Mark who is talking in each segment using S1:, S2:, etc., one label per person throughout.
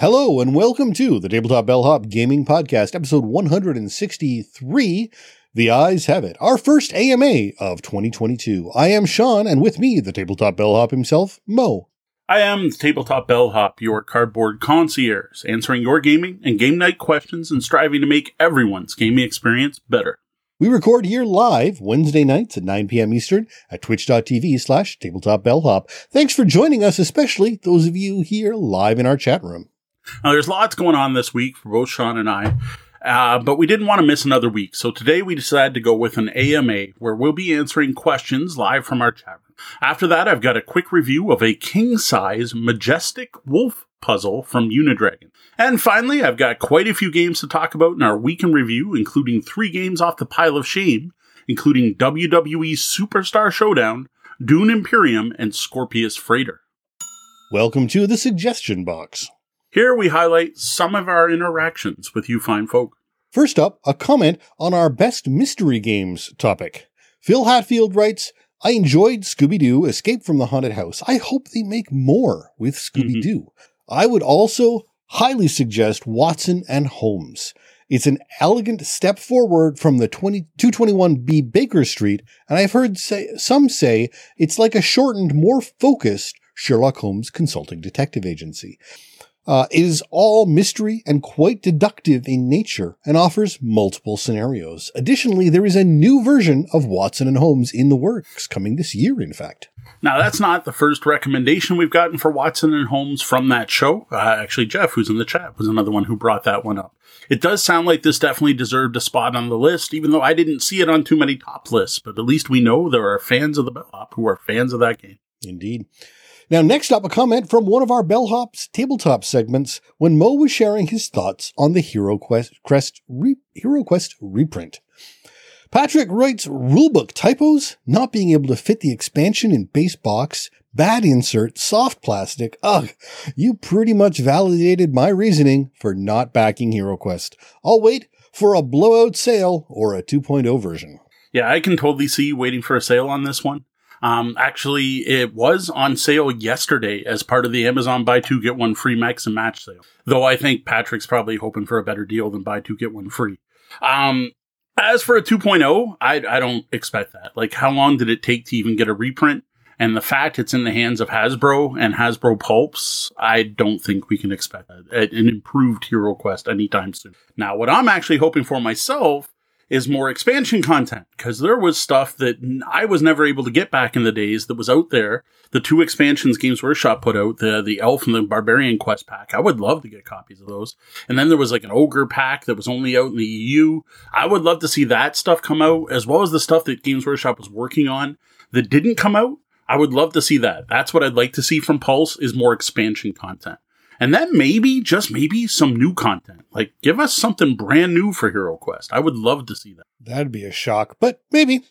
S1: Hello and welcome to the Tabletop Bellhop Gaming Podcast, episode 163. The Eyes Have It, our first AMA of 2022. I am Sean, and with me, the Tabletop Bellhop himself, Mo.
S2: I am the Tabletop Bellhop, your cardboard concierge, answering your gaming and game night questions and striving to make everyone's gaming experience better.
S1: We record here live Wednesday nights at 9 p.m. Eastern at twitch.tv slash tabletop bellhop. Thanks for joining us, especially those of you here live in our chat room.
S2: Now, there's lots going on this week for both Sean and I, uh, but we didn't want to miss another week. So today we decided to go with an AMA where we'll be answering questions live from our chat room. After that, I've got a quick review of a king size majestic wolf puzzle from Unidragon. And finally, I've got quite a few games to talk about in our week in review, including three games off the pile of shame, including WWE Superstar Showdown, Dune Imperium, and Scorpius Freighter.
S1: Welcome to the suggestion box.
S2: Here we highlight some of our interactions with you fine folk.
S1: First up, a comment on our best mystery games topic. Phil Hatfield writes, I enjoyed Scooby Doo Escape from the Haunted House. I hope they make more with Scooby Doo. Mm-hmm. I would also highly suggest Watson and Holmes. It's an elegant step forward from the 20, 221B Baker Street, and I've heard say, some say it's like a shortened, more focused Sherlock Holmes consulting detective agency uh, is all mystery and quite deductive in nature and offers multiple scenarios. Additionally, there is a new version of Watson and Holmes in the works coming this year, in fact.
S2: Now, that's not the first recommendation we've gotten for Watson and Holmes from that show. Uh, actually, Jeff, who's in the chat, was another one who brought that one up. It does sound like this definitely deserved a spot on the list, even though I didn't see it on too many top lists. But at least we know there are fans of the Bellhop who are fans of that game.
S1: Indeed. Now, next up, a comment from one of our Bellhop's tabletop segments when Mo was sharing his thoughts on the Hero Quest, Quest re, Hero Quest reprint. Patrick writes rulebook typos, not being able to fit the expansion in base box, bad insert, soft plastic. Ugh, you pretty much validated my reasoning for not backing Hero Quest. I'll wait for a blowout sale or a 2.0 version.
S2: Yeah, I can totally see you waiting for a sale on this one. Um, actually, it was on sale yesterday as part of the Amazon buy two get one free max and match sale. Though I think Patrick's probably hoping for a better deal than buy two get one free. Um, as for a 2.0, I, I don't expect that. Like, how long did it take to even get a reprint? And the fact it's in the hands of Hasbro and Hasbro Pulse, I don't think we can expect that, an improved Hero Quest anytime soon. Now, what I'm actually hoping for myself is more expansion content because there was stuff that I was never able to get back in the days that was out there. The two expansions Games Workshop put out, the the Elf and the Barbarian Quest pack. I would love to get copies of those. And then there was like an Ogre pack that was only out in the EU. I would love to see that stuff come out as well as the stuff that Games Workshop was working on that didn't come out. I would love to see that. That's what I'd like to see from Pulse is more expansion content. And then maybe, just maybe, some new content. Like, give us something brand new for Hero Quest. I would love to see that.
S1: That'd be a shock, but maybe.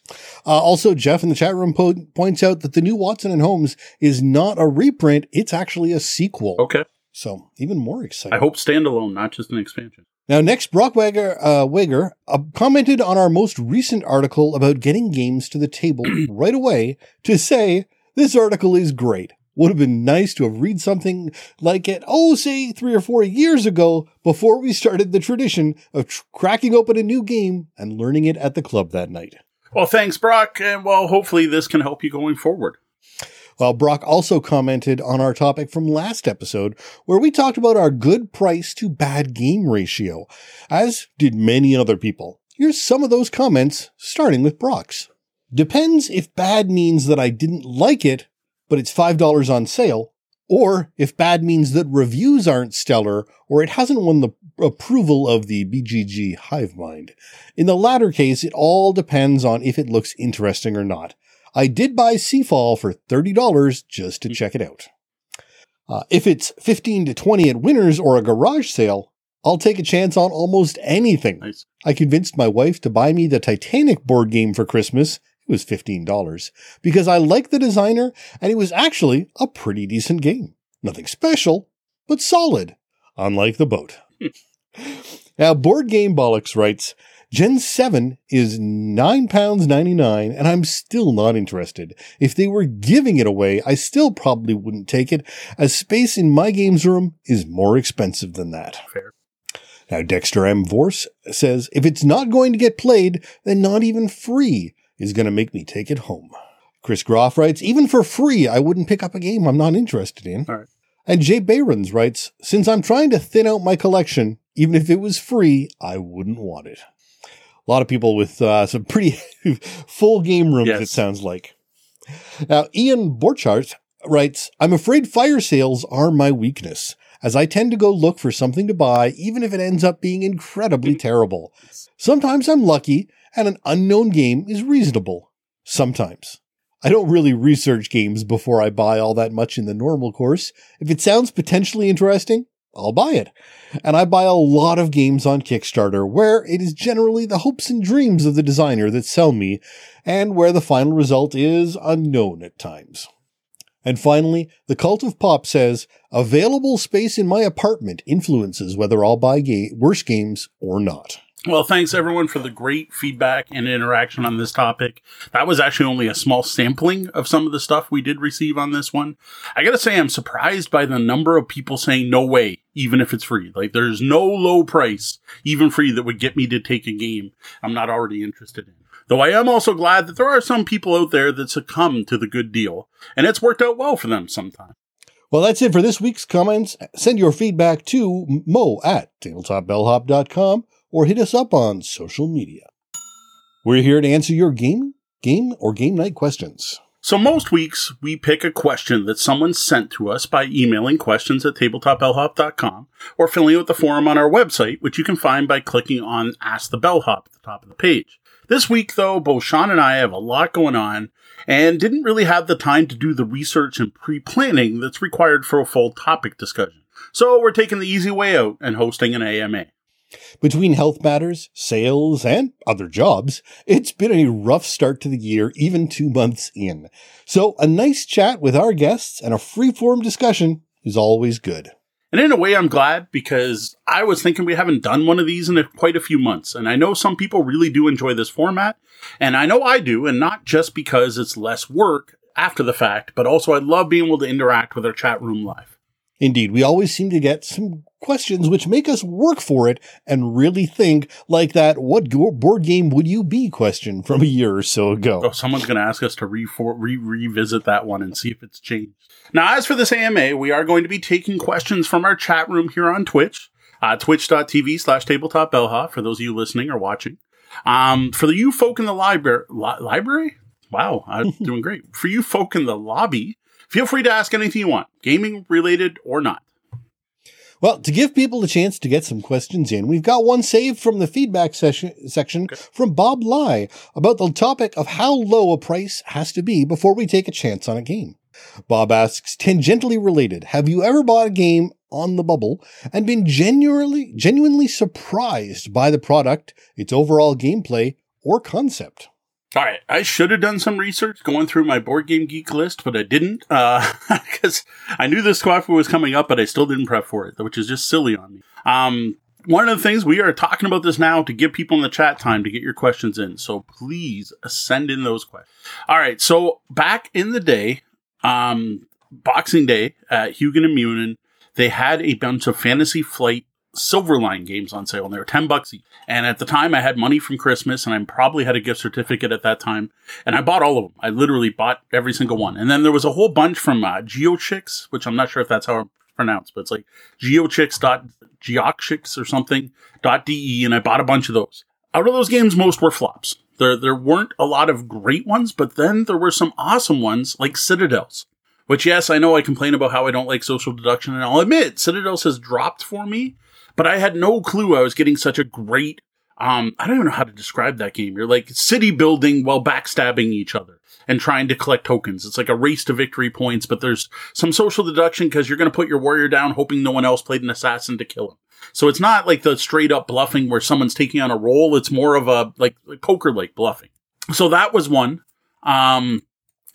S1: Uh, also, Jeff in the chat room po- points out that the new Watson and Holmes is not a reprint, it's actually a sequel.
S2: Okay.
S1: So, even more exciting.
S2: I hope standalone, not just an expansion.
S1: Now, next, Brock Wager, uh, Wager uh, commented on our most recent article about getting games to the table right away to say, this article is great. Would have been nice to have read something like it, oh, say three or four years ago before we started the tradition of tr- cracking open a new game and learning it at the club that night.
S2: Well, thanks, Brock. And well, hopefully this can help you going forward.
S1: Well, Brock also commented on our topic from last episode, where we talked about our good price to bad game ratio, as did many other people. Here's some of those comments, starting with Brock's. Depends if bad means that I didn't like it but it's $5 on sale, or if bad means that reviews aren't stellar or it hasn't won the approval of the BGG hive mind. In the latter case, it all depends on if it looks interesting or not. I did buy Seafall for $30 just to check it out. Uh, if it's 15 to 20 at Winners or a garage sale, I'll take a chance on almost anything.
S2: Nice.
S1: I convinced my wife to buy me the Titanic board game for Christmas it was $15 because I liked the designer and it was actually a pretty decent game. Nothing special, but solid, unlike the boat. now, Board Game Bollocks writes, Gen 7 is £9.99 and I'm still not interested. If they were giving it away, I still probably wouldn't take it as space in my games room is more expensive than that.
S2: Fair.
S1: Now, Dexter M. Vorse says, if it's not going to get played, then not even free is going to make me take it home. Chris Groff writes, even for free, I wouldn't pick up a game I'm not interested in.
S2: Right.
S1: And Jay Bayrons writes, since I'm trying to thin out my collection, even if it was free, I wouldn't want it. A lot of people with uh, some pretty full game rooms,
S2: Yes.
S1: it sounds like. Now, Ian Borchardt writes, I'm afraid fire sales are my weakness, as I tend to go look for something to buy, even if it ends up being incredibly terrible. Sometimes I'm lucky, and an unknown game is reasonable. Sometimes. I don't really research games before I buy all that much in the normal course. If it sounds potentially interesting, I'll buy it. And I buy a lot of games on Kickstarter where it is generally the hopes and dreams of the designer that sell me and where the final result is unknown at times. And finally, the Cult of Pop says, available space in my apartment influences whether I'll buy ga- worse games or not.
S2: Well, thanks everyone for the great feedback and interaction on this topic. That was actually only a small sampling of some of the stuff we did receive on this one. I gotta say, I'm surprised by the number of people saying no way, even if it's free. Like, there's no low price, even free, that would get me to take a game I'm not already interested in. Though I am also glad that there are some people out there that succumb to the good deal, and it's worked out well for them sometimes.
S1: Well, that's it for this week's comments. Send your feedback to mo at tabletopbellhop.com or hit us up on social media. We're here to answer your game, game, or game night questions.
S2: So most weeks we pick a question that someone sent to us by emailing questions at tabletopbellhop.com or filling out the form on our website, which you can find by clicking on Ask the Bellhop at the top of the page. This week though, both Sean and I have a lot going on and didn't really have the time to do the research and pre-planning that's required for a full topic discussion. So we're taking the easy way out and hosting an AMA.
S1: Between health matters, sales, and other jobs, it's been a rough start to the year, even two months in. So a nice chat with our guests and a free-form discussion is always good.
S2: And in a way, I'm glad because I was thinking we haven't done one of these in a, quite a few months. And I know some people really do enjoy this format. And I know I do. And not just because it's less work after the fact, but also I love being able to interact with our chat room live.
S1: Indeed, we always seem to get some questions which make us work for it and really think like that what board game would you be question from a year or so ago.
S2: Oh, someone's going to ask us to re- re- revisit that one and see if it's changed. Now, as for this AMA, we are going to be taking questions from our chat room here on Twitch, uh, twitch.tv slash tabletop bellhop for those of you listening or watching. Um, for the you folk in the library, li- library? Wow, I'm doing great. For you folk in the lobby, feel free to ask anything you want, gaming related or not.
S1: Well, to give people a chance to get some questions in, we've got one saved from the feedback session, section from Bob Lai about the topic of how low a price has to be before we take a chance on a game. Bob asks, tangentially related, have you ever bought a game on the bubble and been genuinely, genuinely surprised by the product, its overall gameplay, or concept?
S2: All right, I should have done some research going through my board game geek list, but I didn't Uh because I knew this question was coming up, but I still didn't prep for it, which is just silly on me. Um, one of the things we are talking about this now to give people in the chat time to get your questions in, so please send in those questions. All right, so back in the day, um, Boxing Day at Hugin and Munin, they had a bunch of Fantasy Flight Silverline games on sale, and they were 10 bucks each. And at the time, I had money from Christmas, and I probably had a gift certificate at that time. And I bought all of them. I literally bought every single one. And then there was a whole bunch from uh, GeoChicks, which I'm not sure if that's how it's pronounced, but it's like geochicks.geochicks or something, dot .de, and I bought a bunch of those. Out of those games, most were flops. There, there weren't a lot of great ones, but then there were some awesome ones like Citadels. Which, yes, I know I complain about how I don't like social deduction, and I'll admit, Citadels has dropped for me, but I had no clue I was getting such a great, um, I don't even know how to describe that game. You're like city building while backstabbing each other and trying to collect tokens. It's like a race to victory points, but there's some social deduction because you're going to put your warrior down hoping no one else played an assassin to kill him. So it's not like the straight up bluffing where someone's taking on a role. It's more of a like poker like bluffing. So that was one. Um,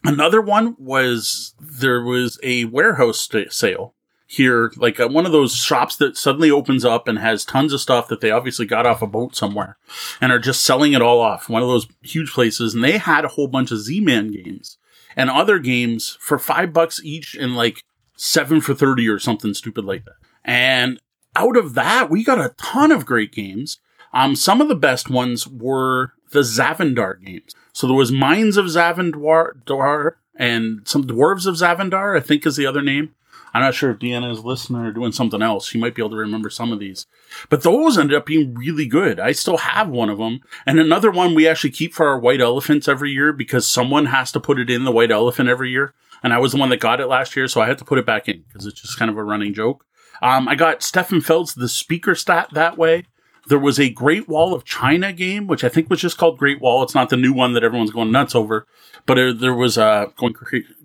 S2: another one was there was a warehouse sale here, like uh, one of those shops that suddenly opens up and has tons of stuff that they obviously got off a boat somewhere and are just selling it all off. One of those huge places. And they had a whole bunch of Z-Man games and other games for five bucks each and like seven for 30 or something stupid like that. And out of that, we got a ton of great games. Um, some of the best ones were the Zavandor games. So there was Mines of Zavandor and some Dwarves of Zavandor, I think is the other name. I'm not sure if Deanna is listening or doing something else. She might be able to remember some of these. But those ended up being really good. I still have one of them. And another one we actually keep for our white elephants every year because someone has to put it in the white elephant every year. And I was the one that got it last year, so I had to put it back in because it's just kind of a running joke. Um, I got Stefan Feld's The Speicherstadt that way. There was a Great Wall of China game, which I think was just called Great Wall. It's not the new one that everyone's going nuts over, but there was a uh, going,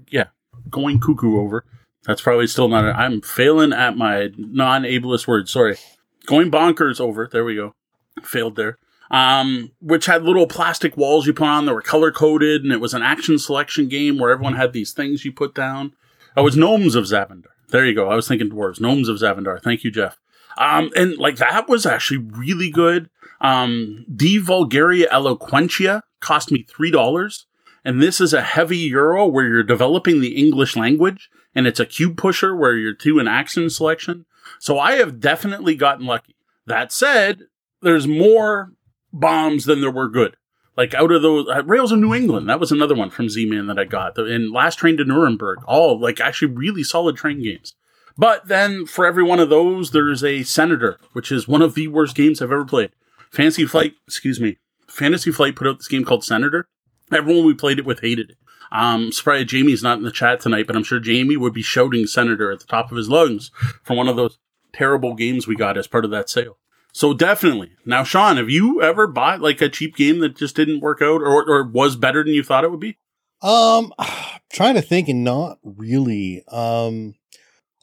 S2: yeah, going cuckoo over. That's probably still not. i am failing at my non-ableist words. Sorry, going bonkers over. There we go. Failed there. Um, which had little plastic walls you put on that were color coded, and it was an action selection game where everyone had these things you put down. I was Gnomes of Zavandor. There you go. I was thinking dwarves. Gnomes of Zavandor. Thank you, Jeff. Um, and like that was actually really good. Um, De Vulgari Eloquentia cost me three dollars, and this is a heavy euro where you're developing the English language, and it's a cube pusher where you're to an action selection. So I have definitely gotten lucky. That said, there's more bombs than there were good. Like out of those uh, Rails of New England, that was another one from Z-Man that I got. And Last Train to Nuremberg, all like actually really solid train games. But then for every one of those, there's a Senator, which is one of the worst games I've ever played. Fantasy Flight, excuse me, Fantasy Flight put out this game called Senator. Everyone we played it with hated it. Um, surprised Jamie's not in the chat tonight, but I'm sure Jamie would be shouting Senator at the top of his lungs for one of those terrible games we got as part of that sale. So definitely. Now, Sean, have you ever bought like a cheap game that just didn't work out or, or was better than you thought it would be?
S1: Um, trying to think and not really. Um,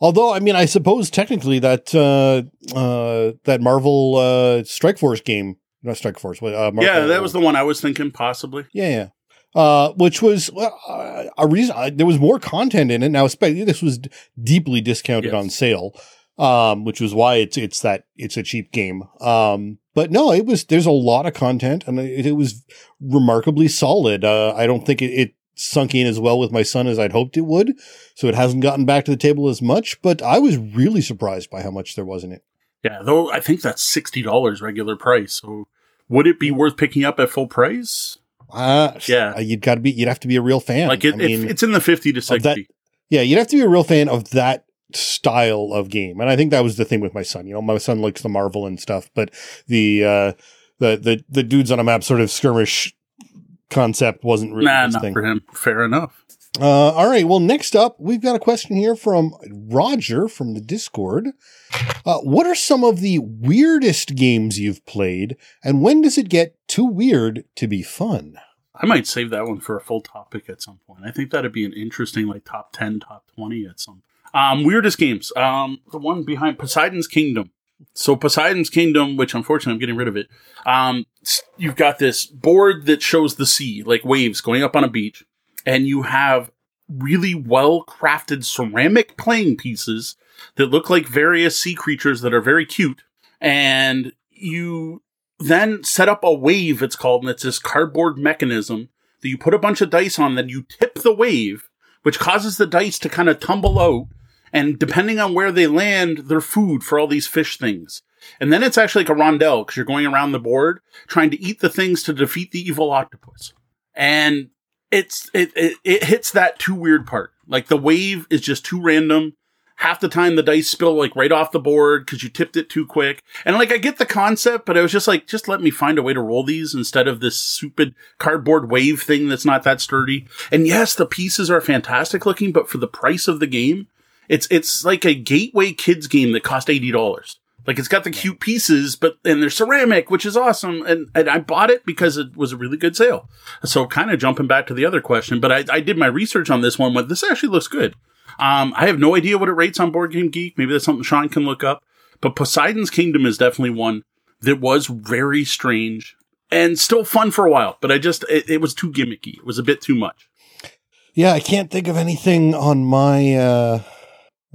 S1: although, I mean, I suppose technically that, uh, uh, that Marvel, uh, Strike Force game, not Strike Force, but, uh,
S2: Marvel, yeah, that was the one I was thinking possibly.
S1: Yeah, yeah. Uh, which was uh, a reason uh, there was more content in it. Now, especially this was d- deeply discounted yes. on sale um, which was why it's it's that it's a cheap game. Um, but no, it was there's a lot of content and it, it was remarkably solid. Uh, I don't think it, it, sunk in as well with my son as I'd hoped it would, so it hasn't gotten back to the table as much. But I was really surprised by how much there was in it.
S2: Yeah, though I think that's sixty dollars regular price. So would it be worth picking up at full price?
S1: Uh, yeah, you'd got to be. You'd have to be a real fan.
S2: Like it, I mean, it's in the fifty to sixty.
S1: That, yeah, you'd have to be a real fan of that style of game. And I think that was the thing with my son. You know, my son likes the Marvel and stuff, but the uh, the the the dudes on a map sort of skirmish concept wasn't really
S2: nah, not thing. for him. Fair enough.
S1: Uh, all right. Well, next up, we've got a question here from Roger from the Discord. Uh, what are some of the weirdest games you've played, and when does it get too weird to be fun?
S2: I might save that one for a full topic at some point. I think that'd be an interesting, like top ten, top twenty at some um, weirdest games. Um, the one behind Poseidon's Kingdom. So Poseidon's Kingdom, which unfortunately I'm getting rid of it. Um, you've got this board that shows the sea, like waves going up on a beach, and you have really well crafted ceramic playing pieces that look like various sea creatures that are very cute. And you then set up a wave, it's called, and it's this cardboard mechanism that you put a bunch of dice on, then you tip the wave, which causes the dice to kind of tumble out and depending on where they land, they're food for all these fish things. And then it's actually like a rondel because you're going around the board trying to eat the things to defeat the evil octopus. And it's, it, it, it hits that too weird part. Like the wave is just too random. Half the time the dice spill like right off the board because you tipped it too quick. And like I get the concept, but I was just like, just let me find a way to roll these instead of this stupid cardboard wave thing that's not that sturdy. And yes, the pieces are fantastic looking, but for the price of the game, it's it's like a gateway kids game that cost eighty dollars. Like it's got the cute pieces, but and they're ceramic, which is awesome. And and I bought it because it was a really good sale. So kind of jumping back to the other question, but I, I did my research on this one. But this actually looks good. Um, I have no idea what it rates on Board Game Geek. Maybe that's something Sean can look up. But Poseidon's Kingdom is definitely one that was very strange and still fun for a while. But I just it, it was too gimmicky. It was a bit too much.
S1: Yeah, I can't think of anything on my uh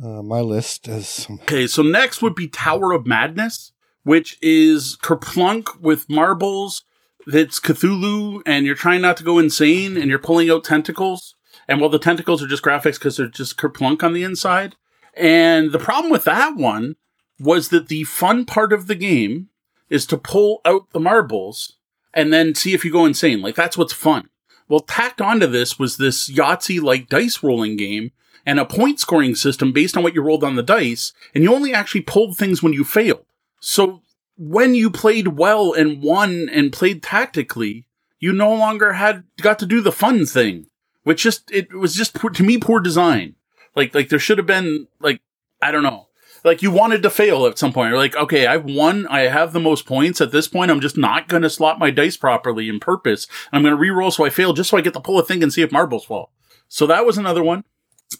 S1: Uh, my list is.
S2: Okay, so next would be Tower of Madness, which is Kerplunk with marbles. That's Cthulhu, and you're trying not to go insane, and you're pulling out tentacles. And while the tentacles are just graphics because they're just Kerplunk on the inside. And the problem with that one was that the fun part of the game is to pull out the marbles and then see if you go insane. Like that's what's fun. Well, tacked onto this was this Yahtzee like dice rolling game and a point scoring system based on what you rolled on the dice, and you only actually pulled things when you failed. So when you played well and won and played tactically, you no longer had got to do the fun thing, which just it was just to me poor design. Like like there should have been like I don't know. Like you wanted to fail at some point. You're like, okay, I've won. I have the most points. At this point, I'm just not going to slot my dice properly in purpose. I'm going to re-roll so I fail just so I get to pull a thing and see if marbles fall. So that was another one.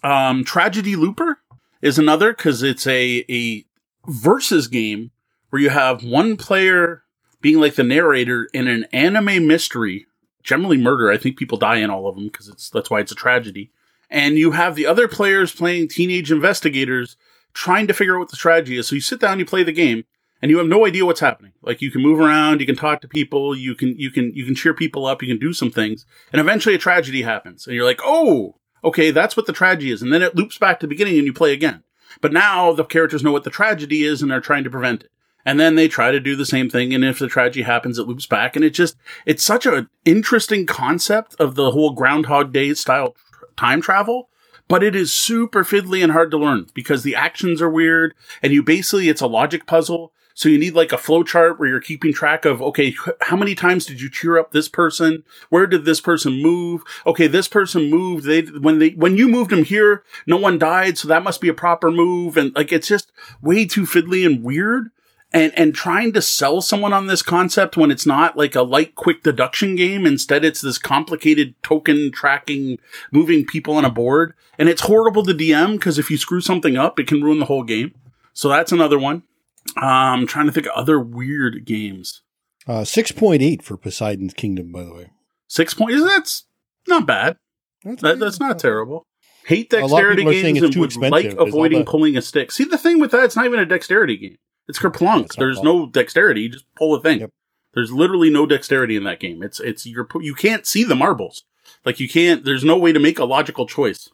S2: Um, Tragedy Looper is another because it's a, a versus game where you have one player being like the narrator in an anime mystery, generally murder. I think people die in all of them because it's, that's why it's a tragedy. And you have the other players playing teenage investigators trying to figure out what the strategy is. So you sit down, you play the game, and you have no idea what's happening. Like you can move around, you can talk to people, you can you can you can cheer people up, you can do some things, and eventually a tragedy happens, and you're like, oh, okay, that's what the tragedy is, and then it loops back to the beginning, and you play again. But now the characters know what the tragedy is, and they're trying to prevent it. And then they try to do the same thing, and if the tragedy happens, it loops back, and it just it's such an interesting concept of the whole Groundhog Day style time travel but it is super fiddly and hard to learn because the actions are weird and you basically, it's a logic puzzle. So you need like a flow chart where you're keeping track of, okay, how many times did you cheer up this person? Where did this person move? Okay, this person moved. They, when they, when you moved them here, no one died. So that must be a proper move. And like, it's just way too fiddly and weird and and trying to sell someone on this concept when it's not like a light quick deduction game instead it's this complicated token tracking moving people on a board and it's horrible to dm because if you screw something up it can ruin the whole game so that's another one um, i'm trying to think of other weird games
S1: uh, 6.8 for poseidon's kingdom by the way
S2: six point is that's not bad that's, that, that's not terrible hate dexterity games and would like avoiding pulling a stick see the thing with that it's not even a dexterity game it's Kerplunk. There's no dexterity. You just pull a thing. Yep. There's literally no dexterity in that game. It's it's you're you can't see the marbles. Like you can't. There's no way to make a logical choice.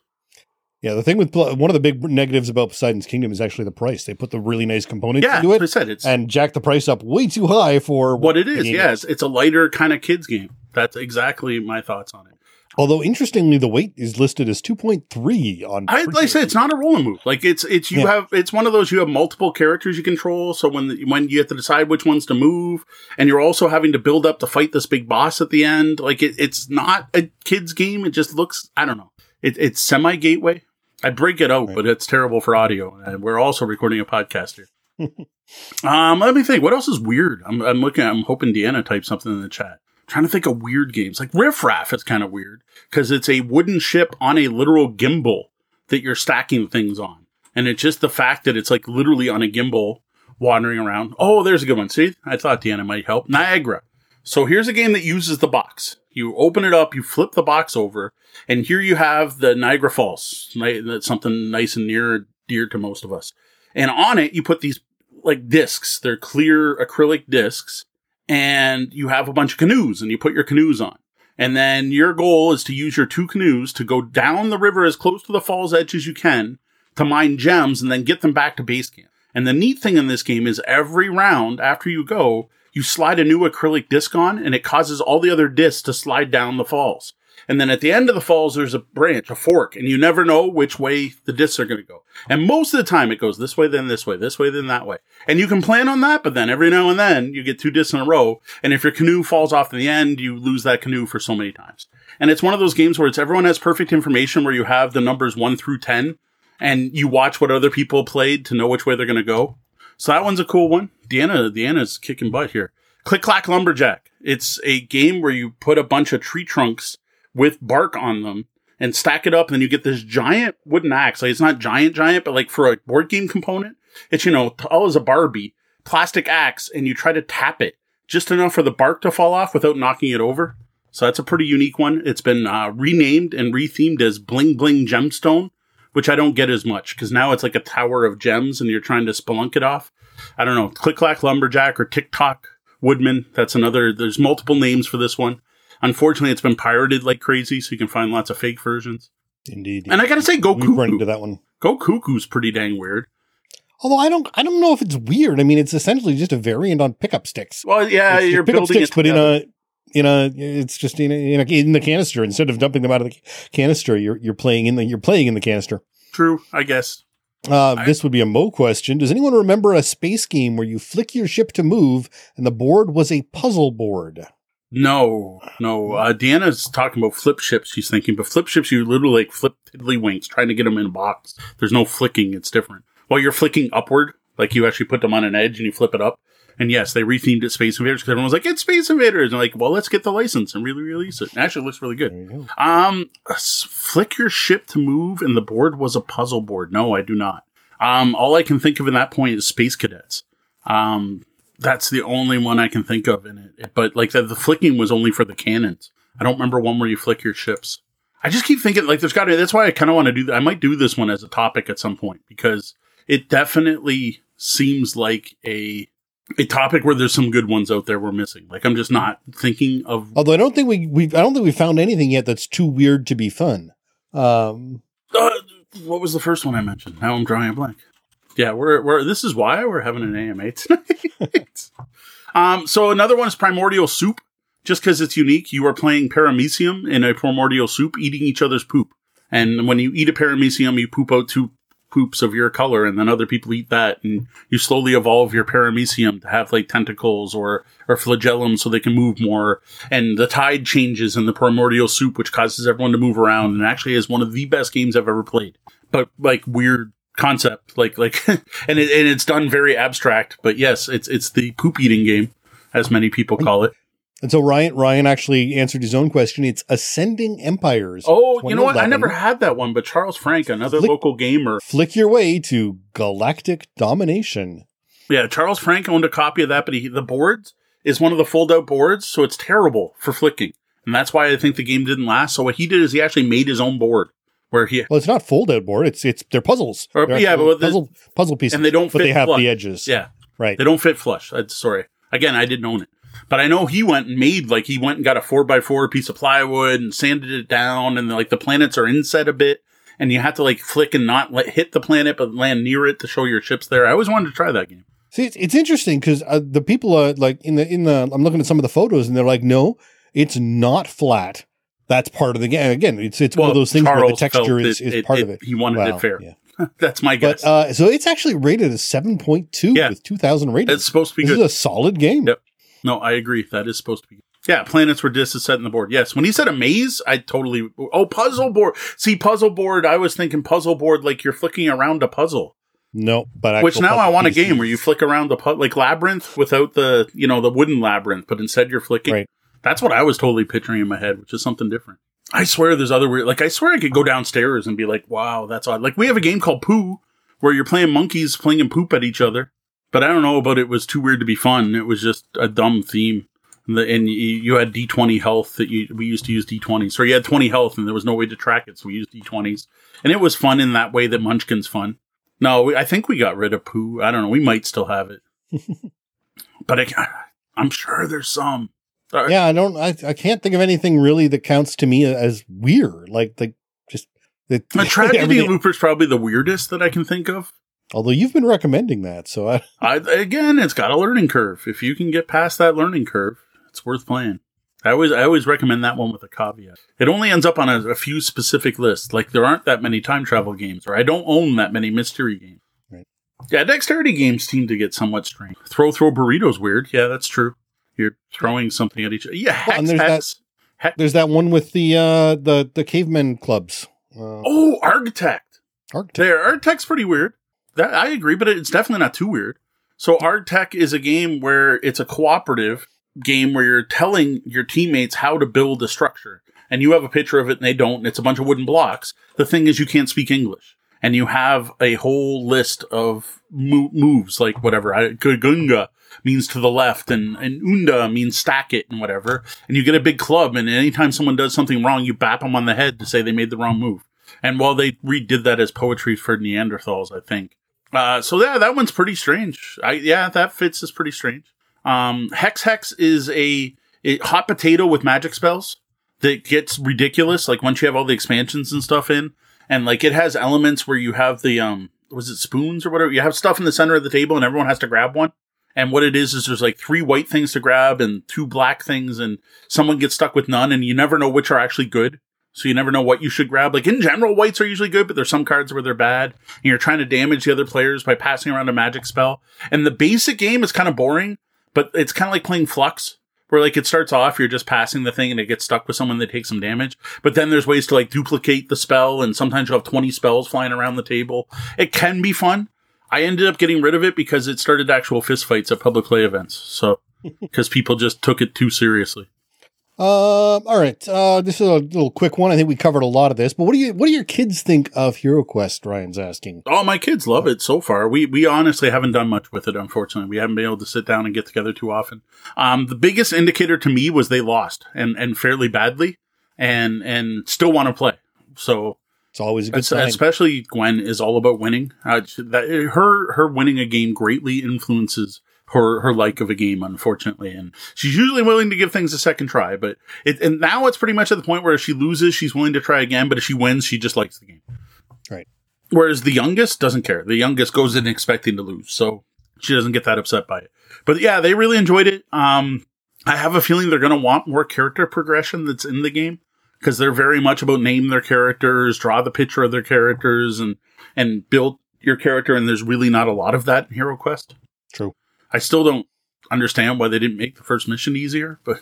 S1: Yeah, the thing with one of the big negatives about Poseidon's Kingdom is actually the price. They put the really nice components
S2: yeah,
S1: into it,
S2: I said, it's,
S1: and jack the price up way too high for
S2: what, what it is. Yes, yeah, it's a lighter kind of kids game. That's exactly my thoughts on it.
S1: Although interestingly, the weight is listed as two point three on.
S2: I, like I said, it's not a rolling move. Like it's it's you yeah. have it's one of those you have multiple characters you control. So when the, when you have to decide which ones to move, and you're also having to build up to fight this big boss at the end. Like it, it's not a kids game. It just looks I don't know. It, it's semi gateway. I break it out, right. but it's terrible for audio. And we're also recording a podcast here. um, let me think. What else is weird? I'm, I'm looking. I'm hoping Deanna types something in the chat trying to think of weird games like Riff Raff. It's kind of weird because it's a wooden ship on a literal gimbal that you're stacking things on, and it's just the fact that it's like literally on a gimbal wandering around. Oh, there's a good one. See, I thought Deanna might help. Niagara. So here's a game that uses the box. You open it up, you flip the box over, and here you have the Niagara Falls. That's something nice and near dear to most of us. And on it, you put these like discs. They're clear acrylic discs and you have a bunch of canoes and you put your canoes on. And then your goal is to use your two canoes to go down the river as close to the fall's edge as you can to mine gems and then get them back to base camp. And the neat thing in this game is every round after you go, you slide a new acrylic disc on and it causes all the other discs to slide down the falls. And then at the end of the falls, there's a branch, a fork, and you never know which way the discs are going to go. And most of the time it goes this way, then this way, this way, then that way. And you can plan on that, but then every now and then you get two discs in a row. And if your canoe falls off in the end, you lose that canoe for so many times. And it's one of those games where it's everyone has perfect information where you have the numbers one through 10 and you watch what other people played to know which way they're going to go. So that one's a cool one. Deanna, Deanna's kicking butt here. Click Clack Lumberjack. It's a game where you put a bunch of tree trunks with bark on them and stack it up. And then you get this giant wooden axe. Like it's not giant, giant, but like for a board game component, it's, you know, tall as a Barbie plastic axe and you try to tap it just enough for the bark to fall off without knocking it over. So that's a pretty unique one. It's been uh, renamed and rethemed as Bling Bling Gemstone which I don't get as much because now it's like a tower of gems and you're trying to spelunk it off. I don't know, Click Clack Lumberjack or TikTok Woodman. That's another, there's multiple names for this one. Unfortunately, it's been pirated like crazy, so you can find lots of fake versions.
S1: Indeed.
S2: And I gotta say, Go
S1: We've run into that one.
S2: Go Cuckoo's pretty dang weird.
S1: Although I don't, I don't know if it's weird. I mean, it's essentially just a variant on pickup sticks.
S2: Well, yeah, you're
S1: pickup
S2: building
S1: sticks,
S2: it
S1: but in a, in know, it's just in a, in, a, in the canister instead of dumping them out of the canister. You're you're playing in the you're playing in the canister.
S2: True, I guess.
S1: Uh,
S2: I-
S1: this would be a Mo question. Does anyone remember a space game where you flick your ship to move and the board was a puzzle board?
S2: No, no. Uh, Deanna's talking about flip ships. She's thinking, but flip ships, you literally like flip tiddlywinks, trying to get them in a box. There's no flicking. It's different. While you're flicking upward, like you actually put them on an edge and you flip it up. And yes, they rethemed it Space Invaders because everyone was like, it's Space Invaders. And like, well, let's get the license and really release it. And actually, it looks really good.
S1: Go.
S2: Um, flick your ship to move, and the board was a puzzle board. No, I do not. Um, all I can think of in that point is Space Cadets. Um, that's the only one I can think of in it. But like the, the flicking was only for the cannons. I don't remember one where you flick your ships. I just keep thinking like there's got to. That's why I kind of want to do that. I might do this one as a topic at some point because it definitely seems like a a topic where there's some good ones out there we're missing. Like I'm just not thinking of
S1: Although I don't think we we I don't think we found anything yet that's too weird to be fun. Um,
S2: Uh, what was the first one I mentioned? Now I'm drawing a blank. Yeah, we're we're this is why we're having an AMA tonight. um, so another one is primordial soup. Just because it's unique, you are playing paramecium in a primordial soup, eating each other's poop. And when you eat a paramecium, you poop out two poops of your color, and then other people eat that, and you slowly evolve your paramecium to have like tentacles or or flagellum, so they can move more. And the tide changes in the primordial soup, which causes everyone to move around, and actually is one of the best games I've ever played. But like weird concept, like like, and it, and it's done very abstract. But yes, it's it's the poop eating game, as many people call it.
S1: And so Ryan Ryan actually answered his own question. It's Ascending Empires.
S2: Oh, you know what? I never had that one, but Charles Frank, another
S1: Flick-
S2: local gamer,
S1: Flick your way to galactic domination.
S2: Yeah, Charles Frank owned a copy of that, but he, the boards is one of the fold out boards, so it's terrible for flicking. And that's why I think the game didn't last. So what he did is he actually made his own board where he,
S1: Well, it's not fold out board. It's it's they're puzzles.
S2: Or-
S1: They're
S2: yeah, but the-
S1: puzzle puzzle pieces,
S2: and they don't
S1: but
S2: fit
S1: they have
S2: flush.
S1: the edges.
S2: yeah,
S1: right.
S2: they don't fit flush. That's sorry. Again, I didn't own it, but I know he went and made like he went and got a four by four piece of plywood and sanded it down, and like the planets are inset a bit, and you have to like flick and not let hit the planet but land near it to show your ships there. I always wanted to try that game.
S1: See, it's, it's interesting because uh, the people are like in the in the. I'm looking at some of the photos and they're like, no, it's not flat. That's part of the game. Again, it's it's one of those things where the texture
S2: felt
S1: is,
S2: it-
S1: is part
S2: it-
S1: of it.
S2: He wanted
S1: Wow,
S2: it fair.
S1: yeah.
S2: That's my guess.
S1: But uh, so it's actually rated as 7.2
S2: Yeah.
S1: with 2,000 ratings.
S2: it's supposed to be
S1: this
S2: good.
S1: is a solid game.
S2: Yep. No, I agree. That is supposed to be. Yeah, planets were just set in the board. Yes, when he said a maze, I totally. Oh, puzzle board. See, puzzle board. I was thinking puzzle board, like you're flicking around a puzzle.
S1: No, but
S2: Which now I want a game where you flick around the pu- like labyrinth without the you know the wooden labyrinth, but instead you're flicking.
S1: Right.
S2: That's what I was totally picturing in my head, which is something different. I swear there's other weird. Like I swear I could go downstairs and be like, "Wow, that's odd." Like we have a game called Poo, where you're playing monkeys playing and poop at each other. But I don't know about it was too weird to be fun. It was just a dumb theme. And, the, and you, had D20 health that you we used to use D20s. So you had 20 health and there was no way to track it, so we used D20s. And it was fun in that way that Munchkin's fun. No, we- I think we got rid of poo. I don't know. We might still have it. but I, I'm sure there's some. Uh,
S1: Yeah, I don't. I, I can't think of anything really that counts to me as weird. Like the just the
S2: A tragedy looper's probably the weirdest that I can think of.
S1: Although you've been recommending that, so I,
S2: I, again, it's got a learning curve. If you can get past that learning curve, it's worth playing. I always, I always recommend that one with a caveat. It only ends up on a, a few specific lists. Like there aren't that many time travel games, or I don't own that many mystery games.
S1: Right.
S2: Yeah, dexterity games seem to get somewhat strange. Throw, throw burritos weird. Yeah, that's true. You're throwing something at each other. Yeah,
S1: Well, and
S2: hex,
S1: there's
S2: hex. Hex-
S1: there's that one with the uh the the cavemen clubs. Uh,
S2: Oh, Architect.
S1: Arctic.
S2: There, Artec's pretty weird. That I agree, but it's definitely not too weird. So Artec is a game where it's a cooperative game where you're telling your teammates how to build a structure. And you have a picture of it and they don't, and it's a bunch of wooden blocks. The thing is you can't speak English. And you have a whole list of mo- moves, like whatever. Gunga means to the left, and, and Unda means stack it and whatever. And you get a big club, and anytime someone does something wrong, you bap them on the head to say they made the wrong move And while they redid that as poetry for Neanderthals, I think. Uh, so yeah, that one's pretty strange. I, yeah, that fits is pretty strange. Um, Hex Hex is a, a hot potato with magic spells that gets ridiculous. Like once you have all the expansions and stuff in, and like it has elements where you have the um, was it spoons or whatever? You have stuff in the center of the table, and everyone has to grab one. And what it is is there's like three white things to grab and two black things, and someone gets stuck with none, and you never know which are actually good. So you never know what you should grab. Like in general, whites are usually good, but there's some cards where they're bad. And you're trying to damage the other players by passing around a magic spell. And the basic game is kind of boring, but it's kind of like playing Fluxx, where like it starts off, you're just passing the thing and it gets stuck with someone that takes some damage. But then there's ways to like duplicate the spell, and sometimes you'll have 20 spells flying around the table. It can be fun. I ended up getting rid of it because it started actual fistfights at public play events. So, because people just took it too seriously.
S1: Uh, all right. Uh, this is a little quick one. I think we covered a lot of this, but what do you what do your kids think of Hero Quest? Ryan's asking.
S2: Oh, my kids love it so far. We we honestly haven't done much with it. Unfortunately, we haven't been able to sit down and get together too often. Um, the biggest indicator to me was they lost and and fairly badly, and and still want to play. So
S1: it's always a good sign.
S2: Especially Gwen is all about winning. Uh, that, her her winning a game greatly influences her her like of a game, unfortunately. And she's usually willing to give things a second try, but it and now it's pretty much at the point where if she loses, she's willing to try again, but if she wins, she just likes the game.
S1: Right.
S2: Whereas the youngest doesn't care. The youngest goes in expecting to lose, so she doesn't get that upset by it. But yeah, they really enjoyed it. Um, I have a feeling they're going to want more character progression that's in the game because they're very much about name their characters, draw the picture of their characters, and and build your character. And there's really not a lot of that in Hero Quest. I still don't understand why they didn't make the first mission easier, but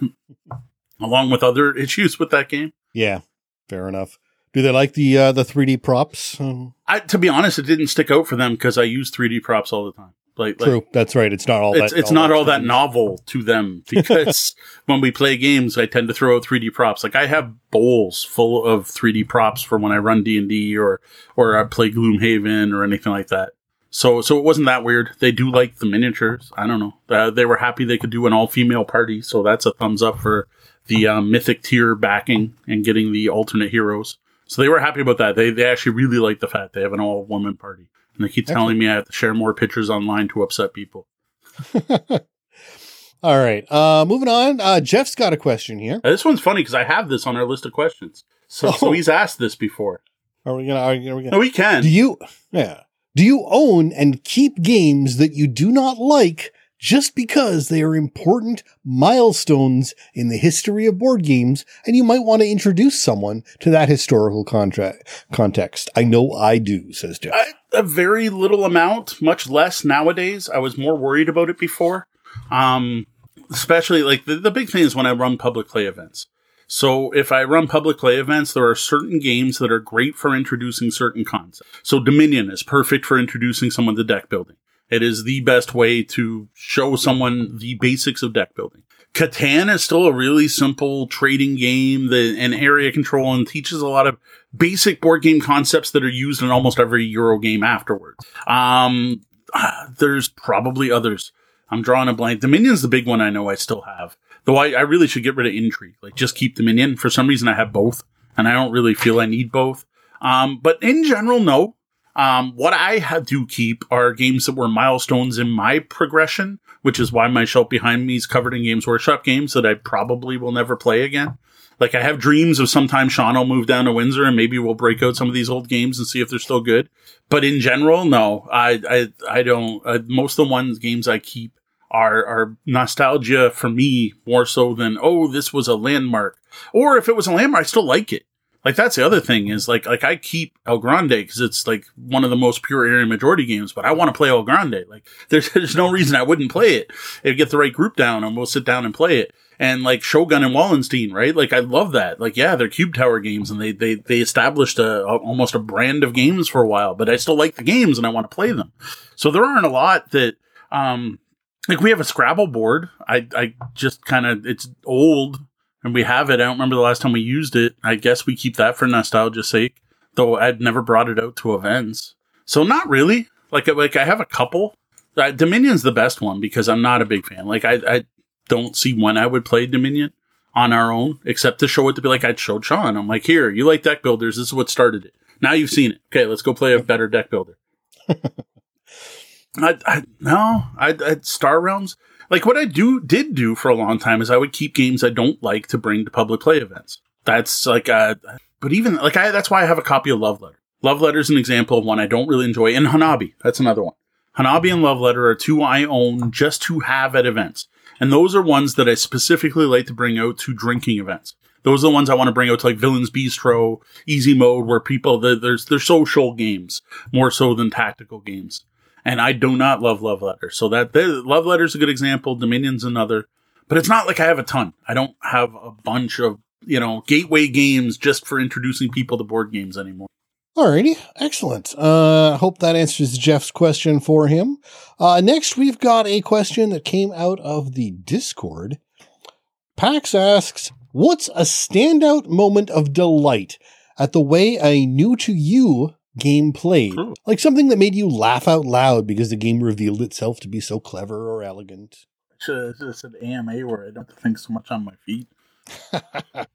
S2: along with other issues with that game.
S1: Yeah, fair enough. Do they like the uh, the 3D props? Um,
S2: I, to be honest, it didn't stick out for them because I use 3D props all the time. Like,
S1: True, like, that's right. It's not all
S2: it's,
S1: that.
S2: It's all not that all that novel to them because when we play games, I tend to throw out 3D props. Like I have bowls full of 3D props for when I run D and D or or I play Gloomhaven or anything like that. So, so it wasn't that weird. They do like the miniatures. I don't know. Uh, they were happy they could do an all female party. So that's a thumbs up for the um, mythic tier backing and getting the alternate heroes. So they were happy about that. They, they actually really like the fact they have an all woman party. And they keep telling me I have to share more pictures online to upset people.
S1: all right. Uh, moving on. Uh, Jeff's got a question here.
S2: This one's funny because I have this on our list of questions. So, oh. so he's asked this before.
S1: Are we gonna? Are we gonna?
S2: No, we can.
S1: Do you? Yeah. Do you own and keep games that you do not like just because they are important milestones in the history of board games and you might want to introduce someone to that historical context? I know I do, says Jeff. I,
S2: a very little amount, much less nowadays. I was more worried about it before. Um, especially like the, the big thing is when I run public play events. So if I run public play events, there are certain games that are great for introducing certain concepts. So Dominion is perfect for introducing someone to deck building. It is the best way to show someone the basics of deck building. Catan is still a really simple trading game that and area control and teaches a lot of basic board game concepts that are used in almost every Euro game afterwards. Um, there's probably others. I'm drawing a blank. Dominion's the big one I know I still have. Though I, I really should get rid of intrigue. Like just keep in. For some reason I have both and I don't really feel I need both. Um, but in general, no. Um, what I do keep are games that were milestones in my progression, which is why my shelf behind me is covered in Games Workshop games that I probably will never play again. Like I have dreams of sometime Sean will move down to Windsor and maybe we'll break out some of these old games and see if they're still good. But in general, no, I, I, I don't, uh, most of the ones games I keep are are nostalgia for me more so than oh this was a landmark or if it was a landmark I still like it like that's the other thing is like like I keep El Grande because it's like one of the most pure area majority games but I want to play El Grande like there's there's no reason I wouldn't play it if get the right group down and we'll sit down and play it and like Shogun and Wallenstein, right? Like I love that. Like yeah, they're Cube Tower games, and they they they established a, a, almost a brand of games for a while. But I still like the games, and I want to play them. So there aren't a lot that um like we have a Scrabble board. I I just kind of it's old and we have it. I don't remember the last time we used it. I guess we keep that for nostalgia's sake, though I'd never brought it out to events. So not really. Like like I have a couple. Uh, Dominion's the best one because I'm not a big fan. Like I I don't see when I would play Dominion on our own, except to show it to be like I'd showed Sean. I'm like, here, you like deck builders. This is what started it. Now you've seen it. Okay, let's go play a better deck builder. I, I no, I, I Star Realms. Like what I do did do for a long time is I would keep games I don't like to bring to public play events. That's like a, but even like I that's why I have a copy of Love Letter. Love Letter is an example of one I don't really enjoy, and Hanabi. That's another one. Hanabi and Love Letter are two I own just to have at events, and those are ones that I specifically like to bring out to drinking events. Those are the ones I want to bring out to like Villains Bistro, Easy Mode, where people there's they're social games more so than tactical games. And I do not love love letters. So that love letters is a good example. Dominion's another, but it's not like I have a ton. I don't have a bunch of you know gateway games just for introducing people to board games anymore.
S1: Alrighty, excellent. Uh, hope that answers Jeff's question for him. Uh, next, we've got a question that came out of the Discord. Pax asks, What's a standout moment of delight at the way a new to you game played? Ooh. Like something that made you laugh out loud because the game revealed itself to be so clever or elegant.
S2: Should have said AMA where I don't think so much on my feet.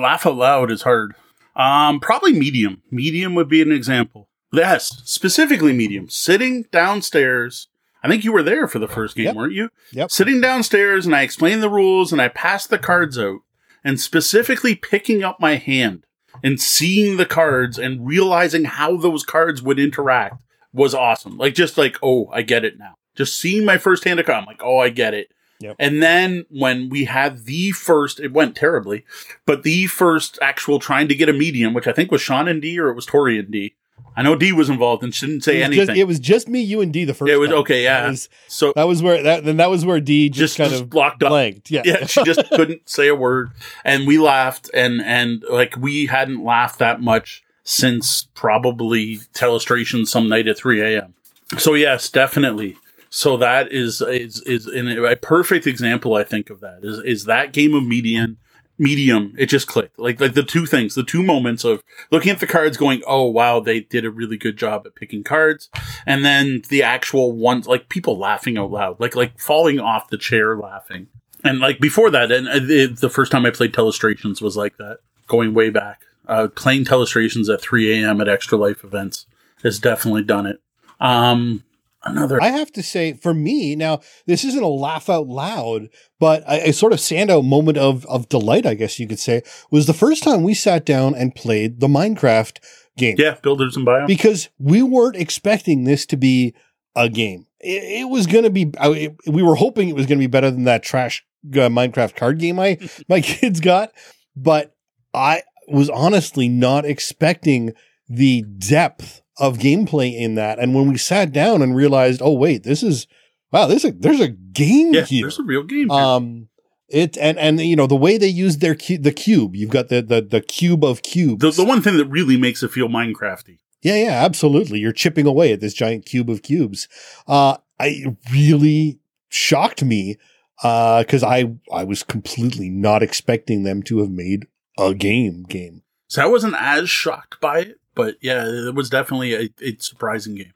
S2: laugh out loud is hard. Um, probably medium. Medium would be an example. Yes, specifically medium. Sitting downstairs I think you were there for the first game,
S1: yep.
S2: weren't you?
S1: Yep.
S2: Sitting downstairs and I explained the rules and I passed the cards out and specifically picking up my hand and seeing the cards and realizing how those cards would interact was awesome. Like just like, oh, I get it now. Just seeing my first hand of cards, I'm like, oh, I get it.
S1: Yep.
S2: And then when we had the first, it went terribly, but the first actual trying to get a medium, which I think was Sean and D or it was Tori and D, I know D was involved and shouldn't say
S1: it
S2: anything.
S1: Just, it was just me, you, and D the first.
S2: It was
S1: time.
S2: okay, yeah.
S1: That was, so that was where that then that was where D just, just kind just of
S2: blocked up.
S1: Blanked. Yeah,
S2: yeah. She just couldn't say a word, and we laughed, and and like we hadn't laughed that much since probably Telestration some night at three a.m. So yes, definitely. So that is is is in a perfect example. I think of that is is that game of median medium, it just clicked. Like like the two things, the two moments of looking at the cards, going, "Oh wow, they did a really good job at picking cards," and then the actual ones, like people laughing out loud, like like falling off the chair laughing. And like before that, and it, the first time I played Telestrations was like that, going way back. Uh, playing Telestrations at 3 a.m. at Extra Life events has definitely done it. Um, another.
S1: I have to say, for me, now this isn't a laugh out loud, but a, a, sort of standout moment of of delight, I guess you could say, was the first time we sat down and played the Minecraft game.
S2: Yeah, builders and biomes.
S1: Because we weren't expecting this to be a game. It, it was going to be. It, we were hoping it was going to be better than that trash uh, Minecraft card game I my kids got, but I was honestly not expecting the depth of gameplay in that. And when we sat down and realized, oh wait, this is wow, there's a there's a game
S2: yeah,
S1: here.
S2: There's a real game. Here.
S1: Um, it and and you know the way they use their cu- the cube. You've got the the the cube of cubes.
S2: The, the one thing that really makes it feel Minecrafty.
S1: Yeah, yeah, absolutely. You're chipping away at this giant cube of cubes. Uh, I really shocked me because uh, I I was completely not expecting them to have made a game game.
S2: So I wasn't as shocked by it, but yeah, it was definitely a, a, surprising game.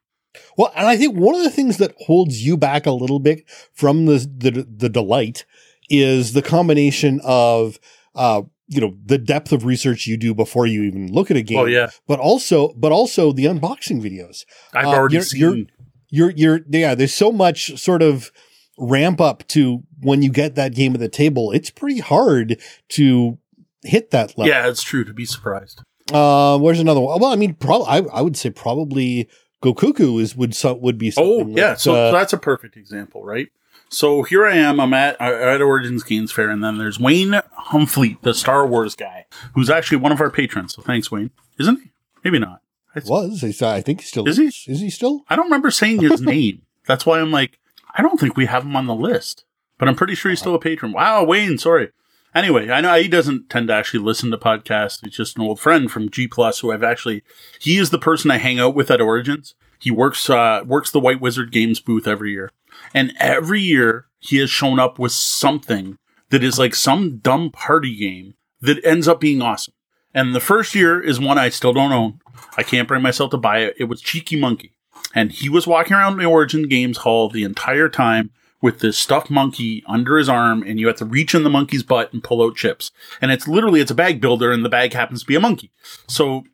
S1: Well, and I think one of the things that holds you back a little bit from the the, the delight is the combination of uh, you know the depth of research you do before you even look at a game.
S2: Oh yeah,
S1: but also but also the unboxing videos.
S2: I've uh, already you're,
S1: seen. You're, you're you're yeah. There's so much sort of ramp up to when you get that game at the table. It's pretty hard to hit that level.
S2: Yeah, it's true to be surprised.
S1: Uh, where's another one? Well, I mean, probably I, I would say probably Go Cuckoo is would would be.
S2: Oh yeah, so, uh, so, that's a perfect example, right? So here I am. I'm at at Origins Games Fair, and then there's Wayne Humphrey, the Star Wars guy, who's actually one of our patrons. So thanks, Wayne. Isn't he? Maybe not.
S1: was he's, I think he still
S2: is.
S1: Is
S2: he?
S1: Is he still?
S2: I don't remember saying his name. That's why I'm like, I don't think we have him on the list, but I'm pretty sure he's still a patron. Wow, Wayne, sorry. Anyway, I know he doesn't tend to actually listen to podcasts. He's just an old friend from G Plus who I've actually. He is the person I hang out with at Origins. He works uh, works the White Wizard Games booth every year, and every year he has shown up with something that is like some dumb party game that ends up being awesome. And the first year is one I still don't own. I can't bring myself to buy it. It was Cheeky Monkey, and he was walking around the Origin Games Hall the entire time with this stuffed monkey under his arm and you have to reach in the monkey's butt and pull out chips. And it's literally, it's a bag builder and the bag happens to be a monkey. So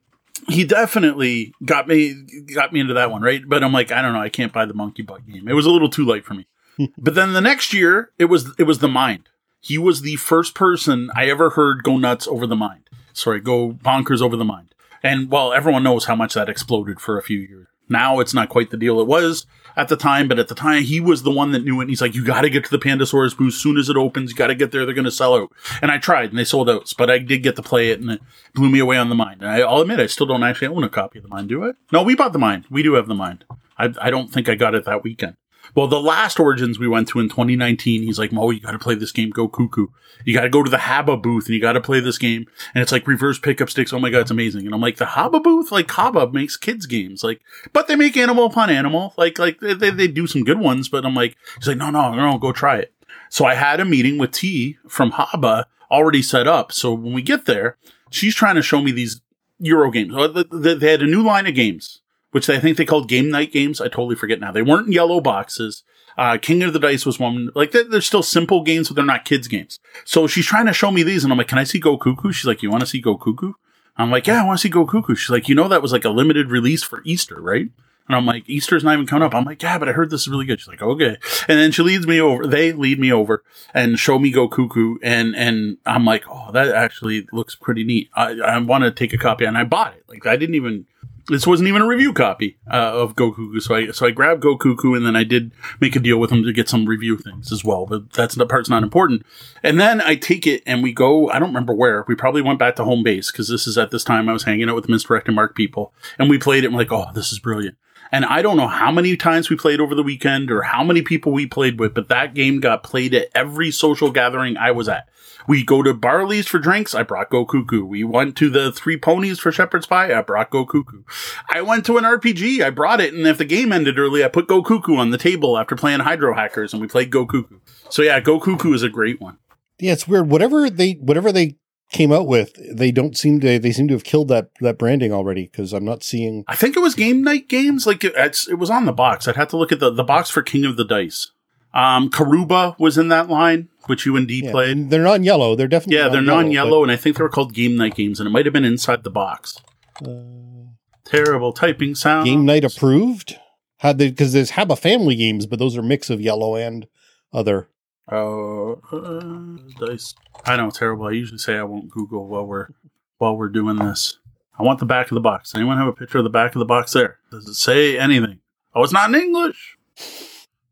S2: he definitely got me, got me into that one, right? But I'm like, I don't know. I can't buy the monkey butt game. It was a little too late for me. but then the next year it was, it was the mind. He was the first person I ever heard go nuts over the mind. Sorry, go bonkers over the mind. And well, everyone knows how much that exploded for a few years. Now it's not quite the deal it was at the time, but at the time he was the one that knew it. And he's like, you got to get to the Pandasaurus booth soon as it opens. You got to get there. They're going to sell out. And I tried and they sold out, but I did get to play it and it blew me away on the mind. And I, will admit, I still don't actually own a copy of the mind, do I? No, we bought the mind. We do have the mind. I, I don't think I got it that weekend. Well, the last Origins we went to in 2019, he's like, Mo, you got to play this game, Go Cuckoo. You got to go to the Haba booth and you got to play this game. And it's like reverse pickup sticks. Oh my God, it's amazing. And I'm like, the Haba booth? Like, Haba makes kids games. Like, but they make animal upon animal. Like, like they, they, they do some good ones, but I'm like, he's like, no, no, no, go try it. So I had a meeting with T from Haba already set up. So when we get there, she's trying to show me these Euro games. Oh, they had a new line of games which I think they called game night games. I totally forget now. They weren't yellow boxes. Uh, King of the Dice was one, like, they're, they're, still simple games, but they're not kids games. So she's trying to show me these, and I'm like, can I see Go Cuckoo? She's like, you want to see Go Cuckoo? I'm like, yeah, I want to see Go Cuckoo. She's like, you know, that was like a limited release for Easter, right? And I'm like, Easter's not even coming up. I'm like, yeah, but I heard this is really good. She's like, okay. And then she leads me over. They lead me over and show me Go Cuckoo. And, and I'm like, oh, that actually looks pretty neat. I, I want to take a copy and I bought it. Like I didn't even, this wasn't even a review copy uh, of Go Cuckoo. So I so I grabbed Go Cuckoo and then I did make a deal with him to get some review things as well. But that's the part's not important. And then I take it and we go. I don't remember where. We probably went back to home base because this is at this time I was hanging out with misdirected Mark people and we played it. and like, oh, this is brilliant. And I don't know how many times we played over the weekend or how many people we played with, but that game got played at every social gathering I was at. We go to Barley's for drinks. I brought Go Cuckoo. We went to the Three Ponies for Shepherd's Pie. I brought Go Cuckoo. I went to an RPG. I brought it. And if the game ended early, I put Go Cuckoo on the table after playing Hydro Hackers and we played Go Cuckoo. So yeah, Go Cuckoo is a great one.
S1: Yeah, it's weird. Whatever they, whatever they came out with, they don't seem to, they seem to have killed that, that branding already because I'm not seeing.
S2: I think it was game night games. Like it, it was on the box. I'd have to look at the, the box for King of the Dice. Um, Karuba was in that line which you and D yeah, played.
S1: They're not yellow. They're definitely
S2: yeah, they're non yellow, and I think they were called Game Night games, and it might have been inside the box. Uh, Terrible typing sound.
S1: Game Night approved. Had they because there's Haba family games, but those are mix of yellow and other.
S2: Oh, uh, dice. I know, terrible. I usually say I won't Google while we're while we're doing this. I want the back of the box. Anyone have a picture of the back of the box there? Does it say anything? Oh, it's not in English,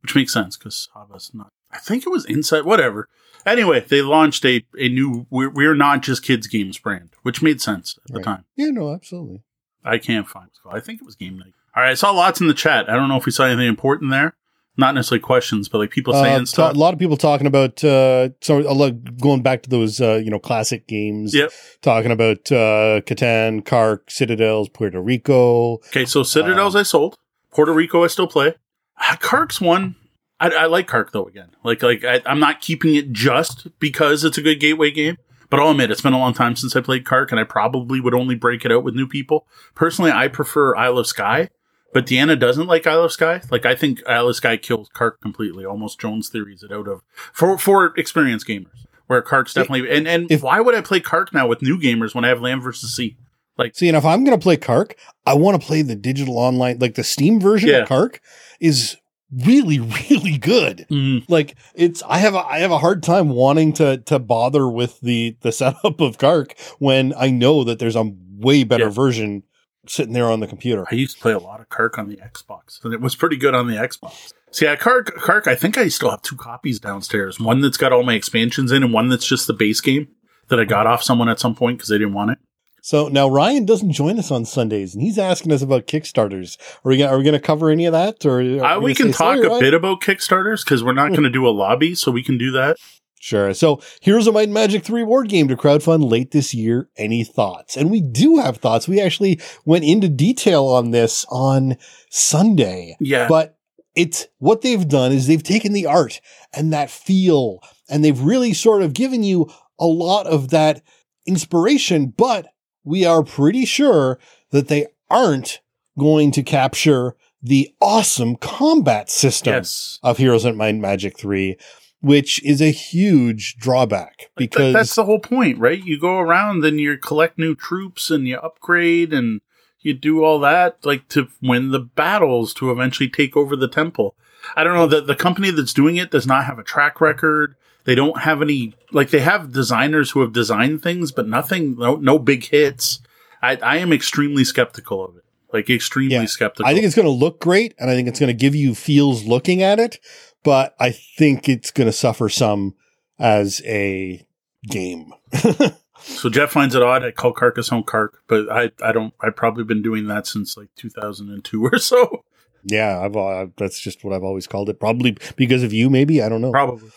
S2: which makes sense because Haba's not I think it was Inside, whatever. Anyway, they launched a, a new we're, we're not just kids games brand, which made sense at right. the time.
S1: Yeah, no, absolutely.
S2: I can't find it. I think it was Game Night. All right, I saw lots in the chat. I don't know if we saw anything important there. Not necessarily questions, but like people uh, saying uh, stuff.
S1: A lot of people talking about uh, so going back to those uh, you know classic games.
S2: Yep.
S1: Talking about uh, Catan, Carc, Citadels, Puerto Rico.
S2: Okay, so Citadels uh, I sold. Puerto Rico I still play. Uh, Carc's one I, I like Kark though again. Like like I, am not keeping it just because it's a good gateway game. But I'll admit it's been a long time since I played Kark, and I probably would only break it out with new people. Personally, I prefer Isle of Skye, but Deanna doesn't like Isle of Skye. Like I think Isle of Skye kills Kark completely. Almost Jones theories it out of for for experienced gamers. Where Kark's definitely and and if, why would I play Kark now with new gamers when I have Land versus Sea? Like,
S1: see, and if I'm gonna play Kark, I want to play the digital online, like the Steam version yeah. of Kark is really really good.
S2: Mm.
S1: like it's i have a i have a hard time wanting to to bother with the the setup of Carc when i know that there's a way better yeah. version sitting there on the computer.
S2: I used to play a lot of Carc on the xbox and it was pretty good on the xbox. See yeah Carc Carc i think i still have two copies downstairs. One that's got all my expansions in and one that's just the base game that i got off someone at some point because they didn't want it
S1: so now Ryan doesn't join us on Sundays, and he's asking us about Kickstarters. Are we are we going to cover any of that, or
S2: uh, we, we can talk a Ryan? bit about Kickstarters because we're not going to do a lobby, so we can do that.
S1: Sure. So Heroes of Might and Magic 3 Ward game to crowdfund late this year. Any thoughts? And we do have thoughts. We actually went into detail on this on Sunday.
S2: Yeah.
S1: But it's what they've done is they've taken the art and that feel and they've really sort of given you a lot of that inspiration, but we are pretty sure that they aren't going to capture the awesome combat system
S2: Yes.
S1: of Heroes and Magic 3, which is a huge drawback because
S2: that's the whole point, right? You go around and you collect new troops and you upgrade and you do all that like to win the battles to eventually take over the temple. I don't know that the company that's doing it does not have a track record. They don't have any like they have designers who have designed things, but nothing, no, no big hits. I, I am extremely skeptical of it. Like extremely
S1: Yeah.
S2: skeptical.
S1: I think it's going to look great and I think it's going to give you feels looking at it, but I think it's going to suffer some as a game.
S2: So Jeff finds it odd. I call Carcassonne Cark, but I, I don't. I've probably been doing that since like 2002 or so.
S1: yeah, I've, uh, that's just what I've always called it. Probably because of you, maybe. I don't know.
S2: Probably.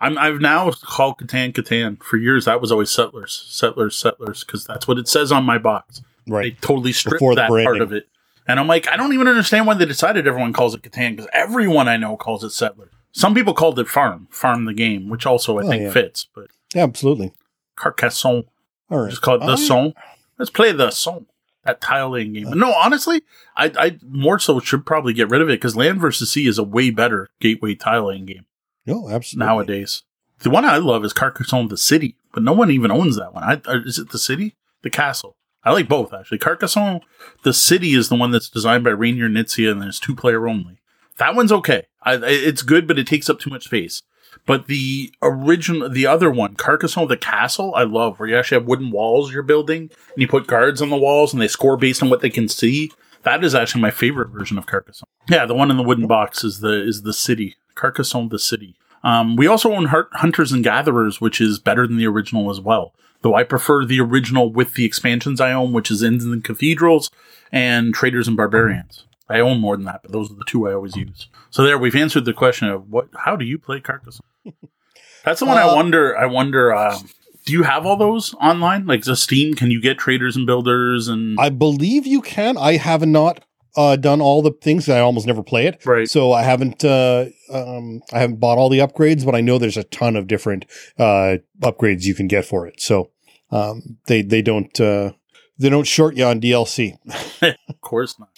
S2: I'm. I've now called Catan Catan. For years, that was always Settlers, Settlers, Settlers, because that's what it says on my box.
S1: Right.
S2: They totally stripped
S1: Before
S2: that part of it, and I'm like, I don't even understand why they decided everyone calls it Catan because everyone I know calls it Settler. Some people called it Farm, Farm the game, which also I
S1: Oh,
S2: think
S1: yeah.
S2: fits, but
S1: Yeah, absolutely.
S2: Carcassonne.
S1: All right.
S2: Just call it the
S1: I-
S2: song. Let's play the song. That tile laying game. No, honestly, I, I more so should probably get rid of it because Land versus Sea is a way better gateway tile laying game
S1: No, absolutely.
S2: nowadays. The one I love is Carcassonne the City, but no one even owns that one. I, uh, is it the city? The castle? I like both actually. Carcassonne the City is the one that's designed by Reiner Knizia and it's two player only. That one's okay. I- it's good, but it takes up too much space. But the original, the other one, Carcassonne the Castle, I love where you actually have wooden walls you're building and you put guards on the walls and they score based on what they can see. That is actually my favorite version of Carcassonne. Yeah, the one in the wooden box is the is the city. Carcassonne the city. Um, we also own Hunters and Gatherers, which is better than the original as well. Though I prefer the original with the expansions I own, which is Inns and Cathedrals and Traders and Barbarians. I own more than that, but those are the two I always use. So there, we've answered the question of what. How do you play Carcassonne? That's the one I
S1: Uh,
S2: wonder. I wonder. Um, do you have all those online? Like the Steam, can you get Traders and Builders and
S1: I believe you can. I have not uh, done all the things. I almost never play it.
S2: right?
S1: So I haven't uh, um, I haven't bought all the upgrades, but I know there's a ton of different uh, upgrades you can get for it. So um, they they don't uh, they don't short you on DLC.
S2: Of course not.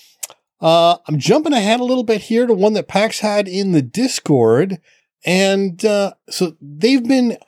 S1: Uh, I'm jumping ahead a little bit here to one that PAX had in the Discord. And uh, so they've been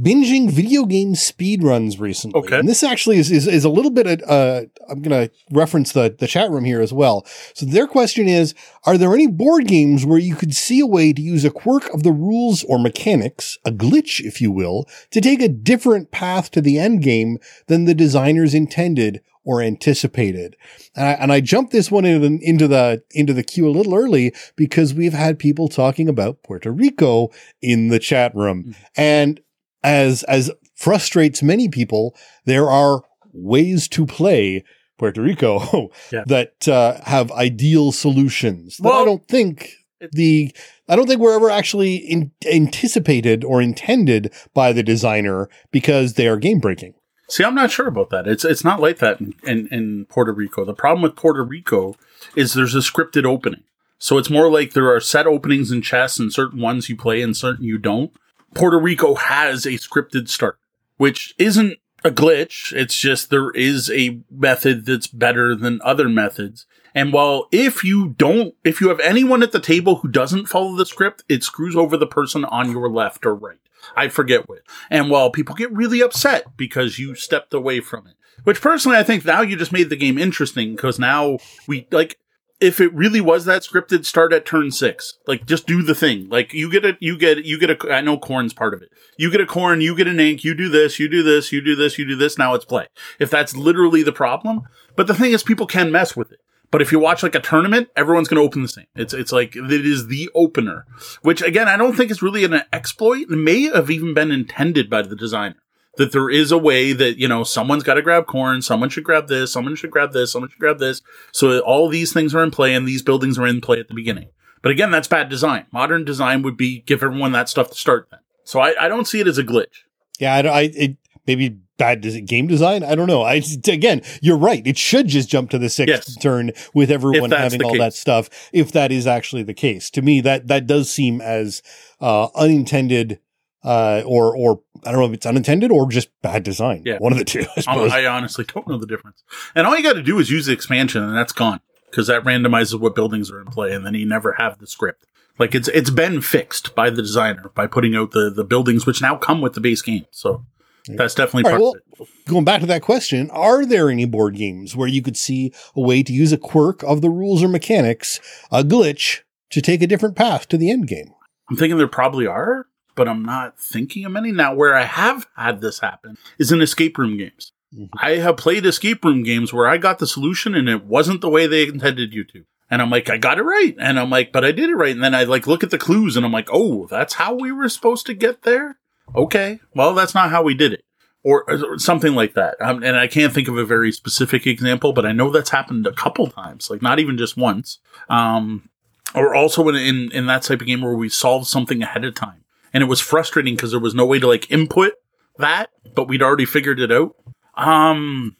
S1: binging video game speed runs recently.
S2: Okay.
S1: And this actually is, is, is a little bit, uh, I'm going to reference the, the chat room here as well. So their question is, are there any board games where you could see a way to use a quirk of the rules or mechanics, a glitch, if you will, to take a different path to the end game than the designers intended or anticipated? And I, and I jumped this one the, into the into the queue a little early because we've had people talking about Puerto Rico in the chat room, and as as frustrates many people, there are ways to play Puerto Rico
S2: Yeah.
S1: that uh, have ideal solutions. That I don't think the I don't think we're ever actually in, anticipated or intended by the designer because they are game breaking.
S2: See, I'm not sure about that. It's it's not like that in, in, in Puerto Rico. The problem with Puerto Rico is there's a scripted opening. So it's more like there are set openings in chess and certain ones you play and certain you don't. Puerto Rico has a scripted start, which isn't a glitch. It's just there is a method that's better than other methods. And while if you don't, if you have anyone at the table who doesn't follow the script, it screws over the person on your left or right. I forget what. And while people get really upset because you stepped away from it, which personally I think now you just made the game interesting because now we like if it really was that scripted, start at turn six. Like, just do the thing. Like, you get a, you get, you get a, I know corn's part of it. You get a corn, you get an ink, you do this, you do this, you do this, you do this, now it's play. If that's literally the problem. But the thing is, people can mess with it. But if you watch like a tournament, everyone's going to open the same. It's, it's like, it is the opener, which again, I don't think is really an exploit. It may have even been intended by the designer that there is a way that, you know, someone's got to grab corn, someone should grab this, someone should grab this, someone should grab this. So all these things are in play and these buildings are in play at the beginning. But again, that's bad design. Modern design would be give everyone that stuff to start then. So I, I don't see it as a glitch.
S1: Yeah, I, I it maybe bad game design. I don't know. I again, you're right. It should just jump to the sixth
S2: Yes.
S1: turn with everyone having all
S2: case.
S1: that stuff. If that is actually the case, to me, that that does seem as uh, unintended, uh, or or I don't know if it's unintended or just bad design.
S2: Yeah.
S1: One of the two. I
S2: I,
S1: suppose.
S2: I honestly don't know the difference. And all you got to do is use the expansion and that's gone. because that randomizes what buildings are in play, and then you never have the script. Like it's it's been fixed by the designer by putting out the the buildings which now come with the base game. So that's definitely
S1: right,
S2: part
S1: well,
S2: of it.
S1: going back to that question, are there any board games where you could see a way to use a quirk of the rules or mechanics, a glitch, to take a different path to the end game?
S2: I'm thinking there probably are, but I'm not thinking of many. Now, where I have had this happen is in escape room games.
S1: Mhm.
S2: I have played escape room games where I got the solution and it wasn't the way they intended you to. And I'm like, I got it right. And I'm like, but I did it right. And then I like look at the clues and I'm like, oh, that's how we were supposed to get there? Okay. Well, that's not how we did it. Or, or something like that. Um, and I can't think of a very specific example, but I know that's happened a couple times, like not even just once. Um, or also in, in, in that type of game where we solved something ahead of time. And it was frustrating because there was no way to like input that, but we'd already figured it out. Um,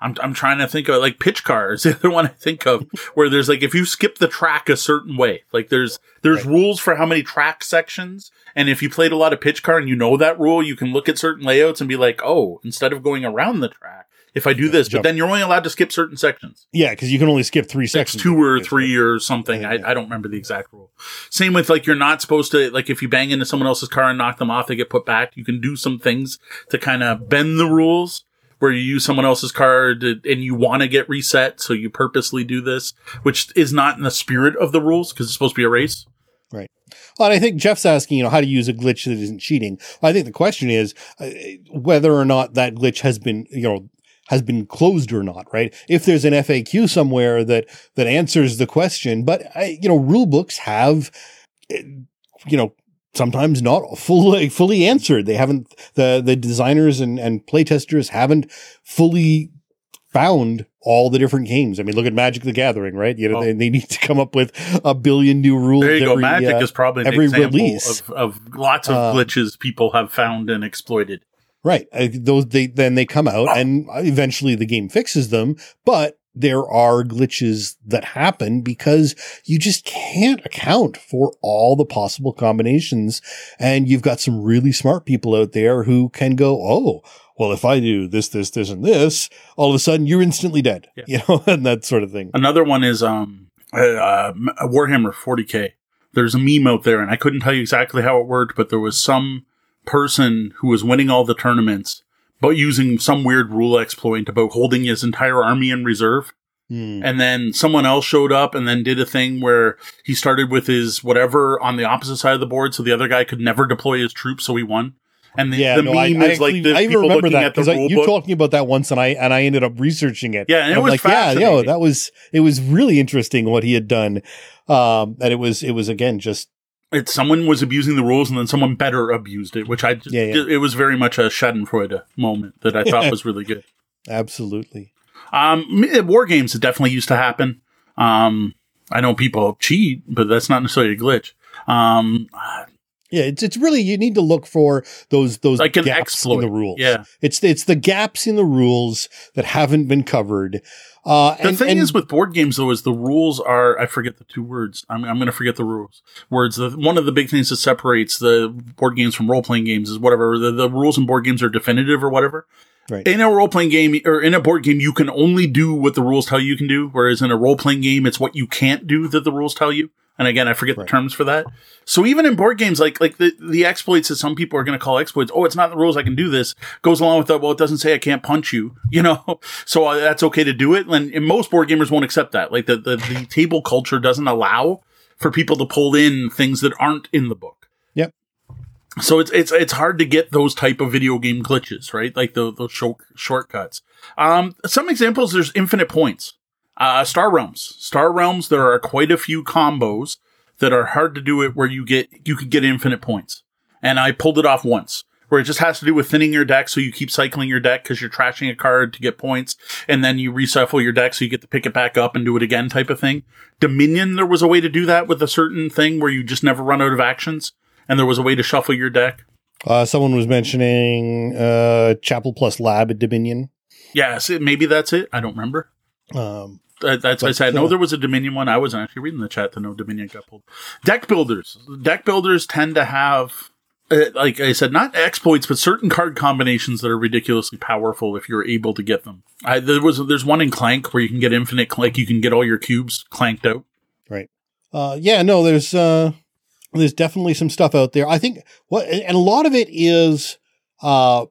S2: I'm, I'm trying to think of like pitch car is the other one I think of where there's like, if you skip the track a certain way, like there's, there's
S1: Right.
S2: rules for how many track sections. And if you played a lot of pitch car and you know that rule, you can look at certain layouts and be like, oh, instead of going around the track, if I do this, but then you're only allowed to skip certain sections.
S1: Yeah, because you can only skip three
S2: It's
S1: sections.
S2: two or three or something.
S1: Yeah,
S2: I,
S1: yeah.
S2: I don't remember the exact rule. Same with like you're not supposed to like if you bang into someone else's car and knock them off, they get put back. You can do some things to kind of bend the rules where you use someone else's car to, and you want to get reset, so you purposely do this, which is not in the spirit of the rules because it's supposed to be a race. Right.
S1: Well, and I think Jeff's asking, you know, how to use a glitch that isn't cheating. I think the question is uh, whether or not that glitch has been, you know, has been closed or not, right? If there's an FAQ somewhere that that answers the question, but I, you know, rule books have, you know, sometimes not fully fully answered. They haven't the the designers and and playtesters haven't fully found all the different games. I mean, look at Magic the Gathering, right? You know,
S2: Oh.
S1: they, they need to come up with a billion new rules.
S2: There you go.
S1: every,
S2: Magic
S1: uh,
S2: is probably
S1: every
S2: example
S1: release.
S2: of, of lots of
S1: Uh,
S2: glitches people have found and exploited.
S1: Right. Those they then they come out and eventually the game fixes them, but there are glitches that happen because you just can't account for all the possible combinations and you've got some really smart people out there who can go, "Oh, well if I do this this this and this, all of a sudden you're instantly dead."
S2: Yeah.
S1: You know, and that sort of thing.
S2: Another one is um uh, uh, Warhammer 40k. There's a meme out there, and I couldn't tell you exactly how it worked, but there was some person who was winning all the tournaments, but using some weird rule exploit about holding his entire army in reserve.
S1: Hmm.
S2: And then someone else showed up and then did a thing where he started with his whatever on the opposite side of the board, so the other guy could never deploy his troops, so he won. And the,
S1: Yeah,
S2: the
S1: no,
S2: meme
S1: I, I
S2: is like
S1: actually, I
S2: people
S1: remember
S2: looking
S1: that
S2: at the
S1: because
S2: rule
S1: you
S2: book.
S1: talking about that once, and I and I ended up researching it.
S2: Yeah, and it
S1: I'm
S2: was
S1: like, yeah, yo, that was it was really interesting what he had done, um, and it was it was again just
S2: it, someone was abusing the rules and then someone better abused it, which I just,
S1: Yeah, yeah.
S2: it was very much a Schadenfreude moment that I thought was really good.
S1: absolutely
S2: Um, war games it definitely used to happen. Um, I know people cheat, but that's not necessarily a glitch. Um,
S1: yeah. It's it's really you need to look for those those
S2: like
S1: gaps
S2: exploit.
S1: in the rules.
S2: Yeah.
S1: it's it's the gaps in the rules that haven't been covered. Uh,
S2: The
S1: and,
S2: thing
S1: and-
S2: is with board games though is the rules are I forget the two words. I'm I'm going to forget the rules. Words. The, one of the big things that separates the board games from role playing games is whatever the, the rules in board games are definitive or whatever.
S1: Right.
S2: In a role playing game or in a board game, you can only do what the rules tell you you can do. Whereas in a role playing game, it's what you can't do that the rules tell you. And again, I forget
S1: Right.
S2: the terms for that. So even in board games, like like the, the exploits that some people are going to call exploits, oh, it's not the rules. I can do this. Goes along with that. Well, it doesn't say I can't punch you. You know, so uh, that's okay to do it. And, and most board gamers won't accept that. Like the, the the table culture doesn't allow for people to pull in things that aren't in the book.
S1: Yep.
S2: So it's it's it's hard to get those type of video game glitches, right? Like the, those short, shortcuts. Um, some examples. There's infinite points. Uh, Star Realms. Star Realms. There are quite a few combos that are hard to do it where you get you could get infinite points. And I pulled it off once. Where it just has to do with thinning your deck, so you keep cycling your deck because you're trashing a card to get points, and then you reshuffle your deck so you get to pick it back up and do it again, type of thing. Dominion, there was a way to do that with a certain thing where you just never run out of actions, and there was a way to shuffle your deck.
S1: uh, someone was mentioning uh, Chapel plus Lab at Dominion.
S2: Yes, it, maybe that's it. I don't remember.
S1: Um,
S2: Uh, that's I
S1: But,
S2: said. I know there was a Dominion one. I wasn't actually reading the chat to know Dominion got pulled. Deck builders. Deck builders tend to have uh, like I said, not exploits, but certain card combinations that are ridiculously powerful if you're able to get them. I, there was there's one in Clank where you can get infinite Clank. You can get all your cubes clanked out.
S1: Right. Uh, yeah. No. There's uh, there's definitely some stuff out there. I think what and a lot of it is uh,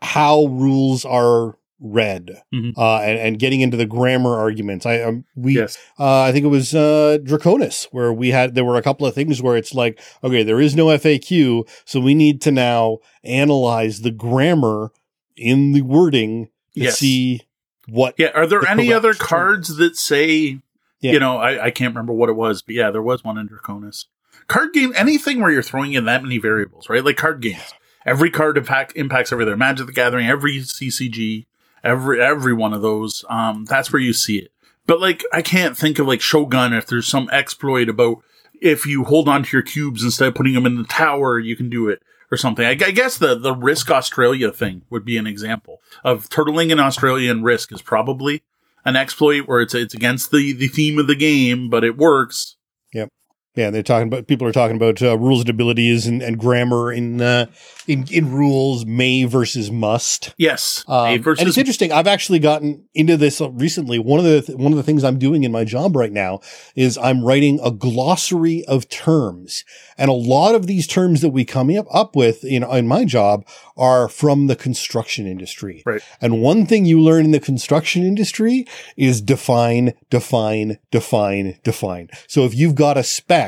S1: how rules are read
S2: Mhm.
S1: uh, and, and getting into the grammar arguments. I um, we
S2: Yes.
S1: uh, I think it was uh, Draconis where we had there were a couple of things where it's like okay there is no FAQ so we need to now analyze the grammar in the wording to
S2: Yes.
S1: see what
S2: Yeah. Are there
S1: the
S2: any
S1: correct
S2: other
S1: term.
S2: cards that say,
S1: Yeah.
S2: you know, I, I can't remember what it was, but yeah, there was one in Draconis. Card game, anything where you're throwing in that many variables, right? Like card games. Every card impact, impacts everything. Magic the Gathering, every CCG, every every one of those. Um, that's where you see it. But like, I can't think of like Shogun if there's some exploit about if you hold on to your cubes instead of putting them in the tower, you can do it or something. I, I guess the the Risk Australia thing would be an example of turtling in Australia and Risk is probably an exploit where it's it's against the the theme of the game, but it works.
S1: Yeah, they're talking about people are talking about uh, rules and abilities and, and grammar in uh, in in rules may versus must.
S2: Yes,
S1: Um,
S2: versus
S1: and it's interesting. I've actually gotten into this recently. One of the th- one of the things I'm doing in my job right now is I'm writing a glossary of terms, and a lot of these terms that we come up up with in in my job are from the construction industry.
S2: Right.
S1: And one thing you learn in the construction industry is define, define, define, define. So if you've got a spec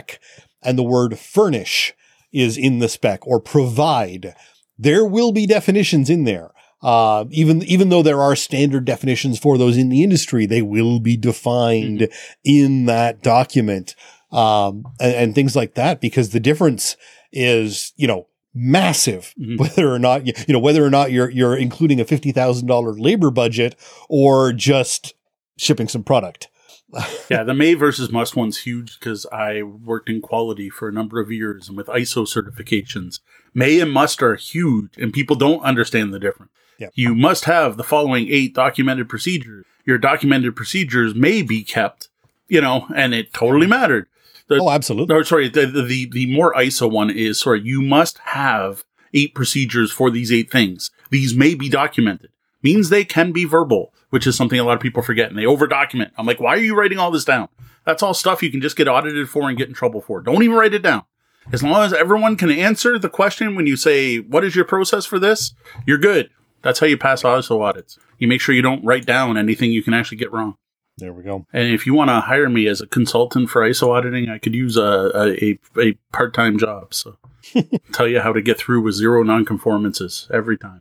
S1: and the word furnish is in the spec or provide, there will be definitions in there. Uh, even even though there are standard definitions for those in the industry, they will be defined in that document, um, and, and things like that. Because the difference is, you know, massive.
S2: Mhm.
S1: Whether or not you, you know whether or not you're you're including a fifty thousand dollar labor budget or just shipping some product.
S2: yeah, the May versus Must one's huge because I worked in quality for a number of years and with ISO certifications. May and Must are huge, and people don't understand the difference.
S1: Yeah.
S2: You must have the following eight documented procedures. Your documented procedures may be kept, you know, and it totally mattered. The-
S1: Oh, absolutely.
S2: or sorry, the, the the the more ISO one is sorry. You must have eight procedures for these eight things. These may be documented. Means they can be verbal, which is something a lot of people forget, and they over document. I'm like, why are you writing all this down? That's all stuff you can just get audited for and get in trouble for. Don't even write it down. As long as everyone can answer the question when you say, "What is your process for this?" You're good. That's how you pass ISO audits. You make sure you don't write down anything you can actually get wrong.
S1: There we go.
S2: And if you want to hire me as a consultant for ISO auditing, I could use a a, a, a part time job. So tell you how to get through with zero nonconformances every time.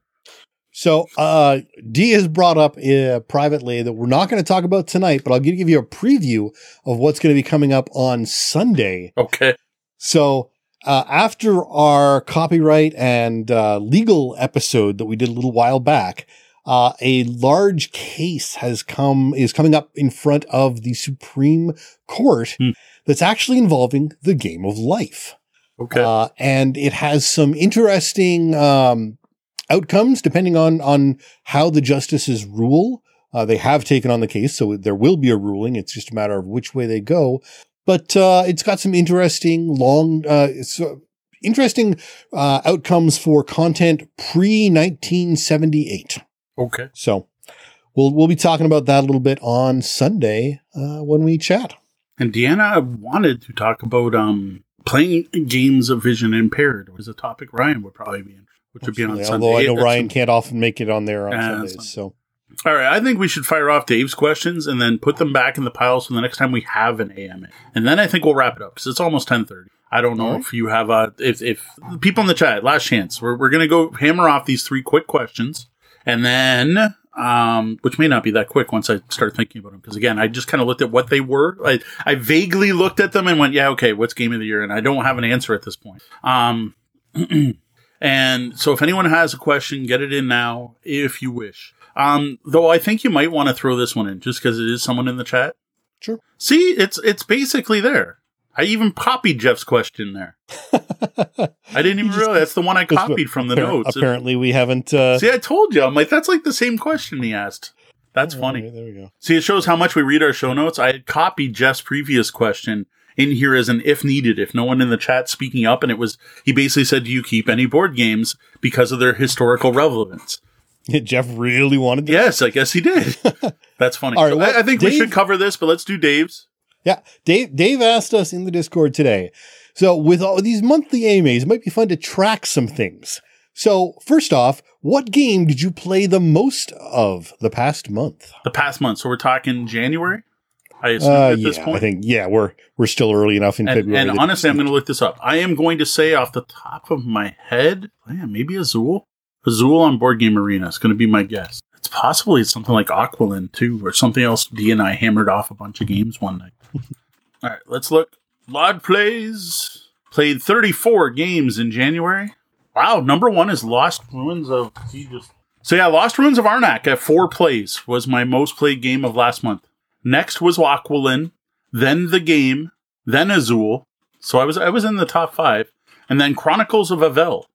S1: So, uh, D has brought up uh, privately that we're not going to talk about tonight, but I'll give you a preview of what's going to be coming up on Sunday.
S2: Okay.
S1: So, uh, after our copyright and uh, legal episode that we did a little while back, uh, a large case has come is coming up in front of the Supreme Court
S2: Hmm.
S1: that's actually involving the game of life.
S2: Okay.
S1: Uh, and it has some interesting um, outcomes depending on on how the justices rule. Uh, they have taken on the case, so there will be a ruling. It's just a matter of which way they go. But uh, it's got some interesting long, uh, it's, uh, interesting uh, outcomes for content pre 1978.
S2: okay.
S1: So we'll we'll be talking about that a little bit on Sunday uh, when we chat.
S2: And Deanna wanted to talk about um playing games of vision impaired, which is a topic Ryan would probably be in, which would be on Sunday.
S1: Although I know Ryan can't often make it on there on
S2: Yeah,
S1: Sundays. So
S2: All right, I think we should fire off Dave's questions and then put them back in the pile so the next time we have an AMA, and then I think we'll wrap it up because it's almost ten thirty. I don't know
S1: right.
S2: if you have a if if people in the chat last chance. We're we're gonna go hammer off these three quick questions, and then um, which may not be that quick once I start thinking about them because again, I just kind of looked at what they were. I I vaguely looked at them and went, yeah, okay, what's game of the year? And I don't have an answer at this point. Um. And so if anyone has a question, get it in now if you wish. Um, though I think you might want to throw this one in just because it is someone in the chat.
S1: Sure.
S2: See, it's it's basically there. I even copied Jeff's question there. I didn't even realize that's the one I copied from the
S1: Appar-
S2: notes.
S1: Apparently, we haven't. Uh,
S2: See, I told you. I'm like, that's like the same question he asked. That's
S1: all
S2: funny.
S1: there we go.
S2: See, it shows how much we read our show notes. I had copied Jeff's previous question in here as an if needed, if no one in the chat speaking up. And it was, he basically said, do you keep any board games because of their historical relevance?
S1: Jeff really wanted to.
S2: Yes, I guess he did. That's funny.
S1: All right,
S2: So
S1: well,
S2: I, I think we should cover this, but let's do Dave's.
S1: Yeah, Dave. Dave asked us in the Discord today. So with all these monthly AMAs, it might be fun to track some things. So first off, what game did you play the most of the past month?
S2: The past month. So we're talking January, I assume,
S1: Uh,
S2: at this
S1: yeah,
S2: point.
S1: I think yeah, we're we're still early enough in
S2: and,
S1: February.
S2: and honestly, I'm going to look this up. I am going to say off the top of my head, man, maybe Azul. Azul on Board Game Arena is going to be my guess. It's possibly it's something like Aqualin too, or something else. D and I hammered off a bunch of games one night. All right, let's look. Lod plays played 34 games in January. Wow, number one is Lost Ruins of Jesus. So yeah, Lost Ruins of Arnak at four plays was my most played game of last month. Next was Aqualin, then the game, then Azul. So I was I was in the top five, and then Chronicles of Avel.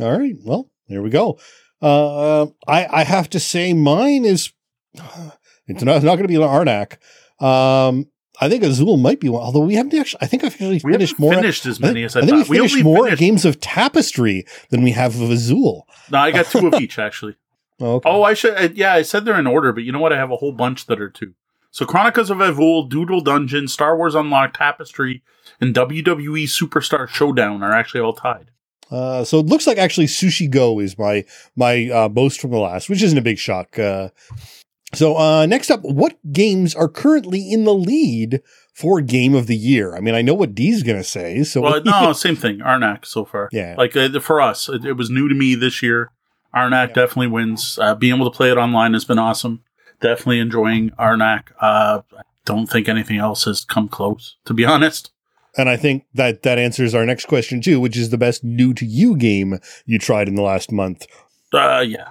S1: All right. Well, there we go. Uh, I I have to say mine is it's not, not going to be an Arnak. Um, I think Azul might be one, although we haven't actually. I think I've actually
S2: We
S1: finished more.
S2: finished as
S1: I
S2: many as I,
S1: I think
S2: thought.
S1: we finished
S2: only
S1: more
S2: finished-
S1: games of Tapestry than we have of Azul.
S2: No, I got two of each actually.
S1: Oh, okay.
S2: Oh, I should. Yeah, I said they're in order, but you know what? I have a whole bunch that are two. So Chronicles of Avel, Doodle Dungeon, Star Wars Unlocked, Tapestry, and WWE Superstar Showdown are actually all tied.
S1: Uh, so it looks like actually Sushi Go is my my uh, boast from the last, which isn't a big shock. Uh, so uh, next up, what games are currently in the lead for Game of the Year? I mean, I know what Dee's going to say. So
S2: Well, no, same thing. Arnak so far.
S1: Yeah.
S2: Like uh, for us, it, it was new to me this year. Arnak
S1: Yeah.
S2: definitely wins. Uh, being able to play it online has been awesome. Definitely enjoying Arnak. Uh, I don't think anything else has come close, to be honest.
S1: And I think that that answers our next question too, which is the best new to you game you tried in the last month.
S2: Uh, yeah.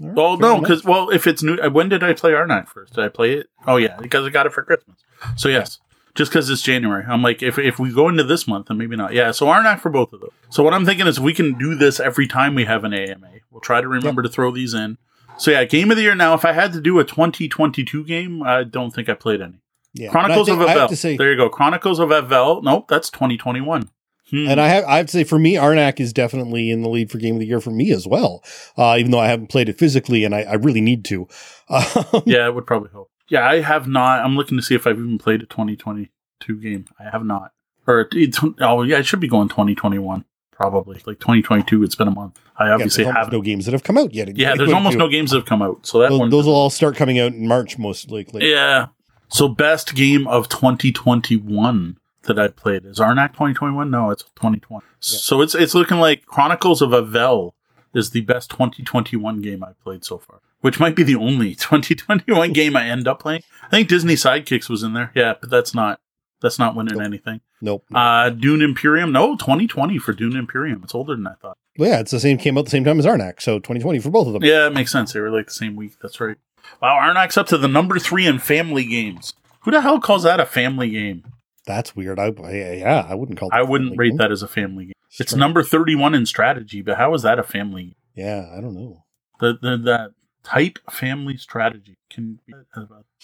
S1: Right,
S2: Well, no, because well, if it's new, when did I play Arnak first? Did I play it? Oh yeah, because I got it for Christmas. So yes, just because it's January, I'm like, if if we go into this month, then maybe not. Yeah, so Arnak for both of those. So what I'm thinking is we can do this every time we have an AMA. We'll try to remember to throw these in. So yeah, game of the year. Now, if I had to do a 2022 game, I don't think I played any.
S1: yeah.
S2: Chronicles of
S1: I, think- I have
S2: Avel.
S1: say,
S2: there you go. Chronicles of Avel. Nope, that's 2021. Hmm.
S1: and I have I have to say for me, Arnak is definitely in the lead for Game of the Year for me as well. Uh, even though I haven't played it physically, and I, I really need to. Um,
S2: yeah, it would probably help. Yeah, I have not. I'm looking to see if I've even played a 2022 game. I have not. Or it, oh yeah, it should be going 2021 probably. Like 2022, it's been a month. I obviously
S1: almost
S2: haven't.
S1: no games that have come out yet.
S2: yeah, there's almost no games that have come out. So that
S1: Those,
S2: one.
S1: those will all start coming out in March, most likely.
S2: yeah. So best game of 2021 that I played is Arnak 2021. No, it's 2020. So it's it's looking like Chronicles of Avel is the best 2021 game I played so far, which might be the only 2021 game I end up playing. I think Disney Sidekicks was in there. Yeah, but that's not that's not winning
S1: Nope.
S2: anything.
S1: Nope.
S2: Uh, Dune Imperium. No, 2020 for Dune Imperium. It's older than I thought.
S1: well, yeah, it's the same. Came out the same time as Arnak, so 2020 for both of them.
S2: Yeah, it makes sense. They were like the same week. That's right. Wow, Arnak's up to the number three in family games. Who the hell calls that a family game?
S1: That's weird. I, yeah, I wouldn't call.
S2: I wouldn't rate
S1: game.
S2: that as a family game. It's number 31 in strategy, but how is that a family game?
S1: Yeah, I don't know.
S2: The, the, that type family strategy can be.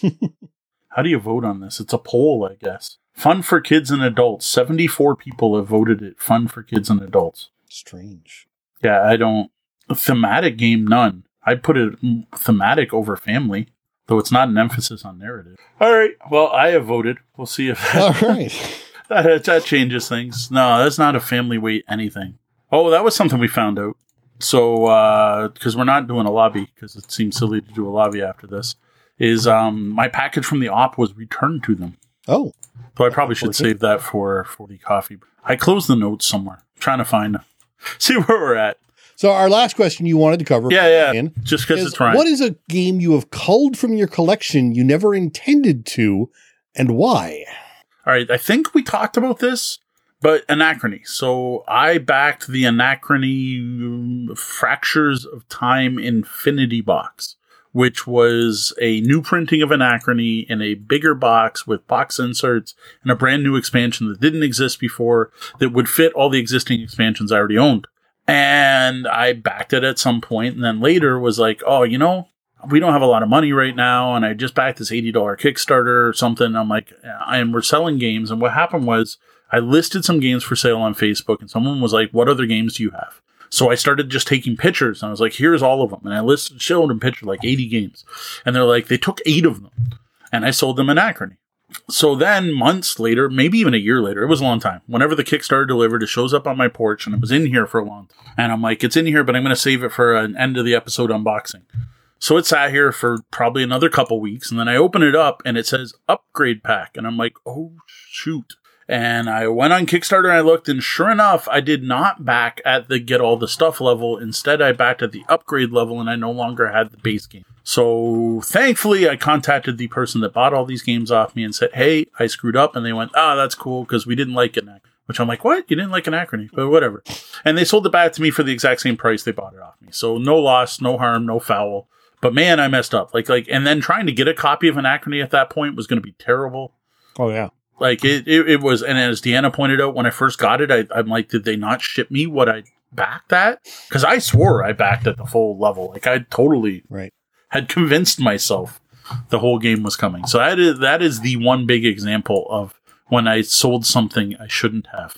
S2: how do you vote on this? It's a poll, I guess. Fun for kids and adults. 74 people have voted it fun for kids and adults.
S1: Strange.
S2: Yeah, I don't. Thematic game, none. I'd put it thematic over family, though it's not an emphasis on narrative. All right. Well, I have voted. We'll see if
S1: All right.
S2: that, that changes things. No, that's not a family weight anything. Oh, that was something we found out. So, because we're not doing a lobby, because it seems silly to do a lobby after this, is um, my package from the op was returned to them.
S1: Oh,
S2: So I probably should save that for for the coffee. I closed the notes somewhere. trying to find, see where we're at.
S1: so our last question you wanted to cover.
S2: Yeah, yeah.
S1: Ian,
S2: Just because it's right.
S1: What is a game you have culled from your collection you never intended to, and why?
S2: All right, I think we talked about this, but Anachrony. So I backed the Anachrony um, Fractures of Time Infinity box, which was a new printing of Anachrony in a bigger box with box inserts and a brand new expansion that didn't exist before that would fit all the existing expansions I already owned. And I backed it at some point, and then later was like, oh, you know, we don't have a lot of money right now, and I just backed this eighty dollar Kickstarter or something. I'm like, and we're selling games, and what happened was I listed some games for sale on Facebook, and someone was like, "What other games do you have?" So I started just taking pictures, and I was like, "Here's all of them," and I listed, showed them pictures like eighty games, and they're like, they took eight of them, and I sold them Anachrony. So then months later, maybe even a year later, it was a long time. Whenever the Kickstarter delivered, it shows up on my porch and it was in here for a long time. And I'm like, it's in here, but I'm going to save it for an end of the episode unboxing. So it sat here for probably another couple weeks. And then I open it up and it says upgrade pack. And I'm like, oh, shoot. And I went on Kickstarter and I looked, and sure enough, I did not back at the get all the stuff level. Instead, I backed at the upgrade level and I no longer had the base game. So thankfully, I contacted the person that bought all these games off me and said, Hey, I screwed up. And they went, Ah, oh, that's cool because we didn't like it. Which I'm like, What? You didn't like Anachrony? But whatever. And they sold it back to me for the exact same price they bought it off me. So no loss, no harm, no foul. But man, I messed up. Like, like, and then trying to get a copy of Anachrony at that point was going to be terrible.
S1: Oh, yeah.
S2: Like it, it, it, was, and as Deanna pointed out, when I first got it, I, I'm like, did they not ship me what I backed at? Because I swore I backed at the full level. Like I totally
S1: right
S2: had convinced myself the whole game was coming. So that is that is the one big example of when I sold something I shouldn't have.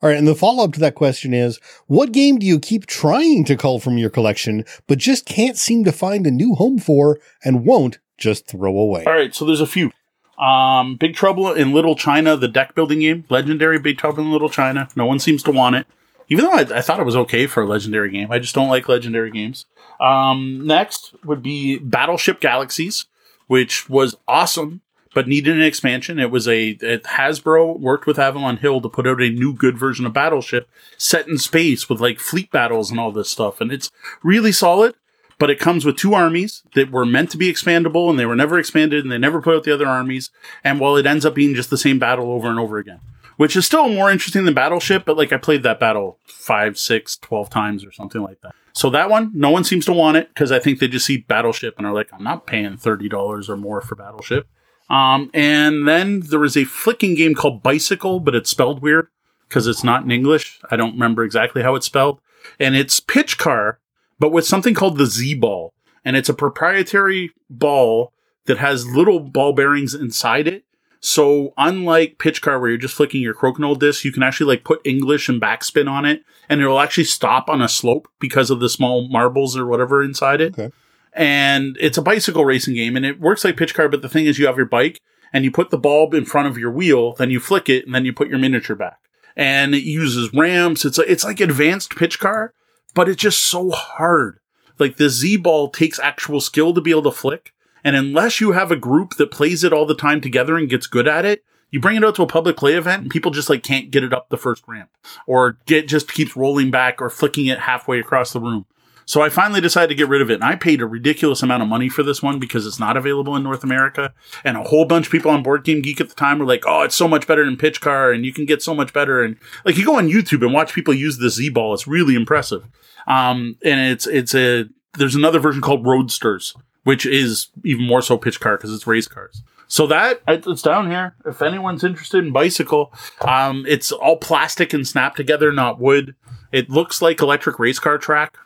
S1: All right, and the follow up to that question is what game do you keep trying to cull from your collection, but just can't seem to find a new home for and won't just throw away?
S2: All right, so there's a few. Um, Big Trouble in Little China, the deck building game, legendary Big Trouble in Little China. No one seems to want it, even though I, I thought it was okay for a legendary game. I just don't like legendary games. Um, next would be Battleship Galaxies, which was awesome but needed an expansion. It was a it, Hasbro worked with Avalon Hill to put out a new good version of Battleship set in space with like fleet battles and all this stuff, and it's really solid but it comes with two armies that were meant to be expandable and they were never expanded and they never put out the other armies. And while it ends up being just the same battle over and over again, which is still more interesting than Battleship, but like I played that battle five, six, twelve times or something like that. So that one, no one seems to want it because I think they just see Battleship and are like, I'm not paying $30 or more for Battleship. Um, and then there was a flicking game called Bicycle, but it's spelled weird because it's not in English. I don't remember exactly how it's spelled. And it's pitch car but with something called the Z ball. And it's a proprietary ball that has little ball bearings inside it. So unlike pitch car where you're just flicking your crokinole disc, you can actually like put English and backspin on it and it'll actually stop on a slope because of the small marbles or whatever inside it. Okay. And it's a bicycle racing game and it works like pitch car, but the thing is you have your bike and you put the bulb in front of your wheel, then you flick it and then you put your miniature back. And it uses ramps. It's it's like advanced pitch car, but it's just so hard. Like the Z ball takes actual skill to be able to flick. And unless you have a group that plays it all the time together and gets good at it, you bring it out to a public play event and people just like can't get it up the first ramp or get just keeps rolling back or flicking it halfway across the room. So I finally decided to get rid of it. And I paid a ridiculous amount of money for this one because it's not available in North America. And a whole bunch of people on Board Game Geek at the time were like, oh, it's so much better than Pitch Car and you can get so much better. And like you go on YouTube and watch people use the Z ball. It's really impressive. Um, and it's, it's a, there's another version called Roadsters, which is even more so Pitch Car because it's race cars. So that it's down here. If anyone's interested in bicycle, um, it's all plastic and snap together, not wood. It looks like electric race car track.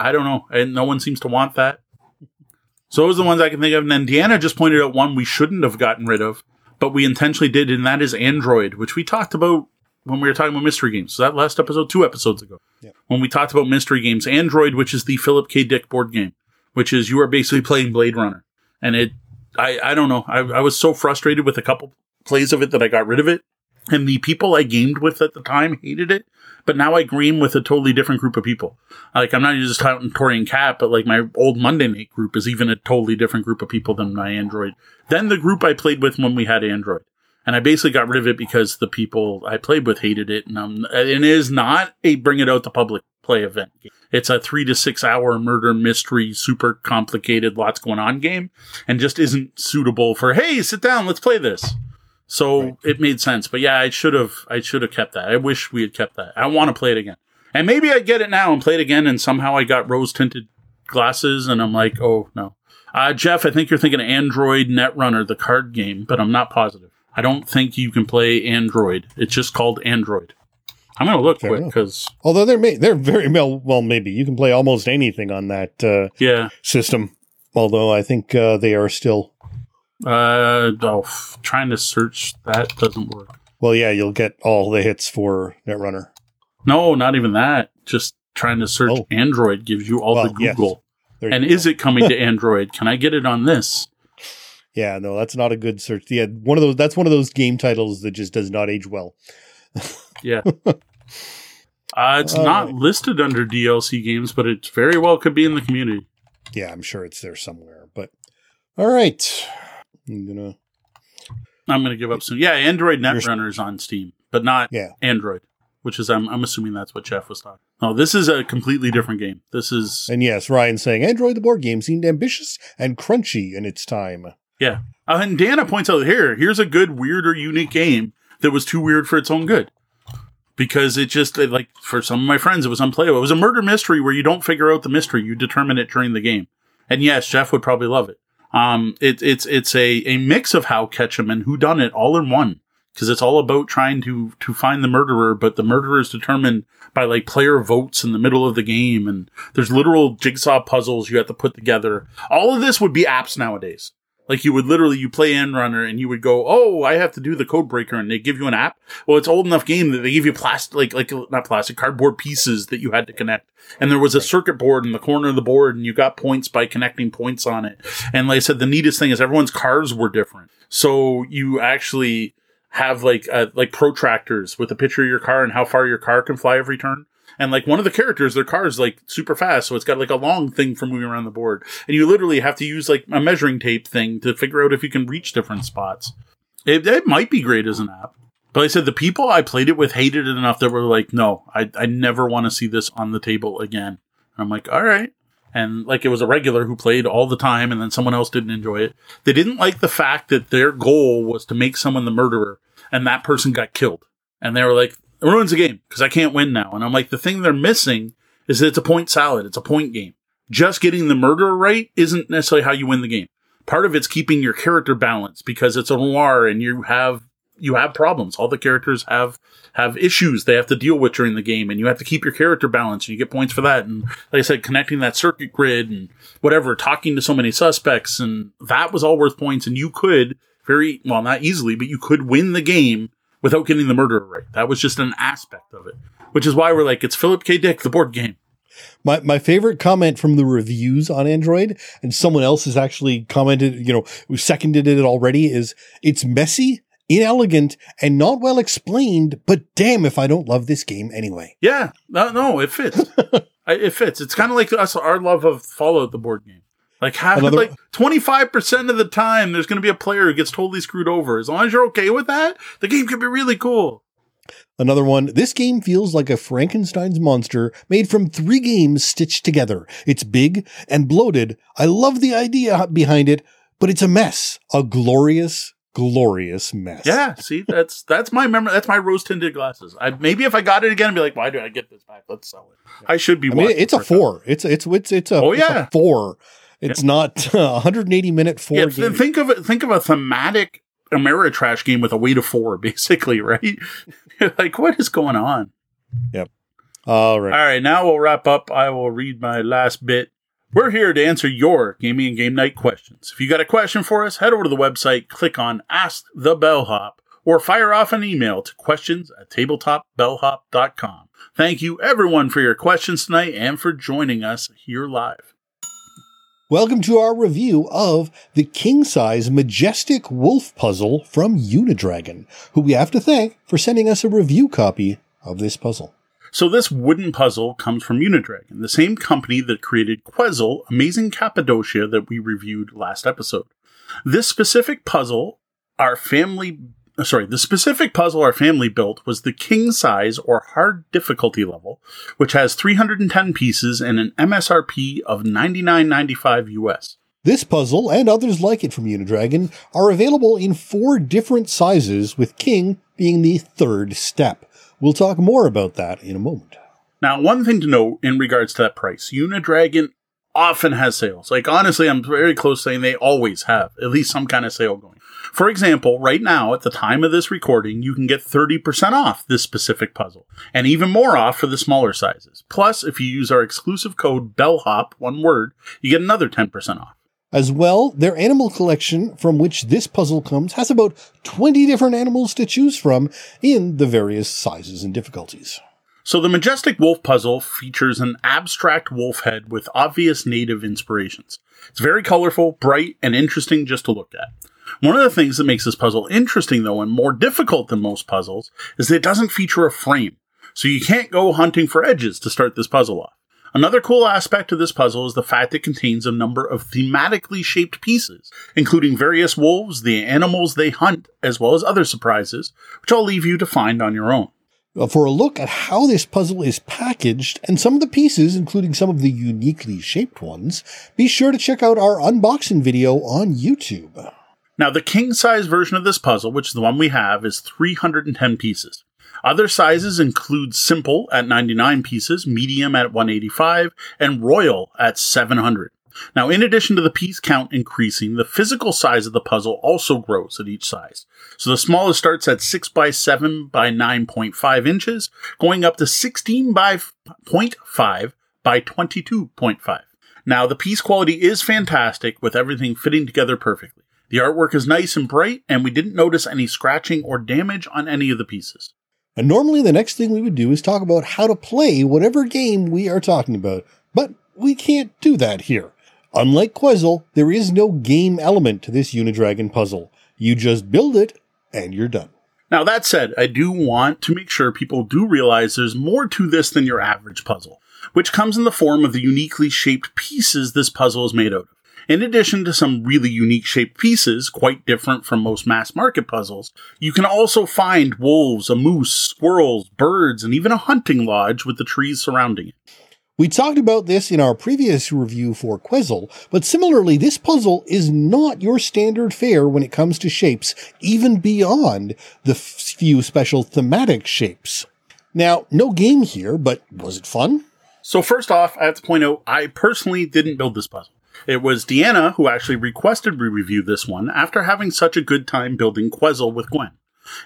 S2: I don't know. And no one seems to want that. So those are the ones I can think of. And then Deanna just pointed out one we shouldn't have gotten rid of, but we intentionally did, and that is Android, which we talked about when we were talking about mystery games. So that last episode, two episodes ago, yeah. when we talked about mystery games, Android, which is the Philip K. Dick board game, which is you are basically playing Blade Runner. And it, I, I don't know. I, I was so frustrated with a couple plays of it that I got rid of it. And the people I gamed with at the time hated it but now I green with a totally different group of people. Like I'm not just Tori and Cat, but like my old Monday night group is even a totally different group of people than my Android. Then the group I played with when we had Android. And I basically got rid of it because the people I played with hated it. And, um, it is not a bring it out to public play event. It's a three to six hour murder mystery, super complicated, lots going on game and just isn't suitable for, Hey, sit down. Let's play this. So right. it made sense. But yeah, I should have I should have kept that. I wish we had kept that. I want to play it again. And maybe I get it now and play it again and somehow I got rose tinted glasses and I'm like, oh no. Uh, Jeff, I think you're thinking Android Netrunner, the card game, but I'm not positive. I don't think you can play Android. It's just called Android. I'm going to look Fair quick because
S1: although they're ma- they're very well well maybe you can play almost anything on that uh,
S2: yeah
S1: system. Although I think uh, they are still.
S2: Uh, oh, trying to search that doesn't work.
S1: Well, yeah, you'll get all the hits for Netrunner.
S2: No, not even that. Just trying to search
S1: Oh.
S2: Android gives you all
S1: Well,
S2: the. Google.
S1: There
S2: And
S1: go.
S2: is it coming to Android? Can I get it on this?
S1: Yeah, no, that's not a good search. Yeah, one of those. That's one of those game titles that just does not age well.
S2: Yeah. Uh, it's
S1: Uh,
S2: not listed under DLC games, but it very well could be in the community.
S1: Yeah, I'm sure it's there somewhere. But all right, I'm gonna.
S2: I'm going to give up soon. Yeah, Android Netrunner is on Steam, but not
S1: Yeah.
S2: Android, which is I'm, I'm assuming that's what Jeff was talking. No, this is a completely different game. This is
S1: And yes, Ryan saying Android the board game seemed ambitious and crunchy in its time.
S2: yeah. Uh, and Dana points out here, here's a good, weird, or unique game that was too weird for its own good. Because it just like for some of my friends, it was unplayable. It was a murder mystery where you don't figure out the mystery; you determine it during the game. And yes, Jeff would probably love it. Um, it, it's it's a, a mix of how Ketchum and Who Done It all in one because it's all about trying to to find the murderer, but the murderer is determined by like player votes in the middle of the game, and there's literal jigsaw puzzles you have to put together. All of this would be apps nowadays. Like you would literally you play Netrunner and you would go, oh, I have to do the code breaker, and they give you an app. Well, it's old enough game that they give you plastic, like like not plastic, cardboard pieces that you had to connect, and there was a circuit board in the corner of the board, and you got points by connecting points on it. And like I said, the neatest thing is everyone's cars were different, so you actually have like uh, like protractors with a picture of your car and how far your car can fly every turn. And like one of the characters, their car is like super fast, so it's got like a long thing for moving around the board. And you literally have to use like a measuring tape thing to figure out if you can reach different spots. It, it might be great as an app. But I said the people I played it with hated it enough that were like, no, I, I never want to see this on the table again. And I'm like, all right. And like it was a regular who played all the time and then someone else didn't enjoy it. They didn't like the fact that their goal was to make someone the murderer and that person got killed. And they were like, it ruins the game because I can't win now. And I'm like, the thing they're missing is that it's a point salad. It's a point game. Just getting the murderer right isn't necessarily how you win the game. Part of it's keeping your character balanced because it's a noir and you have you have problems. All the characters have have issues they have to deal with during the game, and you have to keep your character balanced. And you get points for that. And like I said, connecting that circuit grid and whatever, talking to so many suspects, and that was all worth points. And you could very well, not easily, but you could win the game without getting the murderer right. That was just an aspect of it, which is why we're like, it's Philip K. Dick, the board game.
S1: My my favorite comment from the reviews on Android, and someone else has actually commented, you know, who seconded it already, is it's messy, inelegant, and not well explained, but damn if I don't love this game anyway.
S2: Yeah, no, no, it fits. I- it fits. It's kind of like us, our love of Fallout, the board game. Like half,
S1: Another-
S2: like twenty five percent of the time, there's going to be a player who gets totally screwed over. As long as you're okay with that, the game can be really cool.
S1: Another one, this game feels like a Frankenstein's monster made from three games stitched together. It's big and bloated. I love the idea behind it, but it's a mess. A glorious, glorious mess.
S2: Yeah, see, that's that's my memory. That's my rose tinted glasses. I maybe if I got it again, I'd be like, why do I get this back? Let's sell it. I should be.
S1: I mean, it's a four. It's it's it's it's a,
S2: Oh,
S1: it's a
S2: yeah.
S1: four. It's not a 180 minute four
S2: Yeah,
S1: game.
S2: think of it. Think of a thematic Ameritrash game with a weight of four, basically, right? like, what is going on? Yep.
S1: All right.
S2: All right, now we'll wrap up. I will read my last bit. We're here to answer your gaming and game night questions. If you got a question for us, head over to the website, click on Ask the Bellhop, or fire off an email to questions at tabletopbellhop.com. Thank you, everyone, for your questions tonight and for joining us here live.
S1: Welcome to our review of the king size majestic wolf puzzle from Unidragon, who we have to thank for sending us a review copy of this puzzle.
S2: So this wooden puzzle comes from Unidragon, the same company that created Quezzle, Amazing Cappadocia that we reviewed last episode. This specific puzzle, our family, Uh, sorry, the specific puzzle our family built was the king size or hard difficulty level, which has 310 pieces and an MSRP of 99.95 US.
S1: This puzzle and others like it from Unidragon are available in four different sizes, with king being the third step. We'll talk more about that in a moment.
S2: Now, one thing to note in regards to that price, Unidragon often has sales. Like, honestly, I'm very close saying they always have at least some kind of sale going. For example, right now, at the time of this recording, you can get 30% off this specific puzzle, and even more off for the smaller sizes. Plus, if you use our exclusive code BELLHOP, one word, you get another 10% off.
S1: As well, their animal collection from which this puzzle comes has about 20 different animals to choose from in the various sizes and difficulties.
S2: So the Majestic Wolf puzzle features an abstract wolf head with obvious native inspirations. It's very colorful, bright, and interesting just to look at. One of the things that makes this puzzle interesting, though, and more difficult than most puzzles, is that it doesn't feature a frame. So you can't go hunting for edges to start this puzzle off. Another cool aspect of this puzzle is the fact that it contains a number of thematically shaped pieces, including various wolves, the animals they hunt, as well as other surprises, which I'll leave you to find on your own.
S1: Uh, for a look at how this puzzle is packaged and some of the pieces, including some of the uniquely shaped ones, be sure to check out our unboxing video on YouTube.
S2: Now, the king size version of this puzzle, which is the one we have, is 310 pieces. Other sizes include simple at 99 pieces, medium at 185, and royal at 700. Now, in addition to the piece count increasing, the physical size of the puzzle also grows at each size. So the smallest starts at 6 by 7 by 9.5 inches, going up to 16 by 0.5 by 22.5. Now, the piece quality is fantastic with everything fitting together perfectly. The artwork is nice and bright, and we didn't notice any scratching or damage on any of the pieces.
S1: And normally the next thing we would do is talk about how to play whatever game we are talking about, but we can't do that here. Unlike Quezzle, there is no game element to this Unidragon puzzle. You just build it and you're done.
S2: Now, that said, I do want to make sure people do realize there's more to this than your average puzzle, which comes in the form of the uniquely shaped pieces this puzzle is made out of. In addition to some really unique shaped pieces, quite different from most mass market puzzles, you can also find wolves, a moose, squirrels, birds, and even a hunting lodge with the trees surrounding it.
S1: We talked about this in our previous review for Quezzle, but similarly, this puzzle is not your standard fare when it comes to shapes, even beyond the few special thematic shapes. Now, no game here, but was it fun?
S2: So first off, I have to point out, I personally didn't build this puzzle. It was Deanna who actually requested we review this one after having such a good time building Quezzle with Gwen.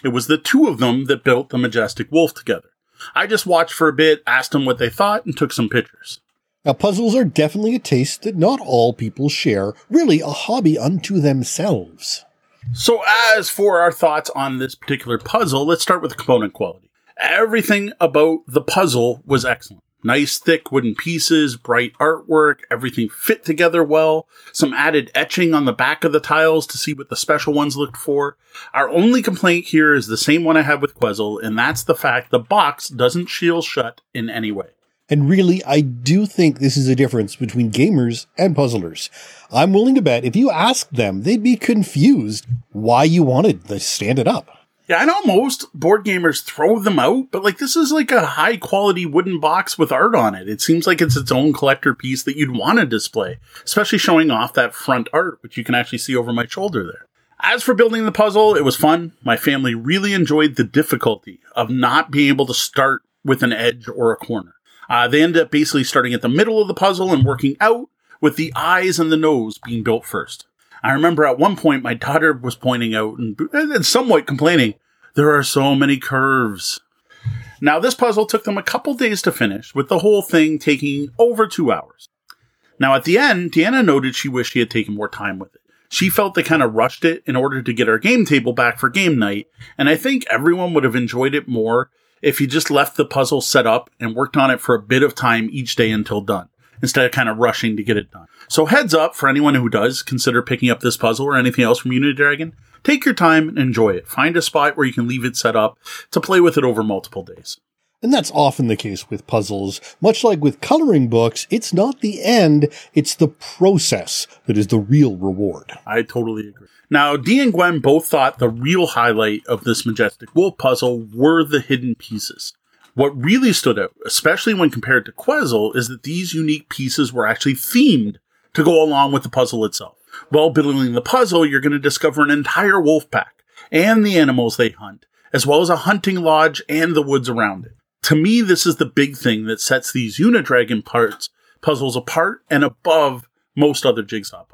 S2: It was the two of them that built the Majestic Wolf together. I just watched for a bit, asked them what they thought, and took some pictures.
S1: Now, puzzles are definitely a taste that not all people share, really a hobby unto themselves.
S2: So, as for our thoughts on this particular puzzle, let's start with the component quality. Everything about the puzzle was excellent. Nice thick wooden pieces, bright artwork, everything fit together well, some added etching on the back of the tiles to see what the special ones looked for. Our only complaint here is the same one I have with Quezzle, and that's the fact the box doesn't shield shut in any way.
S1: And really, I do think this is a difference between gamers and puzzlers. I'm willing to bet if you asked them, they'd be confused why you wanted to stand it up.
S2: Yeah, I know most board gamers throw them out, but like this is like a high quality wooden box with art on it. It seems like it's its own collector piece that you'd want to display, especially showing off that front art, which you can actually see over my shoulder there. As for building the puzzle, it was fun. My family really enjoyed the difficulty of not being able to start with an edge or a corner. Uh, they ended up basically starting at the middle of the puzzle and working out with the eyes and the nose being built first. I remember at one point my daughter was pointing out and, and somewhat complaining, there are so many curves. Now, this puzzle took them a couple days to finish, with the whole thing taking over two hours. Now, at the end, Deanna noted she wished she had taken more time with it. She felt they kind of rushed it in order to get our game table back for game night, and I think everyone would have enjoyed it more if you just left the puzzle set up and worked on it for a bit of time each day until done instead of kind of rushing to get it done. So heads up for anyone who does consider picking up this puzzle or anything else from Unidragon. Take your time and enjoy it. Find a spot where you can leave it set up to play with it over multiple days.
S1: And that's often the case with puzzles. Much like with coloring books, it's not the end, it's the process that is the real reward.
S2: I totally agree. Now, Dee and Gwen both thought the real highlight of this Majestic Wolf puzzle were the hidden pieces. What really stood out, especially when compared to Quezzle, is that these unique pieces were actually themed to go along with the puzzle itself. While building the puzzle, you're going to discover an entire wolf pack and the animals they hunt, as well as a hunting lodge and the woods around it. To me, this is the big thing that sets these Unidragon parts puzzles apart and above most other jigsaw.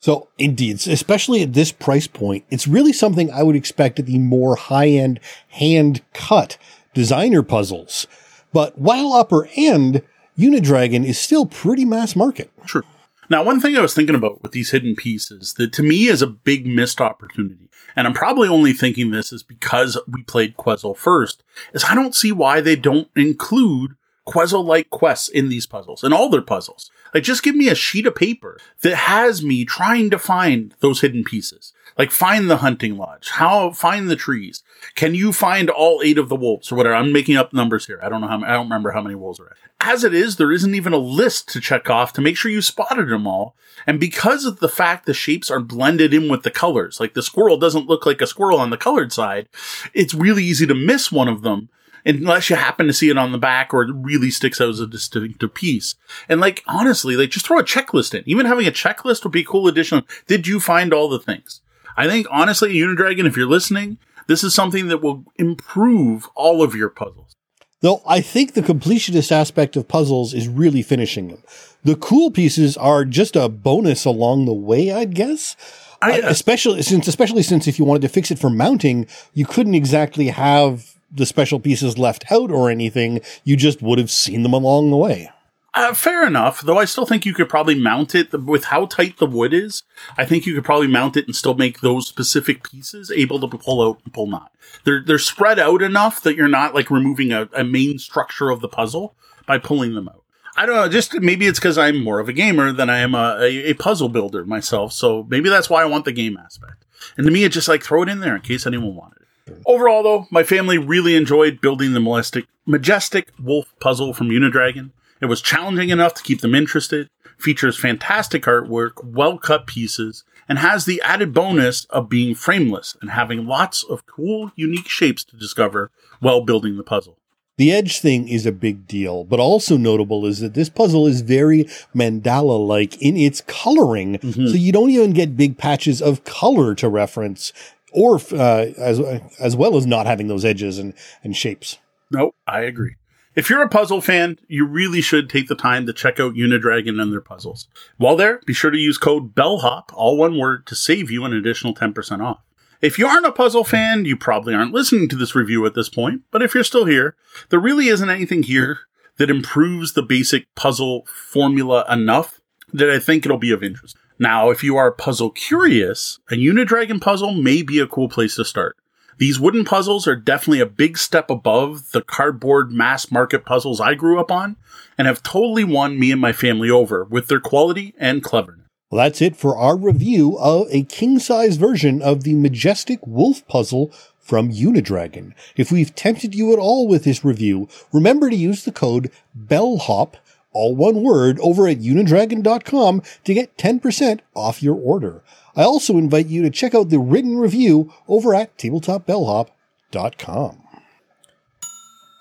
S1: So, indeed, especially at this price point, it's really something I would expect at the more high end hand cut designer puzzles. But while upper end, Unidragon is still pretty mass market.
S2: True. Now, one thing I was thinking about with these hidden pieces that to me is a big missed opportunity, and I'm probably only thinking this is because we played Quezzle first, is I don't see why they don't include Quezzle like quests in these puzzles, in all their puzzles. Like, just give me a sheet of paper that has me trying to find those hidden pieces. Like, find the hunting lodge, how, find the trees. Can you find all eight of the wolves or whatever? I'm making up numbers here. I don't know how, I don't remember how many wolves are at. As it is, there isn't even a list to check off to make sure you spotted them all. And because of the fact the shapes are blended in with the colors, like the squirrel doesn't look like a squirrel on the colored side, it's really easy to miss one of them unless you happen to see it on the back or it really sticks out as a distinctive piece. And like, honestly, like just throw a checklist in. Even having a checklist would be a cool addition. Did you find all the things? I think honestly, Unidragon, if you're listening, this is something that will improve all of your puzzles.
S1: Though I think the completionist aspect of puzzles is really finishing them. The cool pieces are just a bonus along the way, I'd guess. I, uh, especially since, especially since if you wanted to fix it for mounting, you couldn't exactly have the special pieces left out or anything. You just would have seen them along the way.
S2: Uh, fair enough, though I still think you could probably mount it with how tight the wood is. I think you could probably mount it and still make those specific pieces able to pull out and pull not. They're they're spread out enough that you're not like removing a, a main structure of the puzzle by pulling them out. I don't know. Just maybe it's because I'm more of a gamer than I am a, a, a, puzzle builder myself. So maybe that's why I want the game aspect. And to me, it's just like throw it in there in case anyone wanted it. Overall, though, my family really enjoyed building the majestic, majestic wolf puzzle from Unidragon. It was challenging enough to keep them interested, features fantastic artwork, well cut pieces, and has the added bonus of being frameless and having lots of cool, unique shapes to discover while building the puzzle.
S1: The edge thing is a big deal, but also notable is that this puzzle is very mandala like in its coloring. Mm-hmm. So you don't even get big patches of color to reference or uh, as as well as not having those edges and, and shapes.
S2: No, I agree. If you're a puzzle fan, you really should take the time to check out Unidragon and their puzzles. While there, be sure to use code BELLHOP, all one word, to save you an additional 10% off. If you aren't a puzzle fan, you probably aren't listening to this review at this point, but if you're still here, there really isn't anything here that improves the basic puzzle formula enough that I think it'll be of interest. Now, if you are puzzle curious, a Unidragon puzzle may be a cool place to start. These wooden puzzles are definitely a big step above the cardboard mass market puzzles I grew up on and have totally won me and my family over with their quality and cleverness.
S1: Well, that's it for our review of a king size version of the majestic wolf puzzle from Unidragon. If we've tempted you at all with this review, remember to use the code BELLHOP, all one word, over at unidragon.com to get 10% off your order. I also invite you to check out the written review over at tabletopbellhop.com.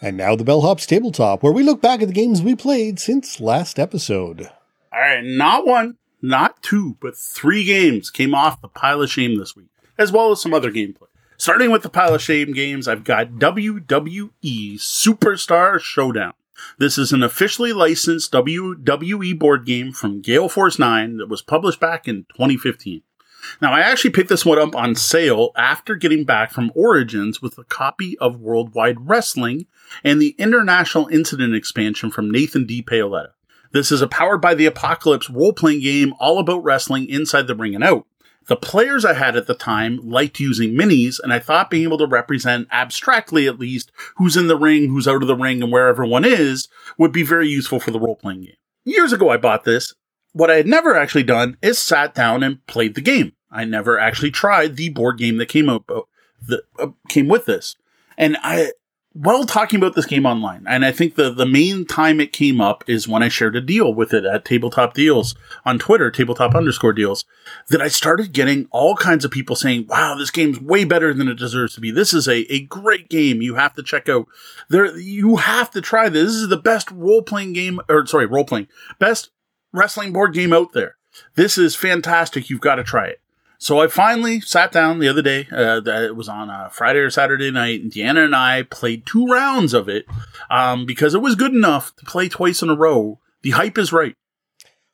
S1: And now the Bellhop's Tabletop, where we look back at the games we played since last episode.
S2: All right, not one, not two, but three games came off the pile of shame this week, as well as some other gameplay. Starting with the pile of shame games, I've got WWE Superstar Showdown. This is an officially licensed WWE board game from Gale Force 9 that was published back in 2015. Now, I actually picked this one up on sale after getting back from Origins with a copy of Worldwide Wrestling and the International Incident expansion from Nathan D. Paoletta. This is a powered by the apocalypse role playing game all about wrestling inside the ring and out. The players I had at the time liked using minis, and I thought being able to represent abstractly at least who's in the ring, who's out of the ring, and where everyone is would be very useful for the role playing game. Years ago, I bought this, what I had never actually done is sat down and played the game. I never actually tried the board game that came out, that uh, came with this. And I, while talking about this game online, and I think the, the main time it came up is when I shared a deal with it at Tabletop Deals on Twitter, tabletop underscore deals, that I started getting all kinds of people saying, wow, this game's way better than it deserves to be. This is a, a great game. You have to check out there. You have to try this. This is the best role playing game, or sorry, role playing, best wrestling board game out there. This is fantastic. You've got to try it. So I finally sat down the other day. Uh, it was on a Friday or Saturday night, and Deanna and I played two rounds of it um, because it was good enough to play twice in a row. The hype is right.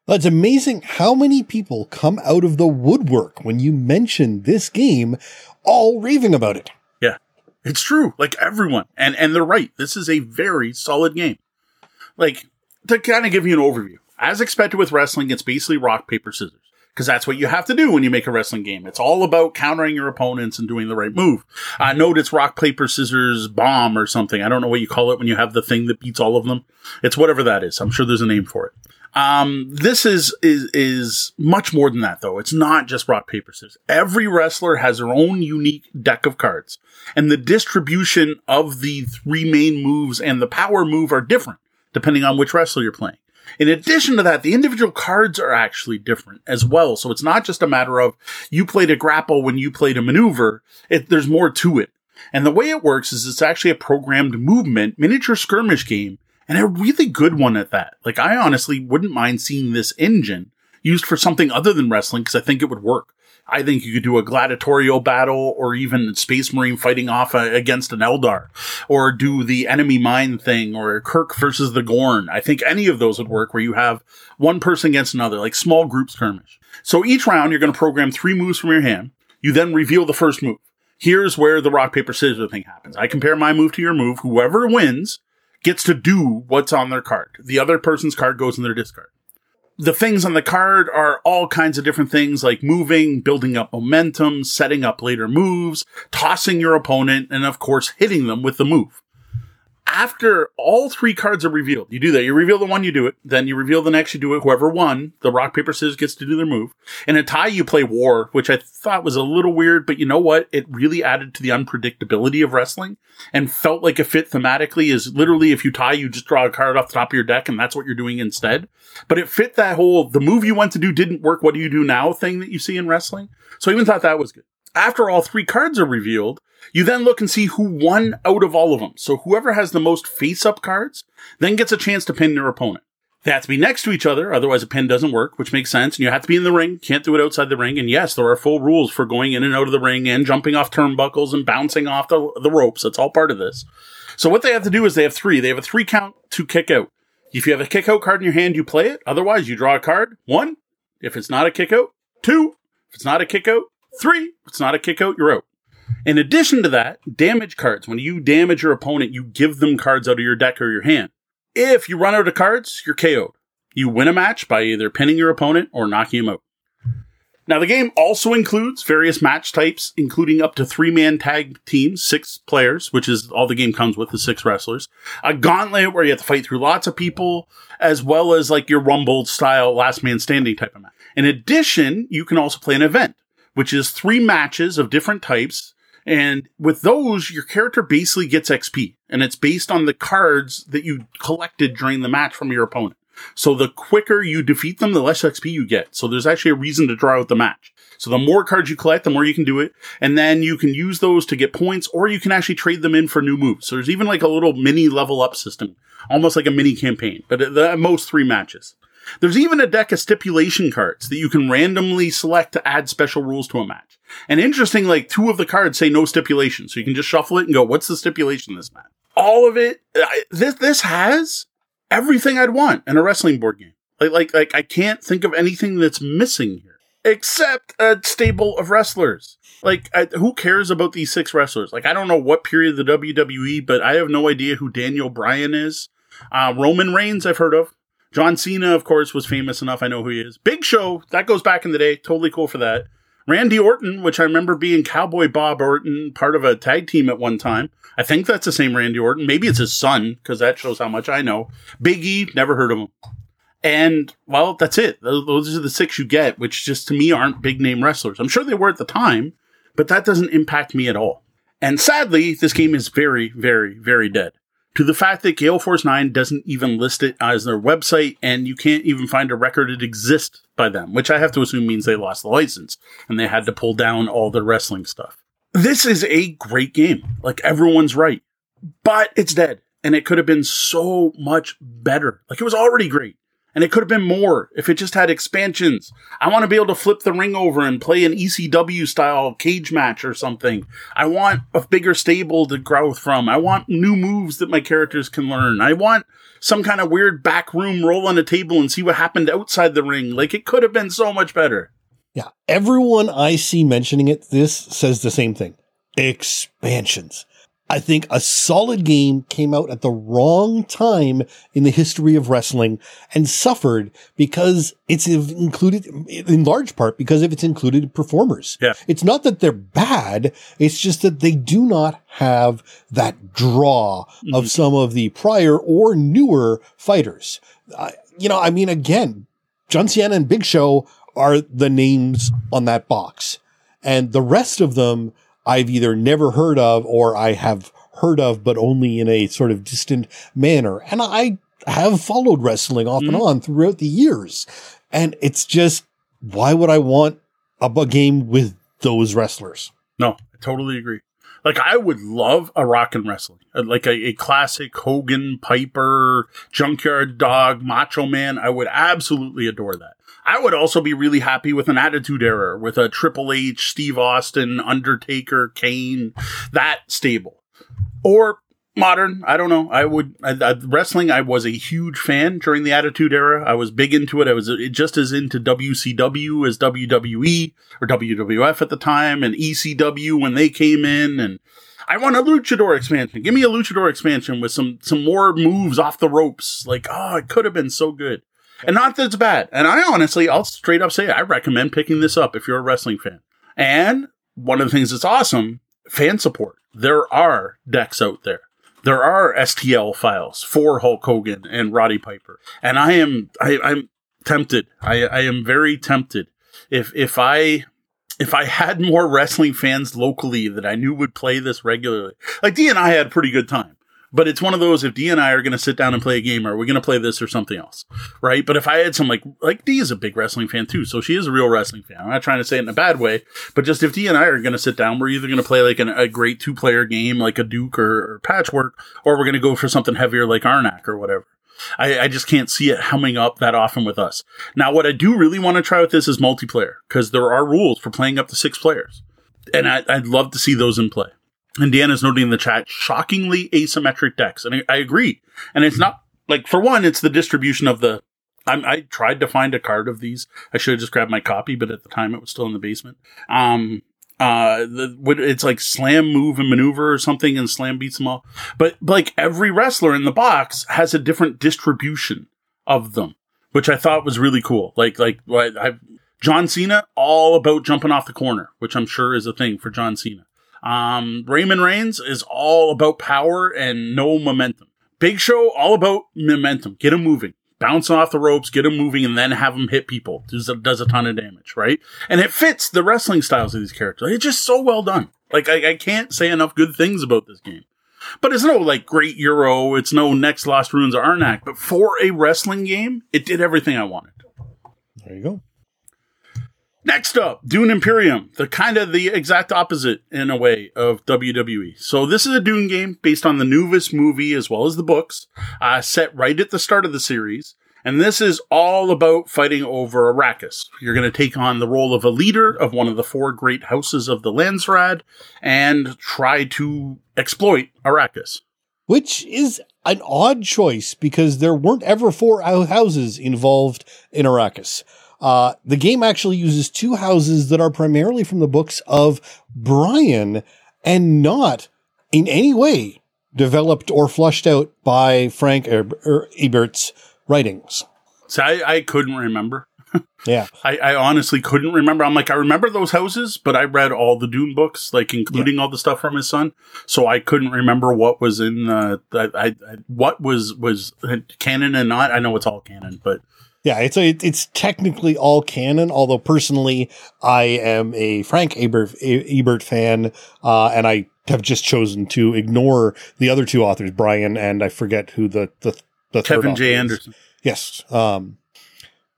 S1: Well, it's amazing how many people come out of the woodwork when you mention this game, all raving about it.
S2: Yeah, it's true. Like everyone, and and they're right. This is a very solid game. Like to kind of give you an overview As expected with wrestling, it's basically rock, paper, scissors. Because that's what you have to do when you make a wrestling game. It's all about countering your opponents and doing the right move. I know it's rock, paper, scissors, bomb or something. I don't know what you call it when you have the thing that beats all of them. It's whatever that is. I'm sure there's a name for it. Um, this is, is, is much more than that though. It's not just rock, paper, scissors. Every wrestler has their own unique deck of cards and the distribution of the three main moves and the power move are different depending on which wrestler you're playing. In addition to that, the individual cards are actually different as well. So it's not just a matter of you played a grapple when you played a maneuver. It, there's more to it. And the way it works is it's actually a programmed movement miniature skirmish game and a really good one at that. Like I honestly wouldn't mind seeing this engine used for something other than wrestling because I think it would work. I think you could do a gladiatorial battle or even Space Marine fighting off a, against an Eldar or do the enemy mine thing or Kirk versus the Gorn. I think any of those would work where you have one person against another, like small group skirmish. So each round you're going to program three moves from your hand. You then reveal the first move. Here's where the rock, paper, scissors thing happens. I compare my move to your move. Whoever wins gets to do what's on their card. The other person's card goes in their discard the things on the card are all kinds of different things like moving, building up momentum, setting up later moves, tossing your opponent, and of course hitting them with the move after all three cards are revealed, you do that. You reveal the one, you do it. Then you reveal the next, you do it. Whoever won, the rock, paper, scissors gets to do their move. In a tie, you play war, which I thought was a little weird, but you know what? It really added to the unpredictability of wrestling and felt like a fit thematically is literally if you tie, you just draw a card off the top of your deck and that's what you're doing instead. But it fit that whole, the move you went to do didn't work. What do you do now thing that you see in wrestling? So I even thought that was good. After all three cards are revealed, you then look and see who won out of all of them. So whoever has the most face up cards then gets a chance to pin their opponent. They have to be next to each other, otherwise a pin doesn't work, which makes sense. And you have to be in the ring, can't do it outside the ring. And yes, there are full rules for going in and out of the ring and jumping off turnbuckles and bouncing off the, the ropes. That's all part of this. So what they have to do is they have three. They have a three count to kick out. If you have a kick out card in your hand, you play it. Otherwise, you draw a card. One. If it's not a kick out. Two. If it's not a kick out. Three. If it's not a kick out, you're out. In addition to that, damage cards. When you damage your opponent, you give them cards out of your deck or your hand. If you run out of cards, you're KO'd. You win a match by either pinning your opponent or knocking him out. Now, the game also includes various match types, including up to three man tag teams, six players, which is all the game comes with, the six wrestlers. A gauntlet where you have to fight through lots of people, as well as like your Rumble style last man standing type of match. In addition, you can also play an event, which is three matches of different types and with those, your character basically gets XP and it's based on the cards that you collected during the match from your opponent. So the quicker you defeat them, the less XP you get. So there's actually a reason to draw out the match. So the more cards you collect, the more you can do it. And then you can use those to get points or you can actually trade them in for new moves. So there's even like a little mini level up system, almost like a mini campaign, but at most three matches. There's even a deck of stipulation cards that you can randomly select to add special rules to a match. And interesting, like two of the cards say no stipulation. So you can just shuffle it and go, what's the stipulation this match? All of it, this, this has everything I'd want in a wrestling board game. Like, like, like I can't think of anything that's missing here except a stable of wrestlers. Like, I, who cares about these six wrestlers? Like, I don't know what period of the WWE, but I have no idea who Daniel Bryan is. Uh, Roman Reigns, I've heard of. John Cena, of course, was famous enough. I know who he is. Big Show, that goes back in the day. Totally cool for that. Randy Orton, which I remember being Cowboy Bob Orton, part of a tag team at one time. I think that's the same Randy Orton. Maybe it's his son, because that shows how much I know. Big E, never heard of him. And, well, that's it. Those are the six you get, which just to me aren't big name wrestlers. I'm sure they were at the time, but that doesn't impact me at all. And sadly, this game is very, very, very dead to the fact that Gale Force 9 doesn't even list it as their website and you can't even find a record it exists by them, which I have to assume means they lost the license and they had to pull down all the wrestling stuff. This is a great game. Like everyone's right, but it's dead and it could have been so much better. Like it was already great. And it could have been more if it just had expansions. I want to be able to flip the ring over and play an ECW style cage match or something. I want a bigger stable to grow from. I want new moves that my characters can learn. I want some kind of weird back room roll on a table and see what happened outside the ring. Like it could have been so much better.
S1: Yeah. Everyone I see mentioning it, this says the same thing. Expansions I think a solid game came out at the wrong time in the history of wrestling and suffered because it's included in large part because of its included performers.
S2: Yeah.
S1: It's not that they're bad. It's just that they do not have that draw mm-hmm. of some of the prior or newer fighters. Uh, you know, I mean, again, John Cena and Big Show are the names on that box and the rest of them I've either never heard of or I have heard of, but only in a sort of distant manner. And I have followed wrestling off mm-hmm. and on throughout the years. And it's just, why would I want a, game with those wrestlers?
S2: No, I totally agree. Like I would love a rock and wrestling, uh, like a, a, classic Hogan, Piper, Junkyard Dog, Macho Man. I would absolutely adore that. I would also be really happy with an Attitude Era, with a Triple H, Steve Austin, Undertaker, Kane, that stable. Or modern. I don't know. I would I, I, wrestling. I was a huge fan during the Attitude Era. I was big into it. I was just as into WCW as WWE or WWF at the time, and ECW when they came in. And I want a luchador expansion. Give me a luchador expansion with some some more moves off the ropes. Like oh, it could have been so good. And not that it's bad. And I honestly, I'll straight up say, I recommend picking this up if you're a wrestling fan. And one of the things that's awesome, fan support. There are decks out there. There are STL files for Hulk Hogan and Roddy Piper. And I am, I, I'm tempted. I, I am very tempted. If, if I, if I had more wrestling fans locally that I knew would play this regularly, like D and I had a pretty good time. But it's one of those if D and I are going to sit down and play a game, are we going to play this or something else? Right. But if I had some like, like D is a big wrestling fan too. So she is a real wrestling fan. I'm not trying to say it in a bad way, but just if D and I are going to sit down, we're either going to play like an, a great two player game like a Duke or, or Patchwork, or we're going to go for something heavier like Arnak or whatever. I, I, just can't see it humming up that often with us. Now, what I do really want to try with this is multiplayer because there are rules for playing up to six players. And I, I'd love to see those in play. And Deanna's noting in the chat, shockingly asymmetric decks. And I, I agree. And it's not like, for one, it's the distribution of the, i tried to find a card of these. I should have just grabbed my copy, but at the time it was still in the basement. Um, uh, the, it's like slam, move, and maneuver or something, and slam beats them all. But like every wrestler in the box has a different distribution of them, which I thought was really cool. Like, like I, John Cena, all about jumping off the corner, which I'm sure is a thing for John Cena. Um, Roman Reigns is all about power and no momentum. Big Show, all about momentum. Get him moving. Bounce off the ropes, get him moving, and then have him hit people. Does a, does a ton of damage, right? And it fits the wrestling styles of these characters. It's just so well done. Like, I, I can't say enough good things about this game. But it's no like great Euro. It's no next Lost Ruins Arnak. But for a wrestling game, it did everything I wanted.
S1: There you go.
S2: Next up, Dune Imperium, the kind of the exact opposite in a way of WWE. So this is a Dune game based on the Newvis movie as well as the books, uh, set right at the start of the series. And this is all about fighting over Arrakis. You're going to take on the role of a leader of one of the four great houses of the Landsraad and try to exploit Arrakis.
S1: Which is an odd choice because there weren't ever four houses involved in Arrakis. Uh, the game actually uses two houses that are primarily from the books of Brian and not in any way developed or flushed out by Frank Herbert's writings.
S2: So I, I couldn't remember.
S1: yeah.
S2: I, I, honestly couldn't remember. I'm like, I remember those houses, but I read all the Dune books, like including yeah. all the stuff from his son. So I couldn't remember what was in the, I, I, what was, was canon and not. I know it's all canon, but
S1: yeah, it's a, it's technically all canon. Although personally, I am a Frank Herbert, Herbert fan, uh, and I have just chosen to ignore the other two authors, Brian and I forget who the the, the
S2: Kevin J. Anderson.
S1: Yes, um,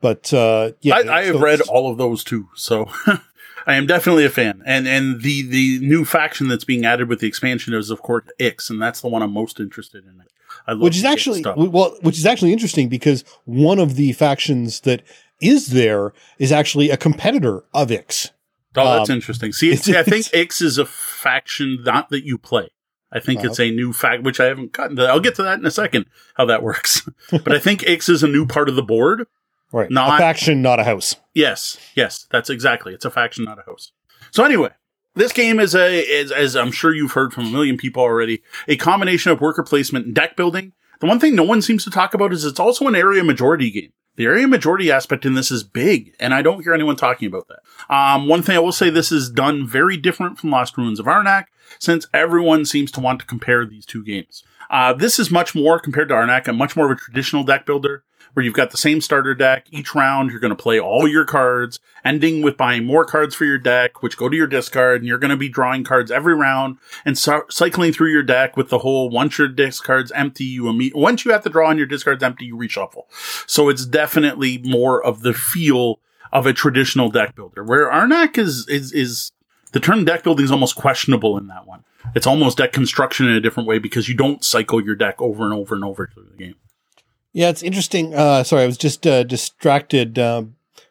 S1: but uh, yeah,
S2: I, I have so read all of those too, so I am definitely a fan. And and the the new faction that's being added with the expansion is of course Ix, and that's the one I'm most interested in
S1: which is actually well, which is actually interesting because one of the factions that is there is actually a competitor of Ix.
S2: Oh, that's um, interesting. See, see I think Ix is a faction not that you play. I think uh, it's a new fact, which I haven't gotten to. I'll get to that in a second, how that works. but I think Ix is a new part of the board.
S1: Right. Not a faction, not a house.
S2: Yes. Yes. That's exactly. It's a faction, not a house. So anyway, this game is a, is, as I'm sure you've heard from a million people already, a combination of worker placement and deck building. The one thing no one seems to talk about is it's also an area majority game. The area majority aspect in this is big, and I don't hear anyone talking about that. Um, one thing I will say, this is done very different from Lost Ruins of Arnak, since everyone seems to want to compare these two games. Uh, this is much more compared to Arnak, a much more of a traditional deck builder where you've got the same starter deck. Each round, you're going to play all your cards, ending with buying more cards for your deck, which go to your discard, and you're going to be drawing cards every round and so- cycling through your deck with the whole once your discard's empty, you imme- once you have to draw and your discard's empty, you reshuffle. So it's definitely more of the feel of a traditional deck builder, where Arnak is, is, is, the term deck building is almost questionable in that one. It's almost deck construction in a different way because you don't cycle your deck over and over and over through the game.
S1: Yeah, it's interesting. Uh, sorry, I was just uh, distracted. Uh,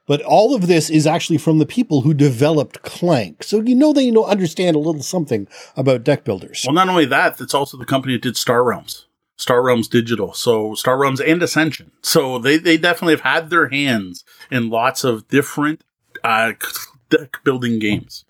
S1: but all of this is actually from the people who developed Clank. So you know they you know understand a little something about deck builders.
S2: Well, not only that, it's also the company that did Star Realms. Star Realms Digital. So Star Realms and Ascension. So they, they definitely have had their hands in lots of different uh, deck building games.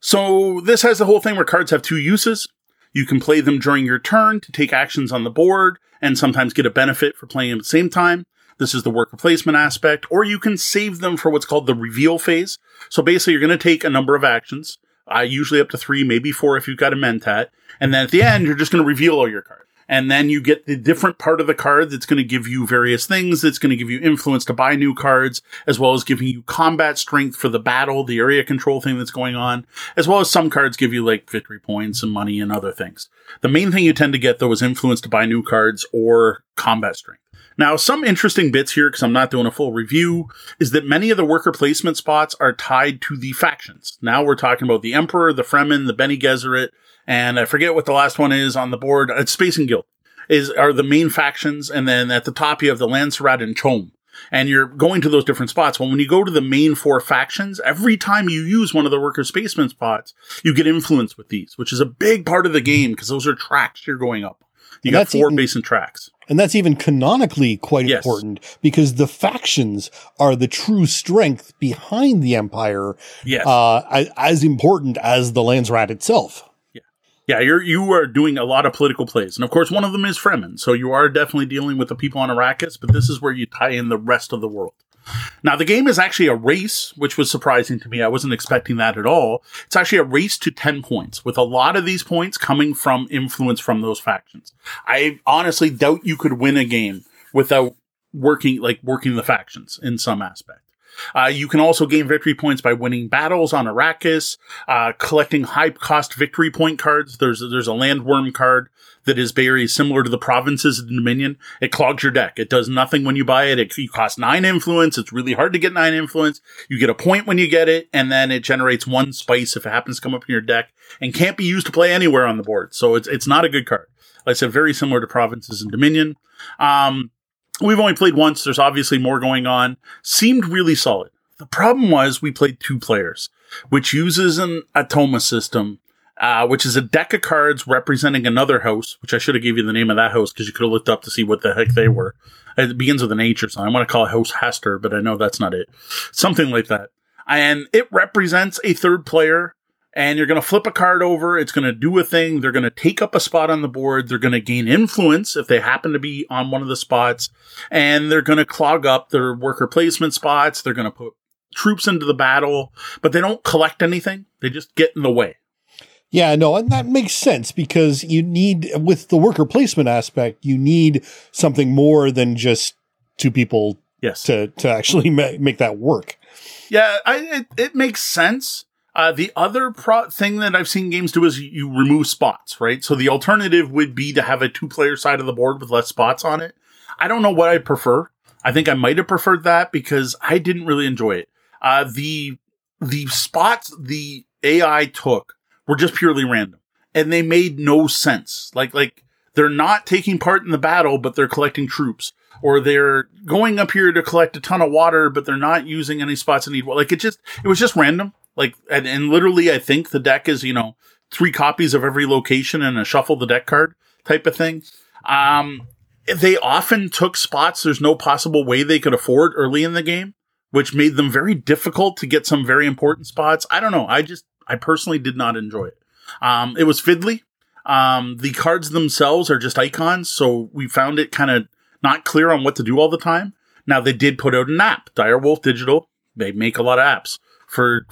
S2: So this has the whole thing where cards have two uses. You can play them during your turn to take actions on the board and sometimes get a benefit for playing them at the same time. This is the worker placement aspect, or you can save them for what's called the reveal phase. So basically, you're going to take a number of actions, uh, usually up to three, maybe four if you've got a Mentat, and then at the end, you're just going to reveal all your cards and then you get the different part of the card that's going to give you various things. That's going to give you influence to buy new cards, as well as giving you combat strength for the battle, the area control thing that's going on, as well as some cards give you like victory points and money and other things. The main thing you tend to get though is influence to buy new cards or combat strength. Now, some interesting bits here, because I'm not doing a full review, is that many of the worker placement spots are tied to the factions. Now we're talking about the Emperor, the Fremen, the Bene Gesserit, and I forget what the last one is on the board. It's Spacing Guild is are the main factions, and then at the top you have the Landsraad and CHOAM. And you're going to those different spots. Well, when you go to the main four factions, every time you use one of the worker spaceman spots, you get influence with these, which is a big part of the game because those are tracks you're going up. You got four even, basin tracks.
S1: And that's even canonically quite yes. important because the factions are the true strength behind the Empire.
S2: Yes.
S1: Uh, as, important as the Landsraad itself.
S2: Yeah, you're you are doing a lot of political plays, and of course, one of them is Fremen. So you are definitely dealing with the people on Arrakis, but this is where you tie in the rest of the world. Now, the game is actually a race, which was surprising to me. I wasn't expecting that at all. It's actually a race to 10 points, with a lot of these points coming from influence from those factions. I honestly doubt you could win a game without working, like working the factions in some aspect. Uh, you can also gain victory points by winning battles on Arrakis, uh, collecting high cost victory point cards. There's, there's a landworm card that is very similar to the provinces of Dominion. It clogs your deck. It does nothing when you buy it. It you cost nine influence. It's really hard to get nine influence. You get a point when you get it, and then it generates one spice if it happens to come up in your deck and can't be used to play anywhere on the board. So it's, it's not a good card. Like I said, very similar to provinces and Dominion. Um, We've only played once. There's obviously more going on. Seemed really solid. The problem was we played two players, which uses an Automa system, uh, which is a deck of cards representing another house, which I should have gave you the name of that house because you could have looked up to see what the heck they were. It begins with an H or something. I want to call it House Hester, but I know that's not it. Something like that. And it represents a third player and you're going to flip a card over. It's going to do a thing. They're going to take up a spot on the board. They're going to gain influence if they happen to be on one of the spots, and they're going to clog up their worker placement spots. They're going to put troops into the battle, but they don't collect anything. They just get in the way.
S1: Yeah, no, and that makes sense because you need, with the worker placement aspect, you need something more than just two people
S2: yes.
S1: to, to actually ma- make that work.
S2: Yeah, I, it, it makes sense. Uh, the other pro- thing that I've seen games do is you remove spots, right? So the alternative would be to have a two player side of the board with less spots on it. I don't know what I prefer. I think I might have preferred that because I didn't really enjoy it. Uh, the, the spots the AI took were just purely random and they made no sense. Like, like they're not taking part in the battle, but they're collecting troops or they're going up here to collect a ton of water, but they're not using any spots that need. Like it just, it was just random. Like, and, and literally, I think the deck is, you know, three copies of every location and a shuffle the deck card type of thing. Um, they often took spots there's no possible way they could afford early in the game, which made them very difficult to get some very important spots. I don't know. I just, I personally did not enjoy it. Um, it was fiddly. Um, the cards themselves are just icons, so we found it kind of not clear on what to do all the time. Now they did put out an app, Direwolf Digital. They make a lot of apps for,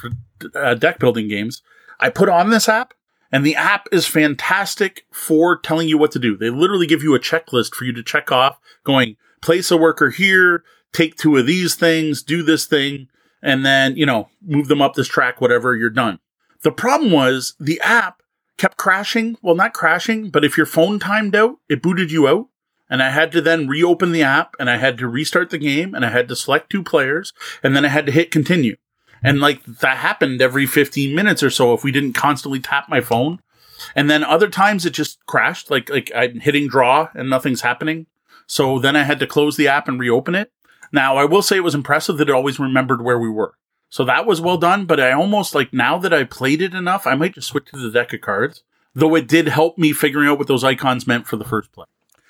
S2: uh, deck building games. I put on this app, and the app is fantastic for telling you what to do. They literally give you a checklist for you to check off, going place a worker here, take two of these things, do this thing, and then you know move them up this track. Whatever, you're done. The problem was the app kept crashing. Well, not crashing, but if your phone timed out, it booted you out. And I had to then reopen the app and I had to restart the game and I had to select two players and then I had to hit continue. And like that happened every 15 minutes or so if we didn't constantly tap my phone. And then other times it just crashed, like, like I'm hitting draw and nothing's happening. So then I had to close the app and reopen it. Now I will say it was impressive that it always remembered where we were. So that was well done, but I almost like now that I played it enough, I might just switch to the deck of cards. Though it did help me figuring out what those icons meant for the first play.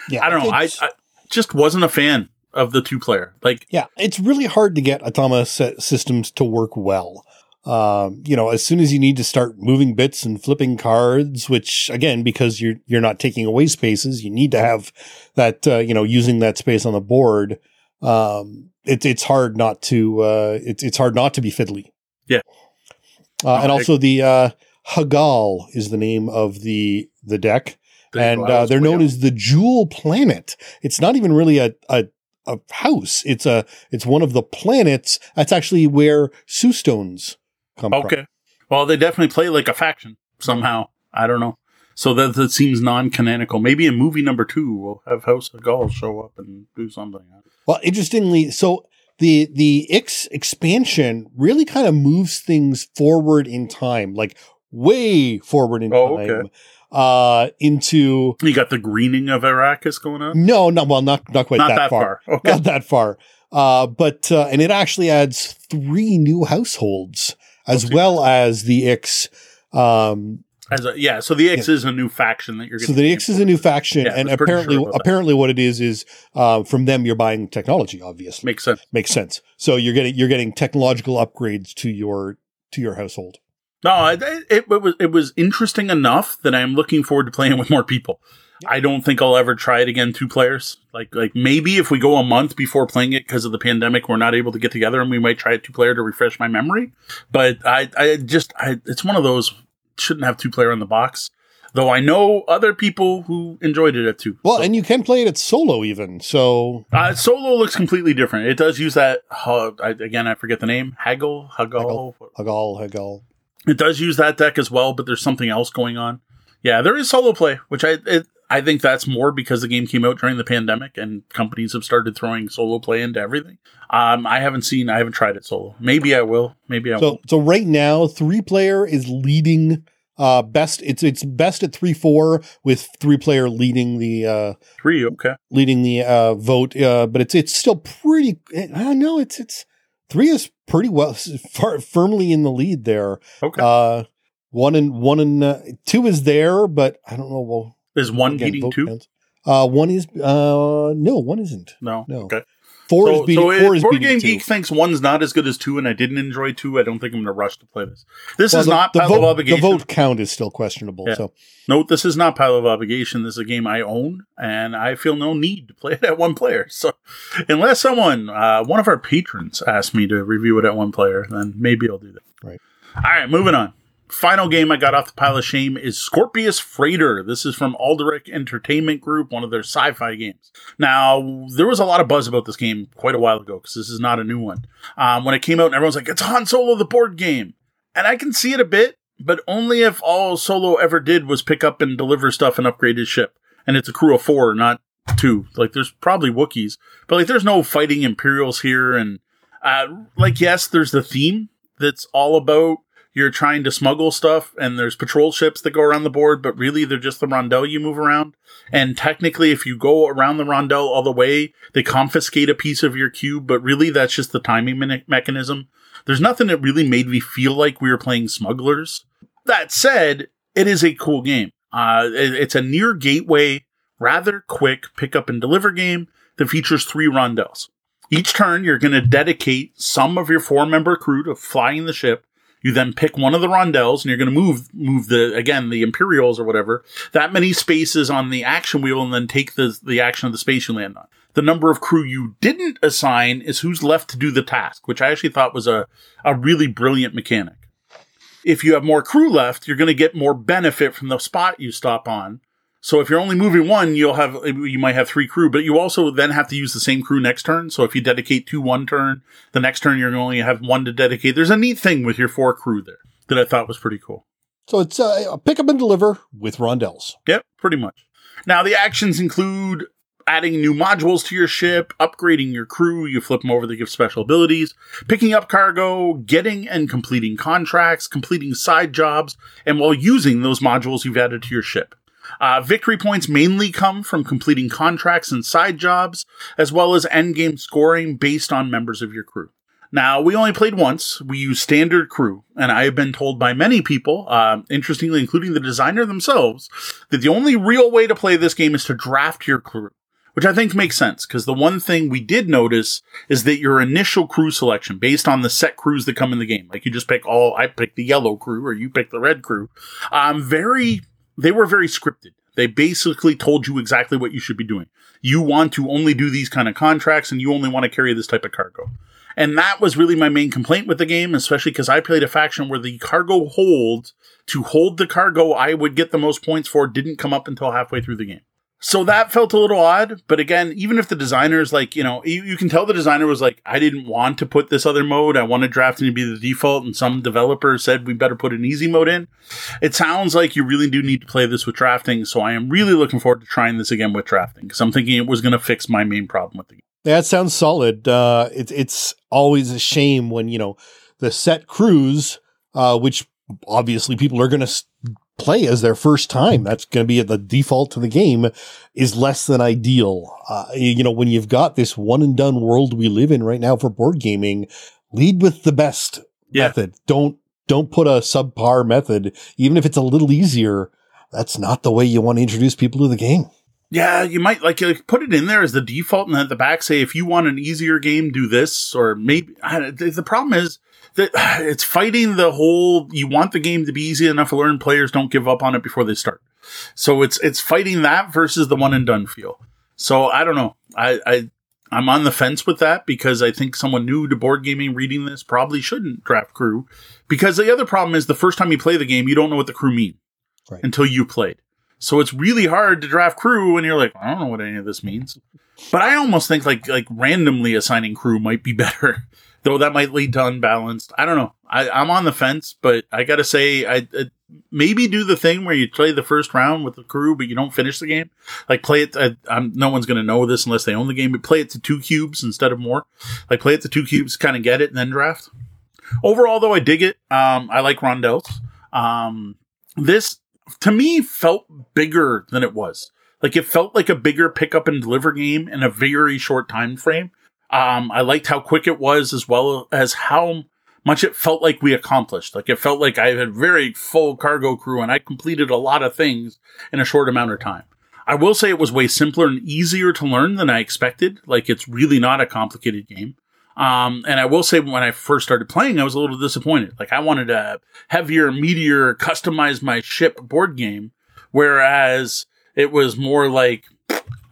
S1: Yeah,
S2: I don't know. I, I just wasn't a fan of the two player. Like,
S1: yeah, it's really hard to get Automa systems to work well. Um, you know, as soon as you need to start moving bits and flipping cards, which again, because you're you're not taking away spaces, you need to have that. Uh, you know, using that space on the board. Um, it's it's hard not to uh, it's it's hard not to be fiddly.
S2: Yeah,
S1: uh, and also the uh, Hagal is the name of the the deck and uh, they're known as the Jewel Planet. It's not even really a, a a house. It's a it's one of the planets. That's actually where Sue stones come from.
S2: okay.
S1: from.
S2: Well, they definitely play like a faction somehow. I don't know. So that, that seems non-canonical. Maybe in movie number two, we'll have House of Gaul show up and do something.
S1: Well, interestingly, so the the Ix expansion really kind of moves things forward in time, like way forward in
S2: oh,
S1: time.
S2: Okay
S1: uh, into
S2: you got the greening of Arrakis going on.
S1: No, no, well, not not quite
S2: not
S1: that,
S2: that
S1: far.
S2: far. Okay.
S1: Not that far. Uh, but uh, and it actually adds three new households as well as the Ix. Um,
S2: as a, yeah, so the Ix yeah. is a new faction that you're. Getting.
S1: So the Ix is a new faction, yeah, and apparently, sure apparently, what it is is uh, from them you're buying technology. Obviously,
S2: makes sense.
S1: Makes sense. So you're getting you're getting technological upgrades to your to your household.
S2: No, it, it, it, was it was interesting enough that I'm looking forward to playing with more people. I don't think I'll ever try it again two players. Like like maybe if we go a month before playing it because of the pandemic, we're not able to get together, and we might try it two player to refresh my memory. But I I just I, it's one of those shouldn't have two player on the box. Though I know other people who enjoyed it at two.
S1: Well, so. and you can play it at solo even. So
S2: uh, solo looks completely different. It does use that. Uh, I, again, I forget the name. Haggle, Haggle,
S1: Haggle, Haggle.
S2: It does use that deck as well, but there's something else going on. Yeah, there is solo play, which I it, I think that's more because the game came out during the pandemic and companies have started throwing solo play into everything. Um, I haven't seen, I haven't tried it solo. Maybe I will. Maybe I
S1: so,
S2: will.
S1: So right now, three player is leading. Uh, best it's it's best at three four with three player leading the uh
S2: three okay
S1: leading the uh vote uh but it's it's still pretty I don't know it's it's three is pretty well far, firmly in the lead there.
S2: Okay.
S1: Uh, one and one and uh, two is there, but I don't know. Well,
S2: is one again, beating two? Counts.
S1: Uh, one is uh, no, one isn't.
S2: No,
S1: no.
S2: Okay.
S1: Four so, is beating. So four is
S2: Board
S1: Game
S2: two. Geek thinks one's not as good as two, and I didn't enjoy two. I don't think I'm going to rush to play this. This well, is
S1: the,
S2: not
S1: the
S2: pile
S1: vote,
S2: of obligation.
S1: The vote count is still questionable. Yeah. So
S2: note this is not pile of obligation. This is a game I own, and I feel no need to play it at one player. So unless someone, uh, one of our patrons, asks me to review it at one player, then maybe I'll do that.
S1: Right.
S2: All right, moving on final game I got off the pile of shame is Scorpius Freighter. This is from Alderac Entertainment Group, one of their sci-fi games. Now, there was a lot of buzz about this game quite a while ago because this is not a new one. Um, when it came out, and everyone's like, "It's Han Solo, the board game," and I can see it a bit, but only if all Solo ever did was pick up and deliver stuff and upgrade his ship, and it's a crew of four, not two. Like, there's probably Wookiees, but like, there's no fighting Imperials here, and uh, like, yes, there's the theme that's all about you're trying to smuggle stuff and there's patrol ships that go around the board, but really they're just the rondel you move around. And technically, if you go around the rondel all the way, they confiscate a piece of your cube, but really that's just the timing me- mechanism. There's nothing that really made me feel like we were playing smugglers. That said, it is a cool game. Uh, it, it's a near gateway, rather quick pick up and deliver game that features three rondels. Each turn, you're going to dedicate some of your four member crew to flying the ship You then pick one of the rondels and you're going to move, move the, again, the Imperials or whatever, that many spaces on the action wheel and then take the, the action of the space you land on. The number of crew you didn't assign is who's left to do the task, which I actually thought was a, a really brilliant mechanic. If you have more crew left, you're going to get more benefit from the spot you stop on. So if you're only moving one, you'll have, you might have three crew, but you also then have to use the same crew next turn. So if you dedicate two one turn, the next turn you're going to have one to dedicate. There's a neat thing with your four crew there that I thought was pretty cool.
S1: So it's uh, a pick up and deliver with rondels.
S2: Yep, pretty much. Now the actions include adding new modules to your ship, upgrading your crew, you flip them over, they give special abilities, picking up cargo, getting and completing contracts, completing side jobs, and while using those modules you've added to your ship. Uh, victory points mainly come from completing contracts and side jobs, as well as endgame scoring based on members of your crew. Now, we only played once. We used standard crew, and I have been told by many people, uh, interestingly, including the designer themselves, that the only real way to play this game is to draft your crew which I think makes sense because the one thing we did notice is that your initial crew selection based on the set crews that come in the game, like you just pick all, I pick the yellow crew or you pick the red crew, um, very, they were very scripted. They basically told you exactly what you should be doing. You want to only do these kind of contracts and you only want to carry this type of cargo. And that was really my main complaint with the game, especially because I played a faction where the cargo hold to hold the cargo I would get the most points for didn't come up until halfway through the game. So that felt a little odd. But again, even if the designer is like, you know, you, you, can tell the designer was like, I didn't want to put this other mode. I wanted drafting to be the default. And some developer said we better put an easy mode in. It sounds like you really do need to play this with drafting. So I am really looking forward to trying this again with drafting because I'm thinking it was going to fix my main problem with the game.
S1: That sounds solid. Uh, it, it's always a shame when, you know, the set crews, uh, which obviously people are going to play as their first time. That's going to be the default to the game is less than ideal. Uh, you know, when you've got this one and done world we live in right now for board gaming, lead with the best yeah. method. Don't, don't put a subpar method, even if it's a little easier. That's not the way you want to introduce people to the game.
S2: Yeah, you might like, like put it in there as the default and at the back say if you want an easier game, do this or maybe the problem is that it's fighting the whole you want the game to be easy enough to learn players don't give up on it before they start. So it's it's fighting that versus the one and done feel. So I don't know. I, I I'm on the fence with that because I think someone new to board gaming reading this probably shouldn't draft crew. Because the other problem is the first time you play the game, you don't know what the crew mean right. until you played. So it's really hard to draft crew when you're like, I don't know what any of this means. But I almost think like like randomly assigning crew might be better though that might lead to unbalanced. I don't know. I, am on the fence, but I gotta say, I, maybe do the thing where you play the first round with the crew, but you don't finish the game. Like play it. I, no one's gonna know this unless they own the game. But play it to two cubes instead of more. Like play it to two cubes, kind of get it, and then draft. Overall, though, I dig it. Um, I like rondels. Um, this to me felt bigger than it was. Like it felt like a bigger pick up and deliver game in a very short time frame um, I liked how quick it was as well as how much it felt like we accomplished. Like it felt like I had very full cargo crew and I completed a lot of things in a short amount of time. I will say it was way simpler and easier to learn than I expected. Like it's really not a complicated game. Um, and I will say when I first started playing, I was a little disappointed. Like I wanted a heavier, meatier, customize my ship board game, whereas it was more like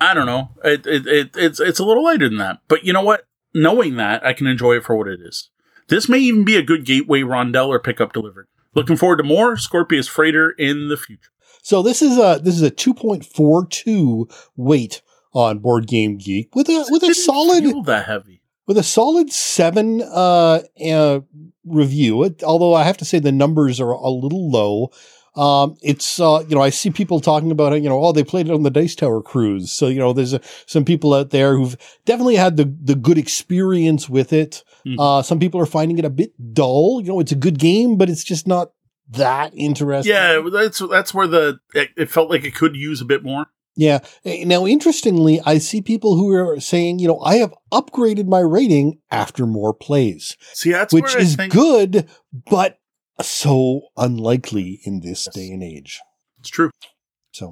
S2: I don't know. It, it, it, it's it's a little lighter than that. But you know what? Knowing that, I can enjoy it for what it is. This may even be a good gateway rondel or pickup delivered. Looking forward to more Scorpius Freighter in the future.
S1: So this is a this is a 2.42 weight on Board Game Geek with a with a solid
S2: that heavy
S1: with a solid seven uh, uh, review. It, although I have to say the numbers are a little low. Um, it's, uh, you know, I see people talking about it, you know, oh, they played it on the Dice Tower cruise. So, you know, there's a, some people out there who've definitely had the, the good experience with it. Mm-hmm. Uh, some people are finding it a bit dull. You know, it's a good game, but it's just not that interesting.
S2: Yeah, that's, that's where the, it, it felt like it could use a bit more.
S1: Yeah. Now, interestingly, I see people who are saying, you know, I have upgraded my rating after more plays.
S2: See, that's
S1: which is
S2: think-
S1: good, but so unlikely in this yes. day and age.
S2: It's true.
S1: So,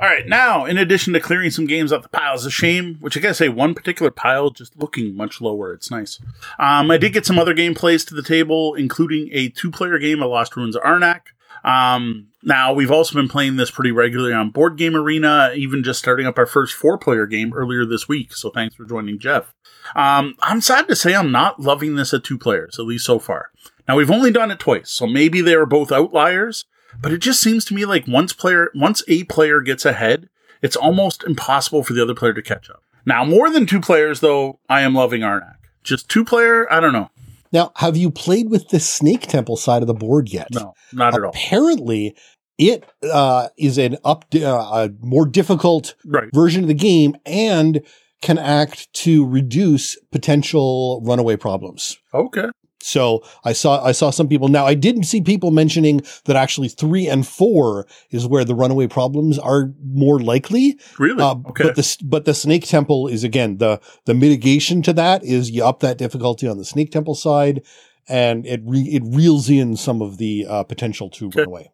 S2: All right, now, in addition to clearing some games off the piles of shame, which I gotta say, one particular pile just looking much lower. It's nice. Um, I did get some other gameplays to the table, including a two player game of Lost Ruins of Arnak. Um, now, we've also been playing this pretty regularly on Board Game Arena, even just starting up our first four player game earlier this week. So thanks for joining, Jeff. Um, I'm sad to say I'm not loving this at two players, at least so far. Now, we've only done it twice, so maybe they are both outliers, but it just seems to me like once player, once a player gets ahead, it's almost impossible for the other player to catch up. Now, more than two players, though, I am loving Arnak. Just two player, I don't know.
S1: Now, have you played with the Snake Temple side of the board yet?
S2: No, not at all.
S1: Apparently, it uh, is an up uh, a more difficult
S2: Right.
S1: version of the game and can act to reduce potential runaway problems.
S2: Okay.
S1: So I saw I saw some people now I didn't see people mentioning that actually 3 and 4 is where the runaway problems are more likely.
S2: Really?
S1: Uh,
S2: okay.
S1: But the but the Snake Temple is again the the mitigation to that is you up that difficulty on the Snake Temple side and it re- it reels in some of the uh, potential to run away.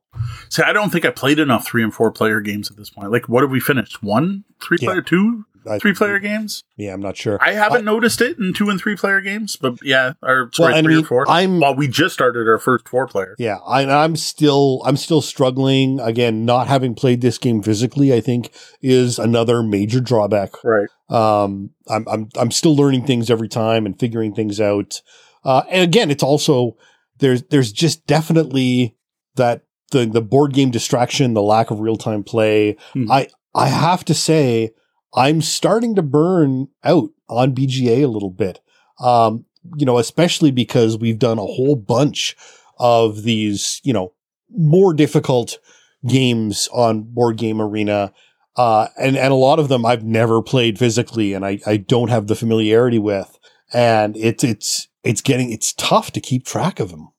S2: See, I don't think I played enough three and four player games at this point. Like, what have we finished? One three
S1: Yeah.
S2: player, two
S1: I-
S2: three player games?
S1: Yeah, I'm not sure.
S2: I haven't noticed it in two and three player games, but yeah, or sorry,
S1: Well, I
S2: three
S1: mean,
S2: or four.
S1: I'm-
S2: well, we just started our first four player.
S1: Yeah, I, I'm still I'm still struggling. Again, not having played this game physically, I think is another major drawback.
S2: Right.
S1: Um, I'm I'm I'm still learning things every time and figuring things out. Uh, and again, it's also there's there's just definitely that the the board game distraction, the lack of real time play.
S2: Mhm.
S1: I I have to say, I'm starting to burn out on BGA a little bit. Um, you know, especially because we've done a whole bunch of these, you know, more difficult games on Board Game Arena. Uh, and, and a lot of them I've never played physically and I, I don't have the familiarity with. And it's, it's, it's getting, it's tough to keep track of them.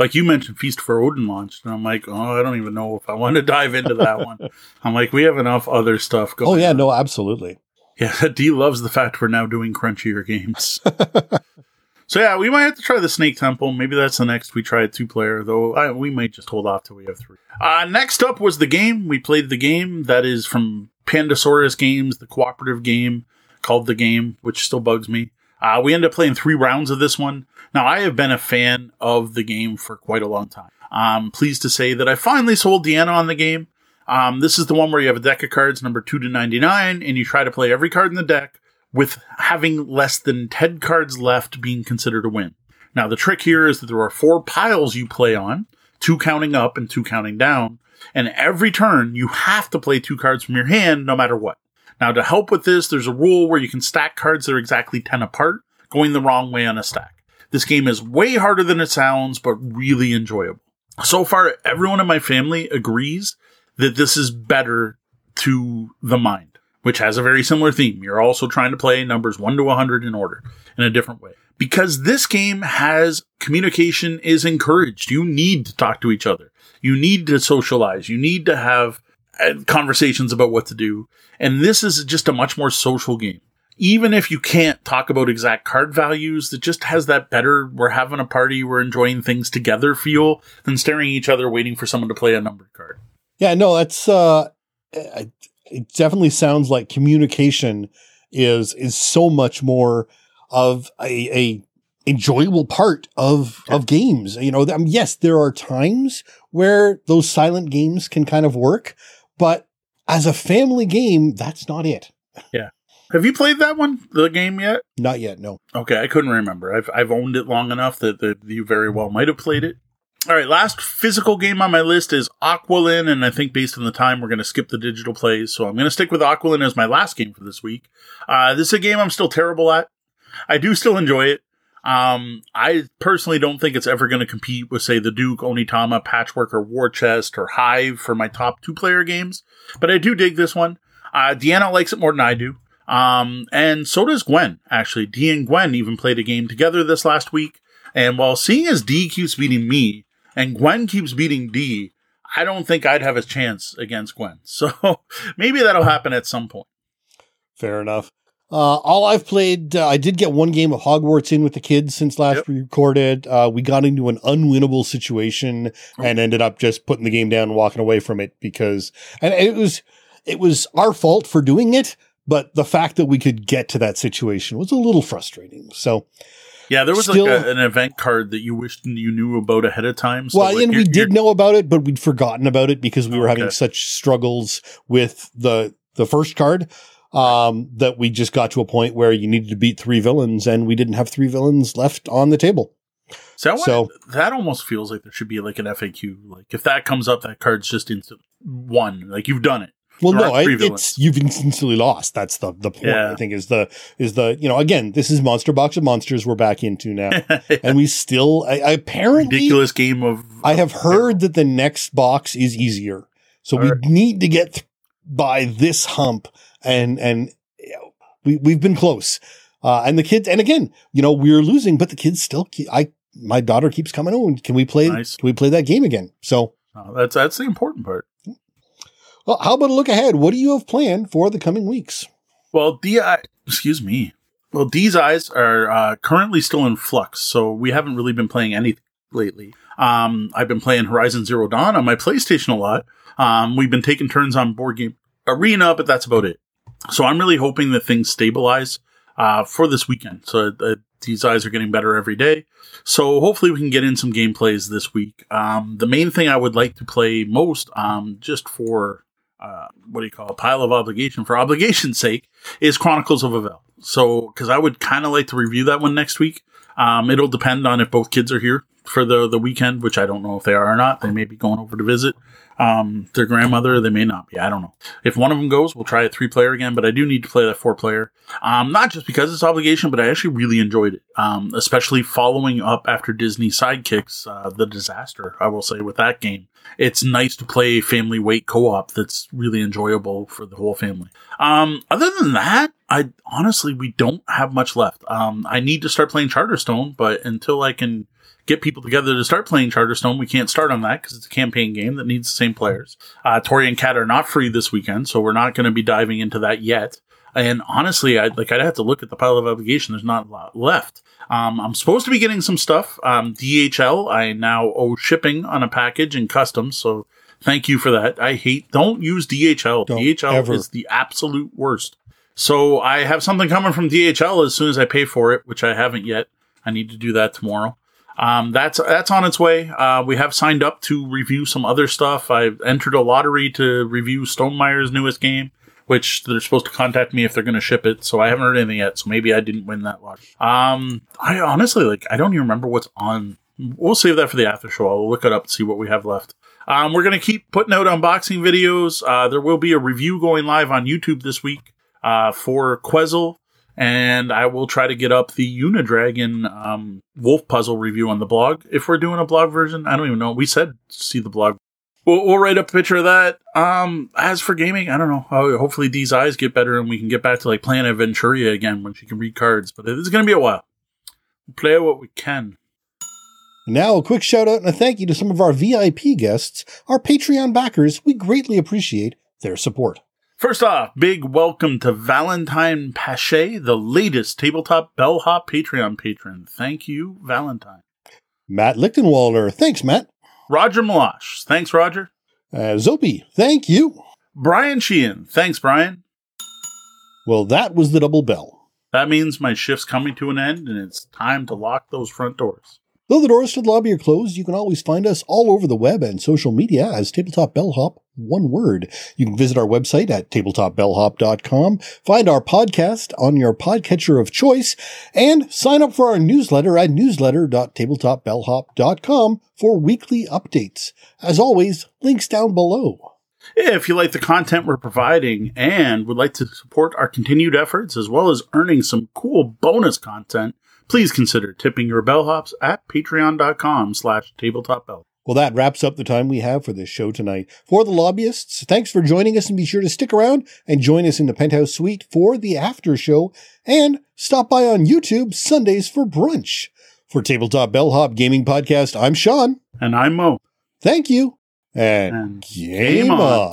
S2: Like you mentioned, Feast for Odin launched, and I'm like, oh, I don't even know if I want to dive into that one. I'm like, we have enough other stuff going.
S1: Oh yeah,
S2: on.
S1: no, absolutely.
S2: Yeah, D loves the fact we're now doing crunchier games. so yeah, we might have to try the Snake Temple. Maybe that's the next we try a two player, though. I, we might just hold off till we have three. Uh, next up was the game. We played the game that is from Pandasaurus Games, the cooperative game called the game, which still bugs me. Uh, we ended up playing three rounds of this one. Now, I have been a fan of the game for quite a long time. I'm pleased to say that I finally sold Deanna on the game. Um, this is the one where you have a deck of cards, number two to 99, and you try to play every card in the deck with having less than 10 cards left being considered a win. Now, the trick here is that there are four piles you play on, two counting up and two counting down, and every turn you have to play two cards from your hand no matter what. Now, to help with this, there's a rule where you can stack cards that are exactly 10 apart, going the wrong way on a stack. This game is way harder than it sounds, but really enjoyable. So far, everyone in my family agrees that this is better to the mind, which has a very similar theme. You're also trying to play numbers 1 to 100 in order in a different way. Because this game has communication is encouraged. You need to talk to each other. You need to socialize. You need to have uh, conversations about what to do. And this is just a much more social game. Even if you can't talk about exact card values, it just has that better, we're having a party, we're enjoying things together feel than staring at each other waiting for someone to play a numbered card.
S1: Yeah, no, that's uh, it it definitely sounds like communication is is so much more of a, a enjoyable part of of games. You know, I mean, yes, there are times where those silent games can kind of work, but as a family game, that's not it.
S2: Have you played that one, the game yet?
S1: Not yet. No.
S2: Okay, I couldn't remember. I've I've owned it long enough that, that you very well might have played it. All right, last physical game on my list is Aqualin, and I think based on the time, we're going to skip the digital plays. So I'm going to stick with Aqualin as my last game for this week. Uh, this is a game I'm still terrible at. I do still enjoy it. Um, I personally don't think it's ever going to compete with, say, the Duke, Onitama, Patchwork, or War Chest, or Hive for my top two player games. But I do dig this one. Uh, Deanna likes it more than I do. Um, and so does Gwen, actually. Dee and Gwen even played a game together this last week. And while seeing as Dee keeps beating me and Gwen keeps beating Dee, I don't think I'd have a chance against Gwen. So maybe that'll happen at some point.
S1: Fair enough. Uh, all I've played, uh, I did get one game of Hogwarts in with the kids since last
S2: Yep.
S1: we recorded. Uh, we got into an unwinnable situation and ended up just putting the game down and walking away from it because, and it was, it was our fault for doing it, but the fact that we could get to that situation was a little frustrating. So,
S2: Yeah, there was
S1: Still-
S2: like a, an event card that you wished you knew about ahead of time. So
S1: well,
S2: like,
S1: and we did know about it, but we'd forgotten about it because we were having such struggles with the the first card um, that we just got to a point where you needed to beat three villains, and we didn't have three villains left on the table.
S2: So, wanted-
S1: So-
S2: that almost feels like there should be like an FAQ. Like if that comes up, that card's just instant one. Like you've done it.
S1: Well, no,
S2: are
S1: I,
S2: villains.
S1: it's you've instantly lost. That's the the point.
S2: Yeah.
S1: I think is the is the you know again this is Monster Box of Monsters we're back into now, and we still I, I apparently
S2: Ridiculous game of.
S1: I have heard that the next box is easier, so we
S2: Alright.
S1: need to get th- by this hump, and and you know, we we've been close, uh, and the kids, and again, you know, we're losing, but the kids still. Keep, I my daughter keeps coming. Oh, can we play?
S2: Nice.
S1: Can we play that game again? So,
S2: Oh, that's that's the important part.
S1: Well, how about a look ahead? What do you have planned for the coming weeks?
S2: Well, DI, excuse me. Well, D's eyes are uh, currently still in flux, so we haven't really been playing anything lately. Um, I've been playing Horizon Zero Dawn on my PlayStation a lot. Um, we've been taking turns on board game arena, but that's about it. So I'm really hoping that things stabilize uh, for this weekend. So uh, these eyes are getting better every day. So hopefully we can get in some gameplays this week. Um, the main thing I would like to play most, um, just for uh, what do you call it, pile of obligation for obligation's sake, is Chronicles of Avel. So, because I would kind of like to review that one next week. Um, it'll depend on if both kids are here for the the weekend, which I don't know if they are or not. They may be going over to visit um, their grandmother. They may not be. I don't know. If one of them goes, we'll try a three player again. But I do need to play that four player. Um, not just because it's obligation, but I actually really enjoyed it. Um, especially following up after Disney Sidekicks, uh, the disaster. I will say with that game, it's nice to play family weight co op. That's really enjoyable for the whole family. Um, other than that, I honestly we don't have much left. Um, I need to start playing Charterstone, but until I can get people together to start playing Charterstone, we can't start on that because it's a campaign game that needs the same players. Uh, Tori and Kat are not free this weekend, so we're not going to be diving into that yet. And honestly, I like I'd have to look at the pile of obligation. There's not a lot left. Um, I'm supposed to be getting some stuff. Um, DHL, I now owe shipping on a package and customs, so thank you for that. I hate don't use DHL.
S1: Don't
S2: DHL
S1: ever.
S2: is the absolute worst. So I have something coming from DHL as soon as I pay for it, which I haven't yet. I need to do that tomorrow. Um, that's that's on its way. Uh, we have signed up to review some other stuff. I've entered a lottery to review Stonemaier's newest game, which they're supposed to contact me if they're going to ship it. So I haven't heard anything yet. So maybe I didn't win that lottery. Um, I honestly like I don't even remember what's on. We'll save that for the after show. I'll look it up and see what we have left. Um, we're going to keep putting out unboxing videos. Uh, there will be a review going live on YouTube this week uh, for Quezzle, and I will try to get up the Unidragon um, Wolf Puzzle review on the blog if we're doing a blog version. I don't even know. We said see the blog. We'll, we'll write up a picture of that. Um, as for gaming, I don't know. Hopefully these eyes get better and we can get back to like playing Aventuria again when she can read cards. But it's going to be a while. We'll play what we can.
S1: Now, a quick shout out and a thank you to some of our VIP guests, our Patreon backers. We greatly appreciate their support.
S2: First off, big welcome to Valentine Pache, the latest tabletop bellhop Patreon patron. Thank you, Valentine.
S1: Matt Lichtenwalder, thanks, Matt.
S2: Roger Malash. Thanks, Roger.
S1: Uh, Zopi, thank you.
S2: Brian Sheehan. Thanks, Brian.
S1: Well, that was the double bell.
S2: That means my shift's coming to an end and it's time to lock those front doors.
S1: Though the doors to the lobby are closed, you can always find us all over the web and social media as Tabletop Bellhop, one word. You can visit our website at tabletopbellhop.com, find our podcast on your podcatcher of choice, and sign up for our newsletter at newsletter.tabletopbellhop.com for weekly updates. As always, links down below.
S2: If you like the content we're providing and would like to support our continued efforts as well as earning some cool bonus content, please consider tipping your bellhops at patreon.com slash tabletopbell.
S1: Well, that wraps up the time we have for this show tonight. For the lobbyists, thanks for joining us and be sure to stick around and join us in the penthouse suite for the after show and stop by on YouTube Sundays for brunch. For Tabletop Bellhop Gaming Podcast, I'm Sean.
S2: And I'm Mo.
S1: Thank you and,
S2: And
S1: game,
S2: game
S1: on.
S2: on.